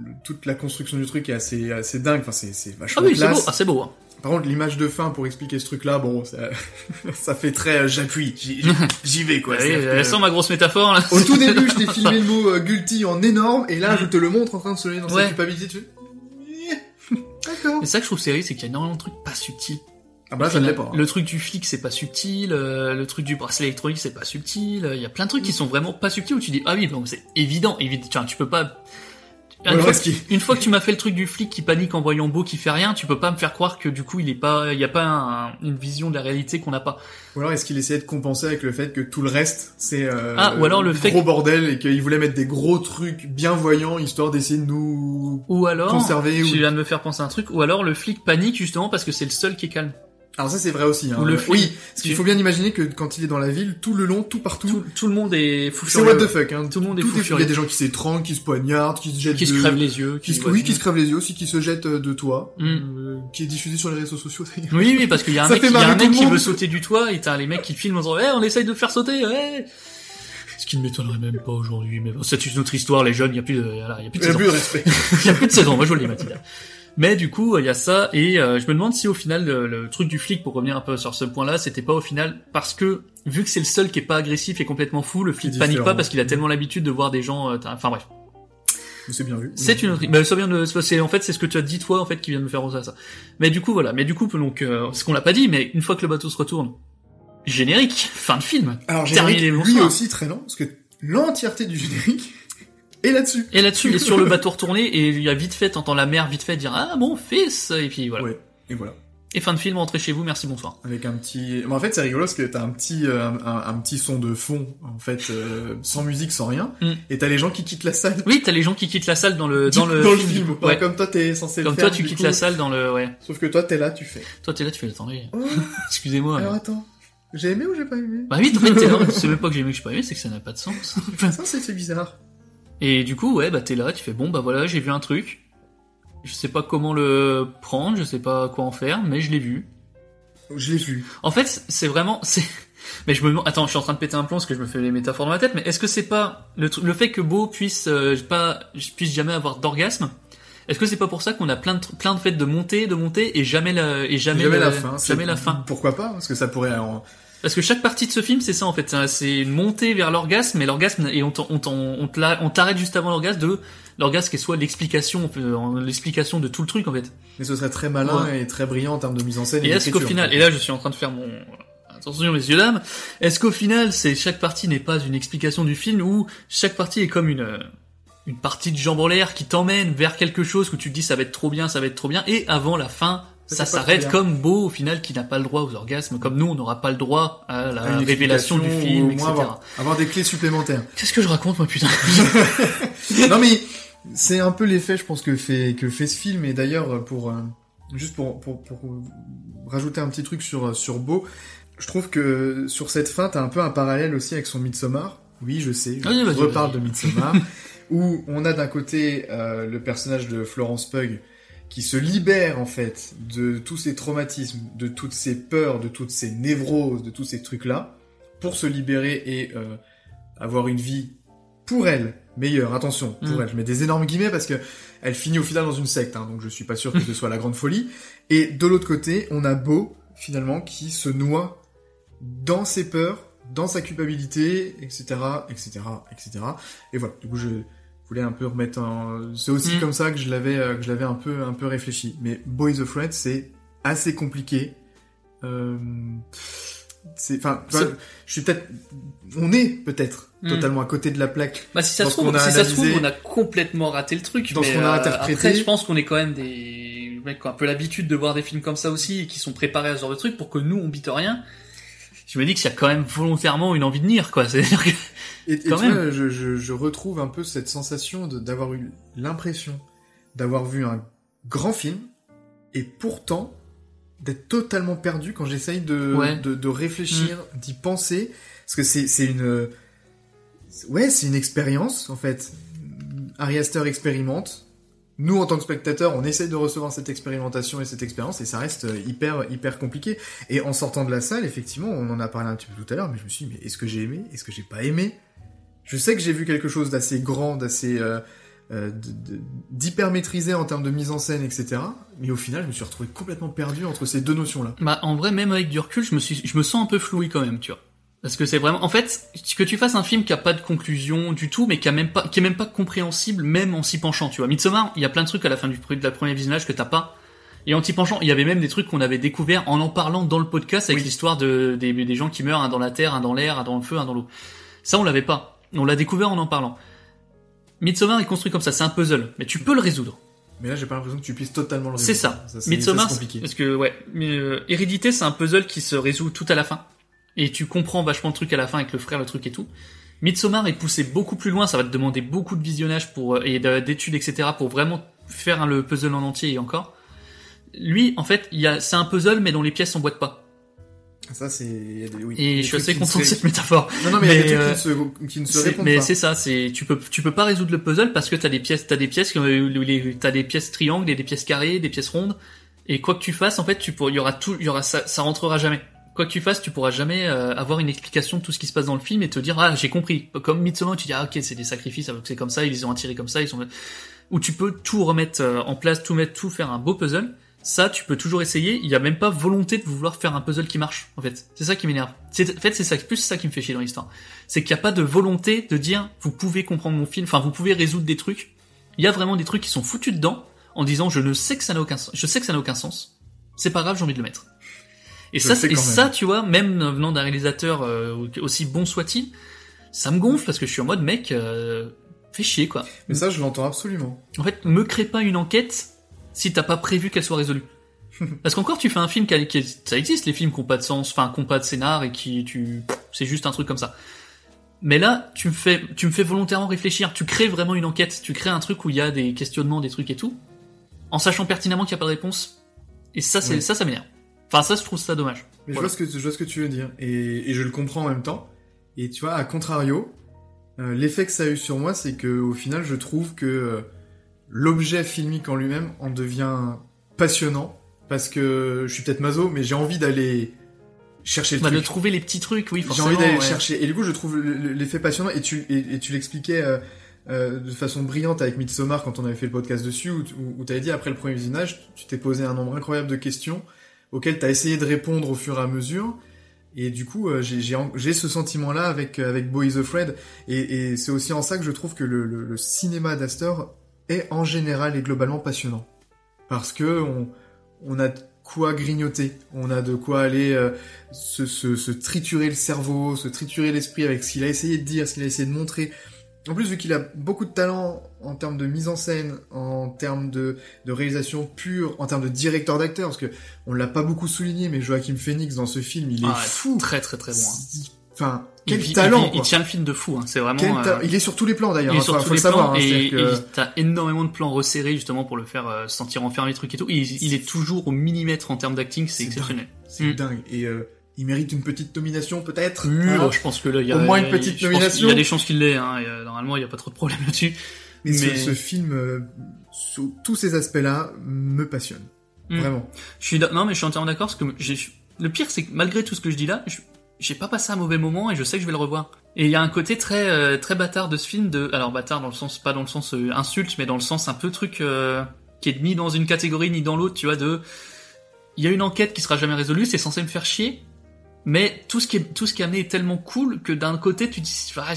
le- toute la construction du truc est assez, assez dingue. Enfin, c'est, c'est Ah vachement oui, c'est beau, ah, c'est beau, hein. Par contre, l'image de fin pour expliquer ce truc-là, bon, ça, [LAUGHS] ça fait très, euh, j'appuie, j'y, j'y vais quoi. Ouais, C'est-à-dire elle sent ma grosse métaphore, là. Au tout début, [LAUGHS] je t'ai filmé le mot euh, guilty en énorme, et là, je te le montre en train de se noyer dans sa Ouais. culpabilité. Tu fais, [LAUGHS] D'accord. Mais ça que je trouve série, c'est qu'il y a énormément de trucs pas subtils. Ah bah, ça ne l'est pas. Le truc du flic, c'est pas subtil. euh, le truc du bracelet électronique, c'est pas subtil. euh, Il y a plein de trucs qui sont vraiment pas subtils où tu dis ah oui, bon, c'est évident, évident. Tiens, tu peux pas. Une, fois, qu'il- une fois que tu m'as fait le truc du flic qui panique en voyant Beau qui fait rien, tu peux pas me faire croire que du coup il est pas, il y a pas un- une vision de la réalité qu'on n'a pas. Ou alors, est-ce qu'il essayait de compenser avec le fait que tout le reste, c'est, euh, Ah, ou alors le fait gros que- bordel, et qu'il voulait mettre des gros trucs bien voyants, histoire d'essayer de nous Ou alors, conserver, tu ou viens de me faire penser à un truc. Ou alors le flic panique justement parce que c'est le seul qui est calme. Alors ça c'est vrai aussi. Hein. Ou le flic. Oui, parce qu'il faut bien imaginer que quand il est dans la ville, tout le long, tout partout, Tout, tout le monde est fou c'est what the fuck. Hein. Tout le monde est Tout fou Il y a des gens qui s'étranglent, qui se poignardent, qui se jettent, Qui se crèvent les yeux. qui se... oui, qui se crèvent les yeux aussi, qui se jettent euh, de toit, Mm. euh, qui est diffusé sur les réseaux sociaux. Oui, oui, parce qu'il y a un Ça mec, y a un mec qui veut sauter du toit et t'as les mecs qui filment en disant, eh, on essaye de faire sauter, ouais. Ce qui ne m'étonnerait même pas aujourd'hui, mais bon, c'est une autre histoire, les jeunes, il y a plus de, voilà, il y a plus de Il y a saison. plus de respect. [LAUGHS] Il y a plus de saison, moi je vous le dis, Mathilda. Mais du coup, il y a ça, et euh, je me demande si au final, le, le truc du flic, pour revenir un peu sur ce point-là, c'était pas au final parce que, vu que c'est le seul qui est pas agressif et complètement fou, le flic C'est panique pas parce qu'il a tellement l'habitude de voir des gens... euh, Enfin bref. C'est bien vu. C'est une autre. Mais ça vient de. C'est en fait c'est ce que tu as dit toi en fait qui vient de me faire penser à ça. Mais du coup voilà. Mais du coup donc euh, ce qu'on l'a pas dit, mais une fois que le bateau se retourne, générique, [LAUGHS] fin de film. Alors, générique, lui aussi très lent, parce que l'entièreté du générique est là-dessus. Et là-dessus, il est sur le [LAUGHS] bateau retourné et il y a vite fait, t'entends la mère vite fait dire ah mon fils et puis voilà. Ouais, et voilà. Et fin de film, rentrez chez vous, merci bonsoir. Avec un petit... Mais en fait, c'est rigolo parce que t'as un petit, euh, un, petit son de fond, en fait, euh, sans musique, sans rien. Mm. Et t'as les gens qui quittent la salle. Oui, t'as les gens qui quittent la salle dans le dans le dans le film. film. Ouais. Comme toi, t'es censé Comme le toi, faire. tu du quittes coup. la salle dans le ouais. Sauf que toi, t'es là, tu fais. Toi t'es là, tu fais attendez. Oh, [LAUGHS] Excusez-moi. alors mais- attends. J'ai aimé ou j'ai pas aimé? Bah oui, fait, t'es là, c'est même pas que j'ai aimé que je pas aimé, c'est que ça n'a pas de sens. Ça, c'est bizarre. Et du coup, ouais, bah t'es là, tu fais bon, bah voilà, j'ai vu un truc. Je sais pas comment le prendre, je sais pas quoi en faire, mais je l'ai vu. Je l'ai vu. En fait, c'est vraiment, c'est. [LAUGHS] Mais je me attends, je suis en train de péter un plomb parce que je me fais les métaphores dans ma tête, mais est-ce que c'est pas le, le fait que Beau puisse euh, pas, je puisse jamais avoir d'orgasme Est-ce que c'est pas pour ça qu'on a plein de plein de faits de monter, de monter et jamais la et jamais, Jamais le- la fin. jamais la fin? Pourquoi pas? Parce que ça pourrait... en- Parce que chaque partie de ce film, c'est ça en fait, C'est- une montée vers l'orgasme, mais l'orgasme et on t'arrête juste avant l'orgasme de l'orgasme qui est soit l'explication, l'explication de tout le truc en fait. Mais ce serait très malin et très brillant en termes de mise en scène. Et est-ce qu'au final, en fait. et là je suis en train de faire mon attention messieurs dames, est-ce qu'au final c'est chaque partie n'est pas une explication du film ou chaque partie est comme une une partie de jambe en l'air qui t'emmène vers quelque chose où tu te dis ça va être trop bien, ça va être trop bien et avant la fin Ça, s'arrête comme beau au final qui n'a pas le droit aux orgasmes comme nous on n'aura pas le droit à la À révélation du film etc. avoir, avoir des clés supplémentaires. Qu'est-ce que je raconte moi putain [LAUGHS] non mais c'est un peu l'effet, je pense que fait que fait ce film. Et d'ailleurs, pour euh, juste pour, pour pour rajouter un petit truc sur sur Beau, je trouve que sur cette fin, t'as un peu un parallèle aussi avec son Midsommar. Oui, je sais. Je vas-y, reparle de Midsommar, [LAUGHS] où on a d'un côté euh, le personnage de Florence Pugh qui se libère en fait de tous ces traumatismes, de toutes ces peurs, de toutes ces névroses, de tous ces trucs-là, pour se libérer et euh, avoir une vie pour elle meilleure. Attention, pour Mm. elle. Je mets des énormes guillemets parce que elle finit au final dans une secte, hein, donc je suis pas sûr que ce [LAUGHS] soit la grande folie. Et de l'autre côté, on a Beau finalement qui se noie dans ses peurs, dans sa culpabilité, etc., etc., etc. Et voilà. Du coup, je voulais un peu remettre en... C'est aussi Mm. comme ça que je l'avais, euh, que je l'avais un peu, un peu réfléchi. Mais Boys of Red, c'est assez compliqué. Euh... C'est, enfin, je suis peut-être, on est peut-être Mm. totalement à côté de la plaque. Bah si ça se trouve, si ça se trouve, on a complètement raté le truc. Dans ce qu'on a euh, interprété. Après, je pense qu'on est quand même des mecs qui ont un peu l'habitude de voir des films comme ça aussi et qui sont préparés à ce genre de truc pour que nous on bite rien. Je me dis qu'il y a quand même volontairement une envie de nier quoi. [LAUGHS] C'est-à-dire que Et, et Quand tu même. vois, je, je, je retrouve un peu cette sensation d'avoir eu l'impression d'avoir vu un grand film et pourtant d'être totalement perdu quand j'essaye de, Ouais. de, de réfléchir, d'y penser, parce que c'est c'est une ouais c'est une expérience en fait. Ari Aster expérimente. Nous, en tant que spectateurs, on essaye de recevoir cette expérimentation et cette expérience, et ça reste euh, hyper, hyper compliqué. Et en sortant de la salle, effectivement, on en a parlé un petit peu tout à l'heure, mais je me suis dit, mais est-ce que j'ai aimé? Est-ce que j'ai pas aimé? Je sais que j'ai vu quelque chose d'assez grand, d'assez euh, euh, d'hyper maîtrisé en termes de mise en scène, etc. Mais au final, je me suis retrouvé complètement perdu entre ces deux notions-là. Bah, en vrai, même avec du recul, je me suis, je me sens un peu floué quand même, tu vois. Parce que c'est vraiment, en fait, que tu fasses un film qui a pas de conclusion du tout, mais qui a même pas, qui est même pas compréhensible, même en s'y penchant, tu vois. Midsommar, il y a plein de trucs à la fin du, de la première visionnage que t'as pas. Et en t'y penchant, il y avait même des trucs qu'on avait découverts en en parlant dans le podcast avec Oui. l'histoire de, des, des gens qui meurent, un dans la terre, un dans l'air, un dans le feu, un dans l'eau. Ça, on l'avait pas. On l'a découvert en en parlant. Midsommar est construit comme ça, c'est un puzzle, mais tu peux le résoudre. Mais là, j'ai pas l'impression que tu puisses totalement le C'est résoudre. ça. c'est- Midsommar, ça, c'est compliqué. parce que ouais, mais, euh, Hérédité, c'est un puzzle qui se résout tout à la fin, et tu comprends vachement le truc à la fin avec le frère, le truc et tout. Midsommar est poussé beaucoup plus loin, ça va te demander beaucoup de visionnage pour euh, et de- d'études etc pour vraiment faire le puzzle en entier et encore. Lui, en fait, il y a, c'est un puzzle mais dont les pièces s'emboîtent pas. Ça, c'est. oui, Et je suis assez content de cette métaphore. Non, non, mais, il y a des euh, trucs qui ne se, qui ne se C'est- répondent mais pas. c'est ça, c'est tu peux tu peux pas résoudre le puzzle parce que t'as des pièces t'as des pièces t'as des pièces triangles et des pièces carrées, des pièces rondes et quoi que tu fasses en fait tu il y aura tout il y aura ça ça rentrera jamais. Quoi que tu fasses, tu pourras jamais euh, avoir une explication de tout ce qui se passe dans le film et te dire ah j'ai compris. Comme Midsommar tu dis ah ok c'est des sacrifices, c'est comme ça, ils les ont attirés comme ça, ils sont où tu peux tout remettre euh, en place, tout mettre, tout faire un beau puzzle. Ça, tu peux toujours essayer. Il y a même pas volonté de vouloir faire un puzzle qui marche, en fait. C'est ça qui m'énerve. En fait, c'est plus ça qui me fait chier dans l'histoire. C'est qu'il n'y a pas de volonté de dire, vous pouvez comprendre mon film, enfin, vous pouvez résoudre des trucs. Il y a vraiment des trucs qui sont foutus dedans, en disant, je ne sais que ça n'a aucun sens, je sais que ça n'a aucun sens. C'est pas grave, j'ai envie de le mettre. Et Je ça, et tu vois, même venant d'un réalisateur euh, aussi bon soit-il, ça me gonfle parce que je suis en mode mec, euh, fais chier quoi. Mais ça, je l'entends absolument. En fait, me crée pas une enquête si t'as pas prévu qu'elle soit résolue. [LAUGHS] Parce qu'encore, tu fais un film qui, a- qui ça existe les films qui ont pas de sens, enfin qui ont pas de scénar et qui tu, c'est juste un truc comme ça. Mais là, tu me fais, tu me fais volontairement réfléchir. Tu crées vraiment une enquête. Tu crées un truc où il y a des questionnements, des trucs et tout, en sachant pertinemment qu'il y a pas de réponse. Et ça, c'est ça, ça m'énerve. Enfin, ça, je trouve ça dommage. Mais Voilà. je, vois ce que, je vois ce que tu veux dire. Et, et je le comprends en même temps. Et tu vois, à contrario, euh, l'effet que ça a eu sur moi, c'est que au final, je trouve que euh, l'objet filmique en lui-même en devient passionnant. Parce que je suis peut-être maso, mais j'ai envie d'aller chercher le Bah, de trouver les petits trucs, oui, J'ai forcément. envie d'aller ouais. chercher. Et du coup, je trouve le- le- l'effet passionnant. Et tu, et, et tu l'expliquais euh, euh, de façon brillante avec Midsommar quand on avait fait le podcast dessus, où, où, où t'avais dit après le premier visionnage, tu t'es posé un nombre incroyable de questions auxquelles t'as essayé de répondre au fur et à mesure. Et du coup, euh, j'ai- ce sentiment-là avec euh, avec Boy is Afraid. Et, et c'est aussi en ça que je trouve que le, le, le cinéma d'Astor est en général et globalement passionnant. Parce que on, on a de quoi grignoter, on a de quoi aller euh, se, se, se triturer le cerveau, se triturer l'esprit avec ce qu'il a essayé de dire, ce qu'il a essayé de montrer. En plus, vu qu'il a beaucoup de talent en termes de mise en scène, en termes de, de réalisation pure, en termes de directeur d'acteur, parce que on l'a pas beaucoup souligné, mais Joachim Phoenix dans ce film, il est Ah, fou. Très, très, très bon. hein. Enfin, Il quel il talent Il, quoi. tient le film de fou, hein. c'est vraiment. Euh, Il est sur tous les plans d'ailleurs, Il est hein, sur faut, tous faut les le savoir. plans hein, et, que- et t'as énormément de plans resserrés justement pour le faire euh, se sentir enfermé truc et tout. Il, il est toujours au millimètre en termes d'acting, c'est exceptionnel. C'est Mm. dingue. Et euh, il mérite une petite nomination peut-être. Oui, hein. je pense que là, il y a Au moins une il- petite nomination. qu'il y a des chances qu'il l'ait. Hein, euh, normalement, il y a pas trop de problème [LAUGHS] là-dessus. Mais, ce- Mais- Ce, film, euh, sous tous ces aspects-là, me passionne. Mm. Vraiment. Je suis non, mais je suis entièrement d'accord parce que j'ai le pire, c'est que malgré tout ce que je dis là, je- j'ai pas passé un mauvais moment et je sais que je vais le revoir. Et il y a un côté très euh, très bâtard de ce film de alors bâtard dans le sens pas dans le sens euh, insulte mais dans le sens un peu truc euh, qui est ni dans une catégorie ni dans l'autre, tu vois de il y a une enquête qui sera jamais résolue, c'est censé me faire chier, mais tout ce qui est tout ce qui est amené est tellement cool que d'un côté tu dis ah,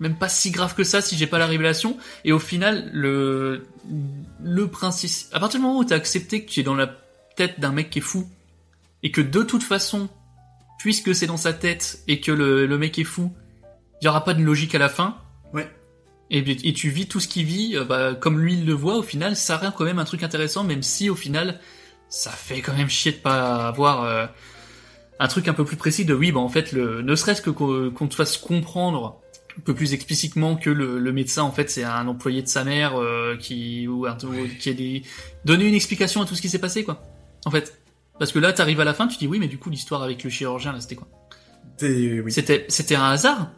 même pas si grave que ça si j'ai pas la révélation et au final le le principe à partir du moment où t'as accepté que tu es dans la tête d'un mec qui est fou et que de toute façon puisque c'est dans sa tête et que le, le mec est fou il y aura pas de logique à la fin Ouais. et, et tu vis tout ce qu'il vit euh, bah, comme lui il le voit au final ça rend quand même un truc intéressant même si au final ça fait quand même chier de pas avoir euh, un truc un peu plus précis de oui bah en fait le ne serait-ce que qu'on te fasse comprendre un peu plus explicitement que le, le médecin en fait c'est un employé de sa mère euh, qui ou un, qui a des donner une explication à tout ce qui s'est passé quoi. En fait. Parce que là t'arrives à la fin tu dis oui mais du coup l'histoire avec le chirurgien là c'était quoi? Oui. c'était c'était un hasard?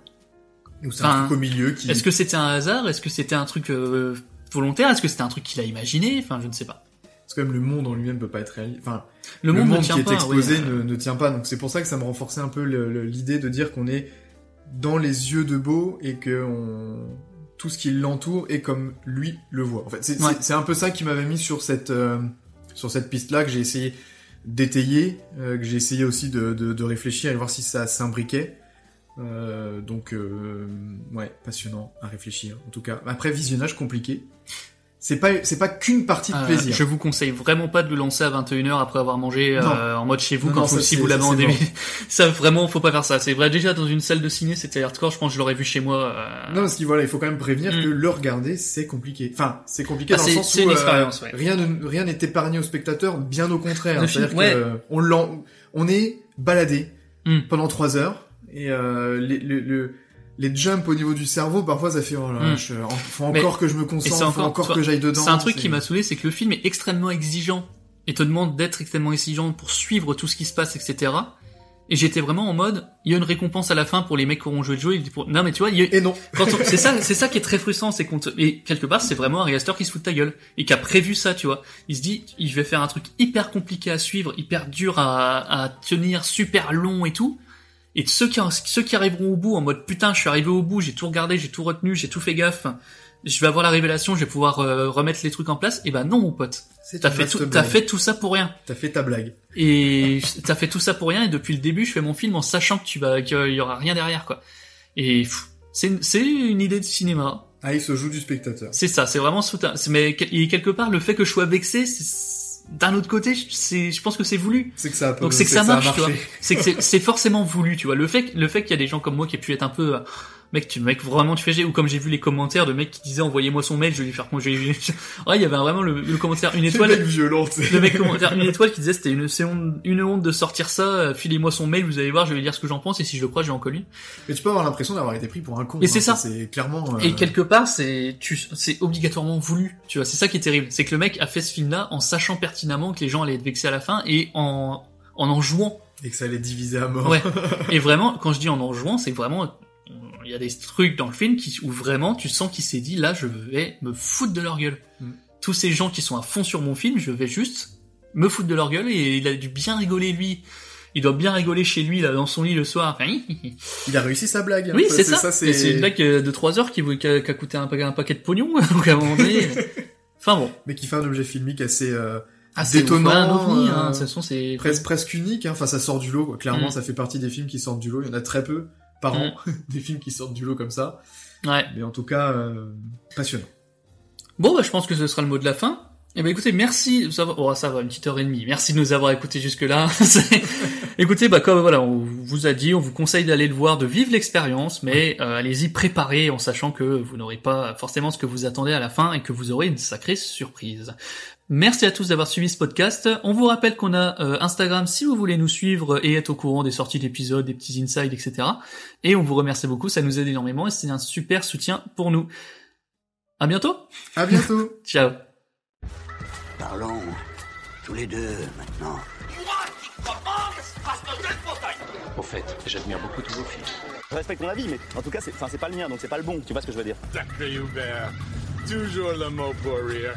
Ou c'est un truc au milieu qui. est-ce que c'était un hasard? Est-ce que c'était un truc euh, volontaire? Est-ce que c'était un truc qu'il a imaginé? Enfin je ne sais pas. Parce que même le monde en lui-même peut pas être réel. Enfin, le, le, monde, qui est pas exposé ouais. ne, ne tient pas. Donc c'est pour ça que ça me renforçait un peu l'idée de dire qu'on est dans les yeux de Beau et que on... tout ce qui l'entoure est comme lui le voit. En fait, c'est Ouais. un peu ça qui m'avait mis sur cette euh, sur cette piste-là que j'ai essayé d'étayer, euh, que j'ai essayé aussi de, de, de réfléchir et de voir si ça s'imbriquait. Euh, donc euh, ouais, passionnant à réfléchir. En tout cas, après visionnage compliqué. C'est pas c'est pas qu'une partie de Euh, plaisir. je vous conseille vraiment pas de le lancer à 21h après avoir mangé euh, en mode chez vous Non, quand non, vous, ça, si vous l'avez en mort. [LAUGHS] ça vraiment faut pas faire ça. C'est vrai déjà dans une salle de ciné c'était hardcore. Je pense que je l'aurais vu chez moi. euh, Non, parce qu'il voilà, il faut quand même prévenir Mm. que le regarder, c'est compliqué. Enfin, c'est compliqué Ah, dans le c'est- sens où une expérience, ouais. rien ne- rien n'est épargné au spectateur, bien au contraire. C'est-à-dire ouais. que on l'en- on est baladé Mm. pendant trois heures et euh, le- les jumps au niveau du cerveau, parfois ça fait oh là, Mm. je- faut Mais- encore que je me concentre, c'est faut encore, encore que j'aille dedans. C'est un truc qui m'a saoulé, c'est que le film est extrêmement exigeant et te demande d'être extrêmement exigeant pour suivre tout ce qui se passe, etc. Et j'étais vraiment en mode, il y a une récompense à la fin pour les mecs qui auront joué de jeu. Pour... Non mais tu vois, il y a... Et non. [LAUGHS] C'est ça, c'est ça qui est très frustrant, c'est qu'on te... et quelque part c'est vraiment un réalisateur qui se fout de ta gueule et qui a prévu ça, tu vois. Il se dit, je vais faire un truc hyper compliqué à suivre, hyper dur à, à tenir, super long et tout. Et ceux qui ceux qui arriveront au bout en mode putain, je suis arrivé au bout, j'ai tout regardé, j'ai tout retenu, j'ai tout fait gaffe. je vais avoir la révélation, je vais pouvoir euh, remettre les trucs en place. Et ben non, mon pote. T'as fait tout, t'as fait tout ça pour rien. T'as fait ta blague. Et [LAUGHS] t'as fait tout ça pour rien. Et depuis le début, je fais mon film en sachant que tu vas, qu'il y aura rien derrière, quoi. Et c'est, une- c'est une idée de cinéma. Ah, il se joue du spectateur. C'est ça. C'est vraiment sous mais et quelque part, le fait que je sois vexé, c'est, d'un autre côté, c'est, je pense que c'est voulu. C'est que ça a pas- Donc c'est que ça marche, tu vois. C'est que c'est- forcément voulu, tu vois. Le fait, le fait qu'il y a des gens comme moi qui aient pu être un peu, euh, mec, tu, mec, vraiment, tu fais ou comme j'ai vu les commentaires de mecs qui disaient envoyez-moi son mail, je vais lui faire congé. [LAUGHS] ouais, il y avait vraiment le, le commentaire une [LAUGHS] C'est étoile. le mec violent. Le mec commentaire une étoile qui disait c'était une, c'est honte- une honte de sortir ça, euh, filez-moi son mail, vous allez voir, je vais lui dire ce que j'en pense et si je le crois, je vais en coller. Mais tu peux avoir l'impression d'avoir été pris pour un con. C'est hein, ça. C'est clairement. euh, Et quelque part, c'est, tu, c'est obligatoirement voulu, tu vois. C'est ça qui est terrible. C'est que le mec a fait ce film-là en sachant pertinemment que les gens allaient être vexés à la fin et en, en en jouant. Et que ça allait diviser à mort. Ouais. [LAUGHS] Et vraiment, quand je dis en en jouant, c'est vraiment, il y a des trucs dans le film qui, où vraiment tu sens qu'il s'est dit, là, je vais me foutre de leur gueule. Mm. Tous ces gens qui sont à fond sur mon film, je vais juste me foutre de leur gueule et il a dû bien rigoler lui. Il doit bien rigoler chez lui, là, dans son lit le soir. Enfin, Il a réussi sa blague. hein. oui, c'est ça. c'est une blague euh, de 3 heures qui, a, qui a coûté un, un paquet de pognon, [LAUGHS] donc à un moment donné. Enfin bon. Mais qui fait un objet filmique assez euh, Ah, détonnant. un ovni, hein. euh, De toute façon, c'est. presque, presque unique. Hein. Enfin, ça sort du lot. Quoi. Clairement, Mm. ça fait partie des films qui sortent du lot. Il y en a très peu par Mm. [LAUGHS] des films qui sortent du lot comme ça. Ouais. Mais en tout cas, euh, passionnant. Bon, bah, je pense que ce sera le mot de la fin. Eh ben, écoutez, merci. Ça va, oh, ça va, une petite heure et demie. Merci de nous avoir écoutés jusque-là. [LAUGHS] C'est- [LAUGHS] écoutez, bah, comme voilà, on vous a dit, on vous conseille d'aller le voir, de vivre l'expérience, mais euh, allez-y préparé en sachant que vous n'aurez pas forcément ce que vous attendez à la fin et que vous aurez une sacrée surprise. Merci à tous d'avoir suivi ce podcast. On vous rappelle qu'on a euh, Instagram si vous voulez nous suivre et être au courant des sorties d'épisodes, des petits insides, etc. Et on vous remercie beaucoup, ça nous aide énormément et c'est un super soutien pour nous. À bientôt. À bientôt. [LAUGHS] Ciao. Parlons tous les deux maintenant. Au fait, j'admire beaucoup tous vos films. Je respecte ton avis, mais en tout cas, c'est enfin, c'est pas le mien, donc c'est pas le bon. Tu vois ce que je veux dire Sacré Hubert. Toujours le mot pour rire.